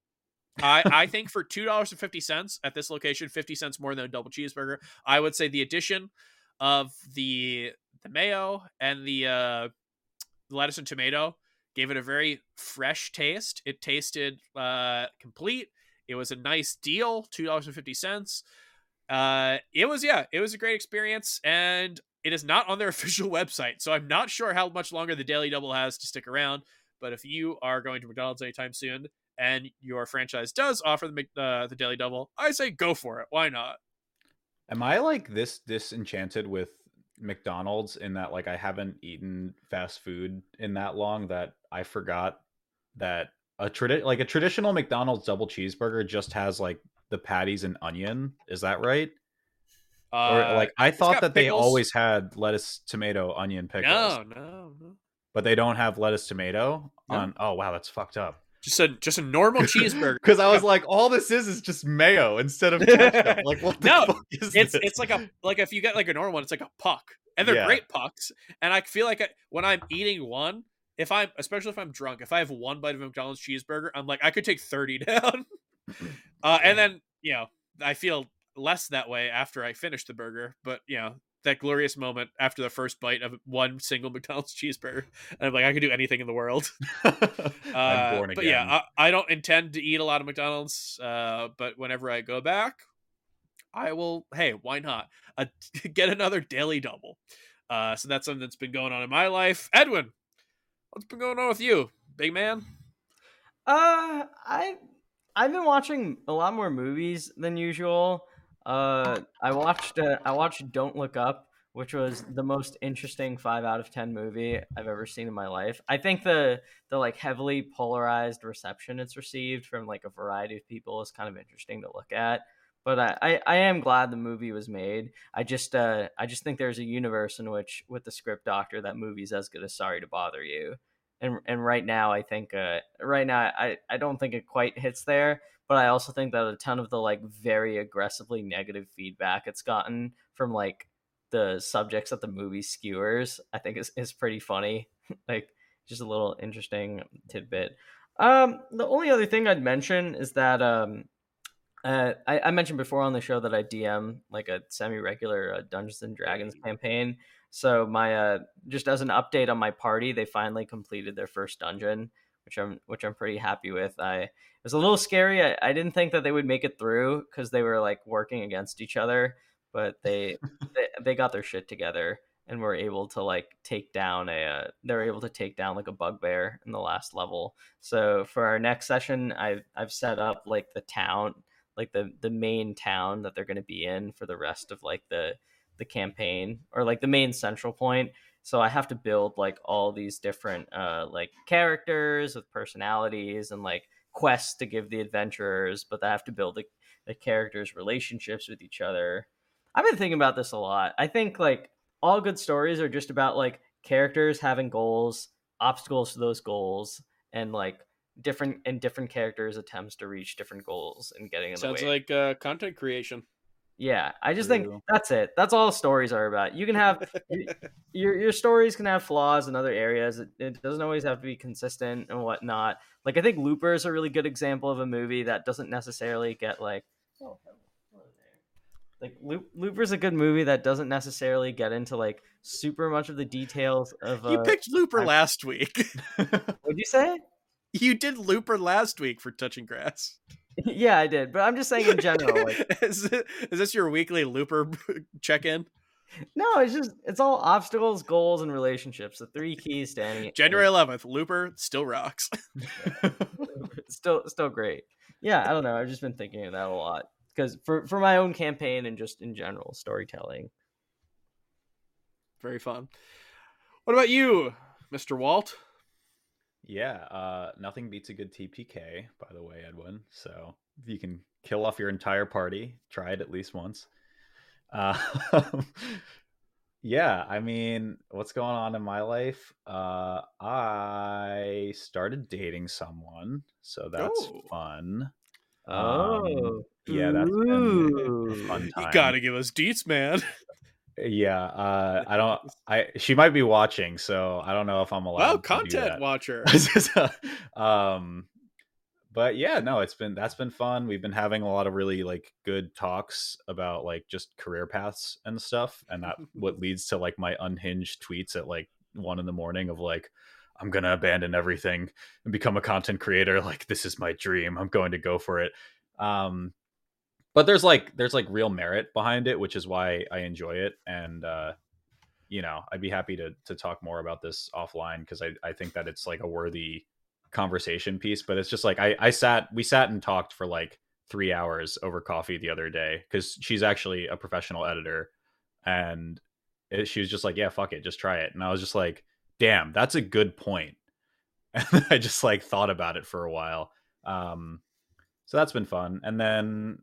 I, I think for two dollars and fifty cents at this location, fifty cents more than a double cheeseburger. I would say the addition of the the mayo and the uh, lettuce and tomato gave it a very fresh taste. It tasted uh, complete. It was a nice deal, two dollars and fifty cents. Uh, it was yeah, it was a great experience, and it is not on their official website, so I'm not sure how much longer the Daily Double has to stick around. But if you are going to McDonald's anytime soon, and your franchise does offer the uh, the Daily Double, I say go for it. Why not? Am I like this disenchanted with McDonald's in that like I haven't eaten fast food in that long that I forgot that a tradi- like a traditional McDonald's double cheeseburger just has like the patties and onion. Is that right? Uh, or like I thought that pickles. they always had lettuce, tomato, onion, pickles. No, no, no. But they don't have lettuce, tomato no. on. Oh wow, that's fucked up. Just a just a normal cheeseburger. Because I was like, all this is is just mayo instead of ketchup. like, what no, it's this? it's like a like if you get like a normal one, it's like a puck, and they're yeah. great pucks. And I feel like I, when I'm eating one, if I'm especially if I'm drunk, if I have one bite of McDonald's cheeseburger, I'm like I could take thirty down. uh, and then you know I feel less that way after I finish the burger, but you know that glorious moment after the first bite of one single McDonald's cheeseburger, and I'm like, I could do anything in the world. uh, but yeah, I, I, don't intend to eat a lot of McDonald's, uh, but whenever I go back, I will. Hey, why not? Uh, get another daily double. Uh, so that's something that's been going on in my life. Edwin, what's been going on with you, big man? Uh, I I've been watching a lot more movies than usual. Uh, I watched uh, I watched Don't Look Up, which was the most interesting five out of ten movie I've ever seen in my life. I think the the like heavily polarized reception it's received from like a variety of people is kind of interesting to look at. But I, I, I am glad the movie was made. I just uh I just think there's a universe in which with the script doctor that movie's as good as Sorry to Bother You. And and right now I think uh right now I, I don't think it quite hits there but I also think that a ton of the like very aggressively negative feedback it's gotten from like the subjects that the movie skewers, I think is, is pretty funny. like just a little interesting tidbit. Um, the only other thing I'd mention is that um, uh, I, I, mentioned before on the show that I DM like a semi-regular uh, Dungeons and Dragons campaign. So my uh, just as an update on my party, they finally completed their first dungeon, which I'm which I'm pretty happy with. I it was a little scary. I, I didn't think that they would make it through because they were like working against each other, but they, they they got their shit together and were able to like take down a uh, they were able to take down like a bugbear in the last level. So for our next session, I've I've set up like the town, like the the main town that they're going to be in for the rest of like the the campaign or like the main central point so i have to build like all these different uh like characters with personalities and like quests to give the adventurers, but they have to build the, the characters' relationships with each other. I've been thinking about this a lot. I think like all good stories are just about like characters having goals, obstacles to those goals, and like different and different characters' attempts to reach different goals and getting in Sounds the way. like uh, content creation. Yeah, I just think that's it. That's all stories are about. You can have your your stories can have flaws in other areas. It, it, doesn't always have to be consistent and whatnot. Like I think Looper is a really good example of a movie that doesn't necessarily get like oh, like Loop, Looper's a good movie that doesn't necessarily get into like super much of the details of. You uh, picked Looper I, last week. What'd you say? You did Looper last week for Touching Grass. yeah, I did, but I'm just saying in general. Like, is, it, is this your weekly Looper check in? No, it's just it's all obstacles, goals, and relationships. The three keys to any. January 11th, Looper still rocks. still, still great. Yeah, I don't know. I've just been thinking of that a lot because for for my own campaign and just in general storytelling. Very fun. What about you, Mr. Walt? Yeah, uh, nothing beats a good TPK, by the way, Edwin. So if you can kill off your entire party, try it at least once. Uh, yeah, I mean, what's going on in my life? Uh, I started dating someone, so that's Oh. fun. Um, Oh. yeah, that's been a Ooh. fun You gotta give us deets, man. Yeah, uh, I don't. I she might be watching, so I don't know if I'm allowed. Do content watcher. um, but yeah, no, it's been that's been fun. We've been having a lot of really like good talks about like just career paths and stuff, and that what leads to like my unhinged tweets at like one in the morning of like. I'm gonna abandon everything and become a content creator. Like this is my dream. I'm going to go for it. Um, but there's like there's like real merit behind it, which is why I enjoy it. And uh, you know, I'd be happy to to talk more about this offline because I I think that it's like a worthy conversation piece. But it's just like I I sat we sat and talked for like three hours over coffee the other day because she's actually a professional editor, and it, she was just like, yeah, fuck it, just try it. And I was just like, damn, that's a good point. And I just like thought about it for a while. Um, so that's been fun. And then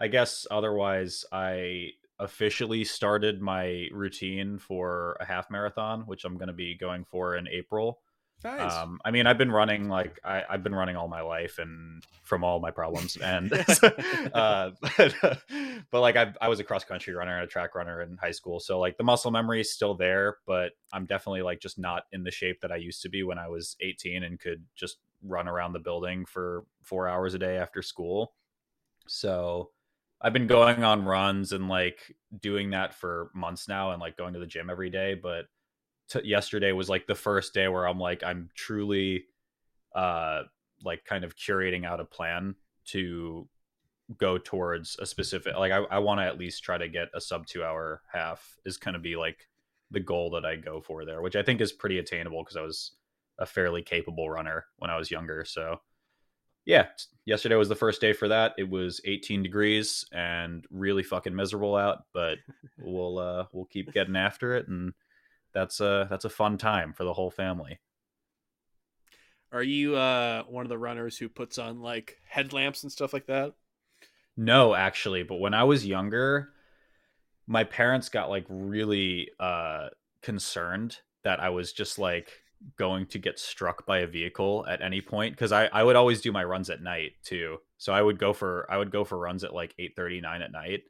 I guess otherwise, I officially started my routine for a half marathon, which I'm going to be going for in April. Nice. Um, I mean, I've been running like I, I've been running all my life and from all my problems, and uh, but, but like I, I was a cross country runner and a track runner in high school, so like the muscle memory is still there, but I'm definitely like just not in the shape that I used to be when I was 18 and could just run around the building for four hours a day after school. So I've been going on runs and like doing that for months now and like going to the gym every day, but t- yesterday was like the first day where I'm like I'm truly uh like kind of curating out a plan to go towards a specific like I, I want to at least try to get a sub two hour half is going to be like the goal that I go for there, which I think is pretty attainable because I was a fairly capable runner when I was younger. So yeah, yesterday was the first day for that. It was 18 degrees and really fucking miserable out, but we'll uh we'll keep getting after it and that's a that's a fun time for the whole family. Are you uh one of the runners who puts on like headlamps and stuff like that? No, actually, but when I was younger, my parents got like really uh concerned that I was just like going to get struck by a vehicle at any point because I, I would always do my runs at night too. So I would go for I would go for runs at like 8 39 at night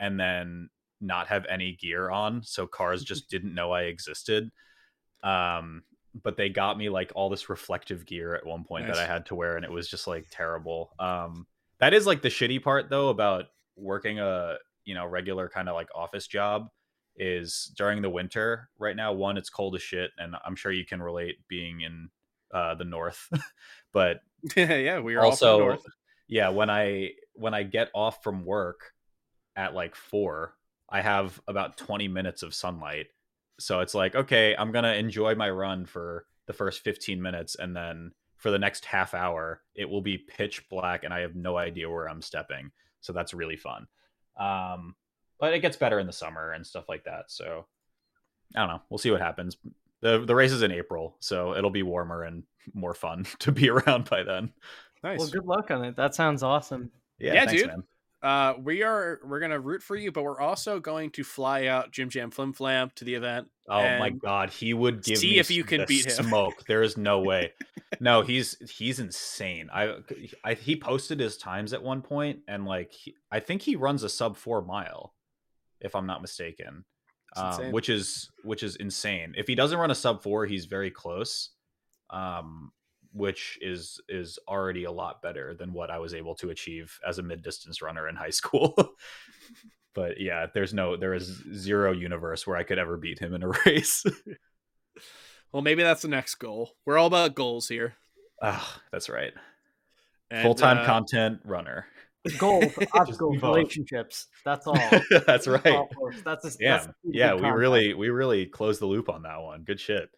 and then not have any gear on. So cars just didn't know I existed. Um but they got me like all this reflective gear at one point Nice. that I had to wear and it was just like terrible. Um that is like the shitty part though about working a you know regular kind of like office job is during the winter right now one it's cold as shit and i'm sure you can relate being in uh the north but yeah, yeah, we are also yeah when i when i get off from work at like four i have about 20 minutes of sunlight. So it's like okay i'm gonna enjoy my run for the first 15 minutes and then for the next half hour it will be pitch black and i have no idea where i'm stepping. So that's really fun. Um but it gets better in the summer and stuff like that so i don't know we'll see what happens the the race is in april so it'll be warmer and more fun to be around by then Nice. Well, good luck on it. That sounds awesome. yeah, Yeah, thanks, dude. man. Uh, we are we're gonna root for you, but we're also going to fly out Jim Jam Flim Flam to the event. Oh my god, he would give see me if you can beat him. Smoke. There is no way. no, he's he's insane. I, I he posted his times at one point, and like he, I think he runs a sub four mile, if I'm not mistaken, um, which is which is insane. If he doesn't run a sub four, he's very close, um, which is is already a lot better than what I was able to achieve as a mid distance runner in high school. but yeah, there's no there is zero universe where I could ever beat him in a race. Well, maybe that's the next goal. We're all about goals here. Ah, that's right. Full time uh, content runner. Goals, obstacles, relationships. That's all. that's right. All. That's a, Yeah, that's a yeah. We concept. really we really closed the loop on that one. Good shit.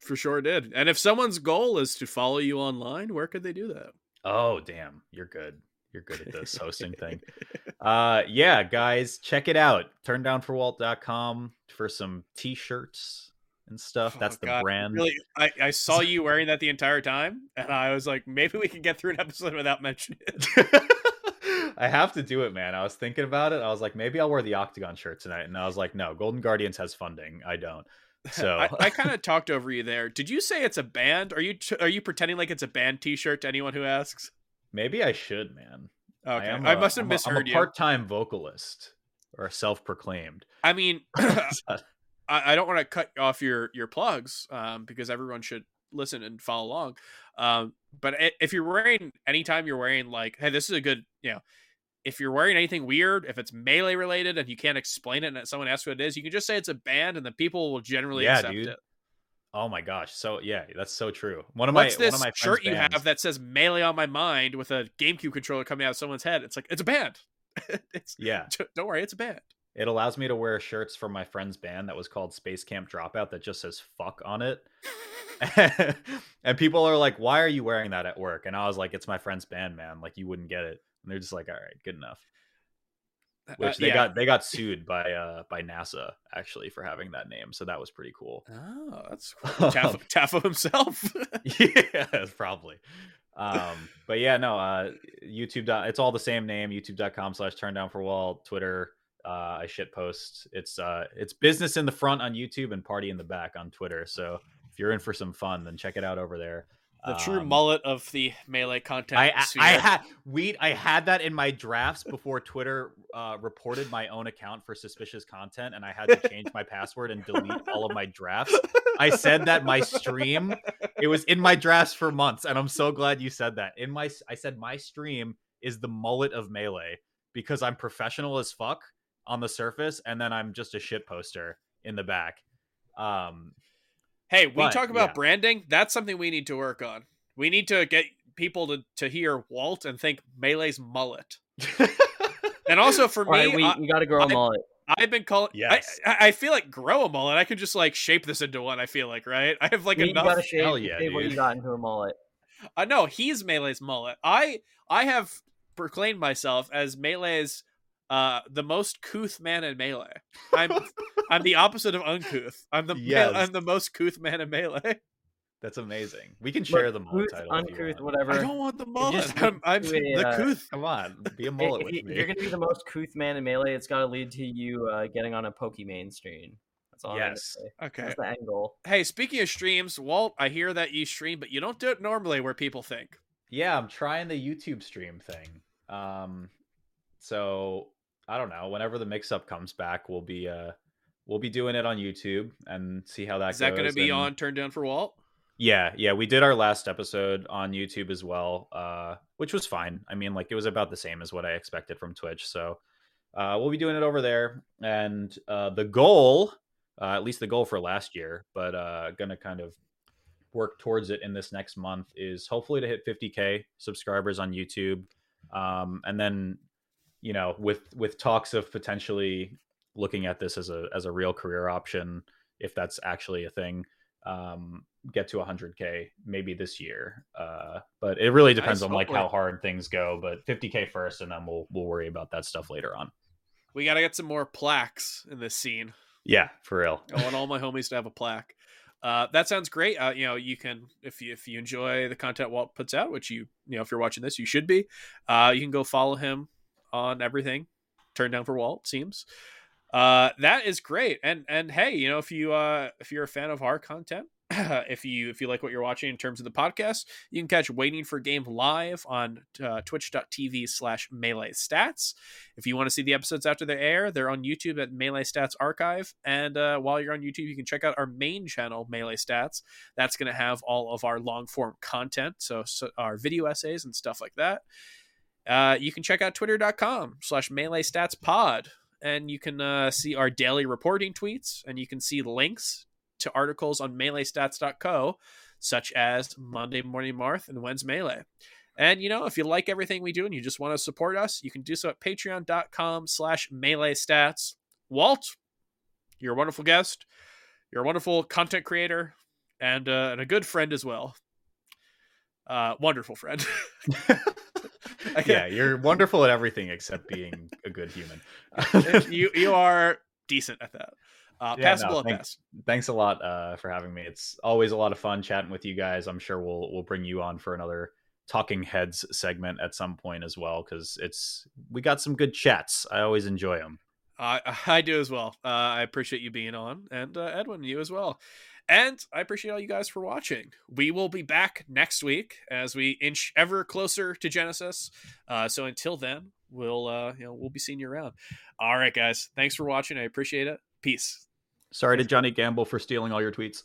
For sure did. And if someone's goal is to follow you online, where could they do that? Oh damn, you're good. You're good at this hosting thing. Uh yeah, guys, check it out. Turndownforwalt.com for some t-shirts and stuff. Oh, That's the God. brand. Really, I, I saw you wearing that the entire time, and I was like, maybe we can get through an episode without mentioning it. I have to do it, man. I was thinking about it. I was like, maybe I'll wear the Octagon shirt tonight, and I was like, no, Golden Guardians has funding. I don't. So I, I kind of talked over you there. Did you say it's a band? Are you are you pretending like it's a band T-shirt to anyone who asks? maybe I should, man. Okay, I, am I a- must have I'm misheard I'm a you. part-time vocalist or self-proclaimed. I mean, I, I don't want to cut off your your plugs um, because everyone should listen and follow along. Um, but if you're wearing anytime you're wearing like, hey, this is a good, you know, if you're wearing anything weird, if it's melee related and you can't explain it, and someone asks what it is, you can just say it's a band, and the people will generally Yeah, accept dude. it. oh my gosh. So yeah, that's so true. One of What's my this one of my shirt you bands- have that says "melee on my mind" with a GameCube controller coming out of someone's head? It's like it's a band. it's Yeah, don't worry, it's a band. it allows me to wear shirts from my friend's band that was called Space Camp Dropout that just says "fuck" on it. and people are like, "Why are you wearing that at work?" And I was like, "It's my friend's band, man. Like you wouldn't get it." And they're just like, "All right, good enough." Which Uh, they yeah. got they got sued by uh by NASA actually for having that name, so that was pretty cool. Oh, that's cool. Taffo, Taffo himself. yeah, probably. Um, but yeah, no, uh, YouTube. dot- It's all the same name. YouTube.com slash turn down for Walt. Twitter. Uh, I shit post. It's uh, it's business in the front on YouTube and party in the back on Twitter. So if you're in for some fun, then check it out over there. The true Um, mullet of the melee content. I I. I had we I had that in my drafts before Twitter uh, reported my own account for suspicious content, and I had to change my password and delete all of my drafts. I said that my stream, it was in my drafts for months, and I'm so glad you said that. In my, I said my stream is the mullet of melee because I'm professional as fuck on the surface, and then I'm just a shit poster in the back. Um, Hey, we But, talk about yeah. branding. That's something we need to work on. We need to get people to, to hear Walt and think Melee's mullet. And also for All right, me, we, I, we got to grow a I- mullet. I've been calling. Yes. I, I I feel like grow a mullet. I could just like shape this into one. I feel like right. I have like You, you enough. got to shave, Hell yeah, shave what you got into a mullet. Uh, I know he's Melee's mullet. I I have proclaimed myself as Melee's uh the most couth man in Melee. I'm I'm the opposite of uncouth. I'm the Yes. I'm the most couth man in Melee. that's amazing. We can share the mullet title. uncouth, whatever. I don't want the mullet. just I'm, I'm do a, the uh, couth. Come on, be a If- mullet if with you- me. If you're gonna be the most couth man in melee, it's got to lead to you uh, getting on a Pokemon stream. That's all. I'm gonna Yes. say. Okay. That's the end goal. Hey, speaking of streams, Walt, I hear that you stream, but you don't do it normally where people think. Yeah, I'm trying the YouTube stream thing. Um, so I don't know. Whenever the mix up comes back, we'll be uh, we'll be doing it on YouTube and see how that Is that going to be and- on Turn Down for Walt? Yeah, yeah, we did our last episode on YouTube as well, uh, which was fine. I mean, like it was about the same as what I expected from Twitch. So uh, we'll be doing it over there, and uh, the goal, uh, at least the goal for last year, but uh, gonna kind of work towards it in this next month is hopefully to hit 50k subscribers on YouTube, um, and then you know with with talks of potentially looking at this as a as a real career option if that's actually a thing um get to 100k maybe this year uh but it really depends on like how hard things go but 50k first and then we'll we'll worry about that stuff later on We got to get some more plaques in this scene. yeah for real I want all my homies to have a plaque. Uh, that sounds great. Uh, you know, you can if you if you enjoy the content Walt puts out, which you you know if you're watching this, you should be. Uh, you can go follow him on everything. Turned down for Walt seems. Uh, that is great. And and hey, you know if you uh if you're a fan of our content, if you if you like what you're watching in terms of the podcast, you can catch Waiting for Game live on uh, twitch.tv slash melee stats. If you want to see the episodes after they air, they're on YouTube at Melee Stats Archive. And uh, while you're on YouTube, you can check out our main channel, Melee Stats. That's going to have all of our long form content, so, so our video essays and stuff like that. Uh, you can check out twitter.com slash melee stats pod and you can uh, see our daily reporting tweets and you can see links to articles on meleestats.co such as monday morning marth and when's melee and you know, if you like everything we do and you just want to support us, you can do so at patreon.com slash melee stats. Walt, you're a wonderful guest. You're a wonderful content creator and, uh, and a good friend as well. Uh, wonderful friend. yeah you're wonderful at everything except being a good human you you are decent at that. Uh, Yeah, passable no, at thank- best. thanks a lot uh, for having me it's always a lot of fun chatting with you guys i'm sure we'll we'll bring you on for another talking heads segment at some point as well because it's we got some good chats. I always enjoy them. Uh, I do as well. Uh, I appreciate you being on, and uh, Edwin, you as well. And I appreciate all you guys for watching. We will be back next week as we inch ever closer to Genesis. Uh, so until then, we'll uh, you know we'll be seeing you around. All right, guys. Thanks for watching. I appreciate it. Peace. Sorry to Johnny Gamble for stealing all your tweets.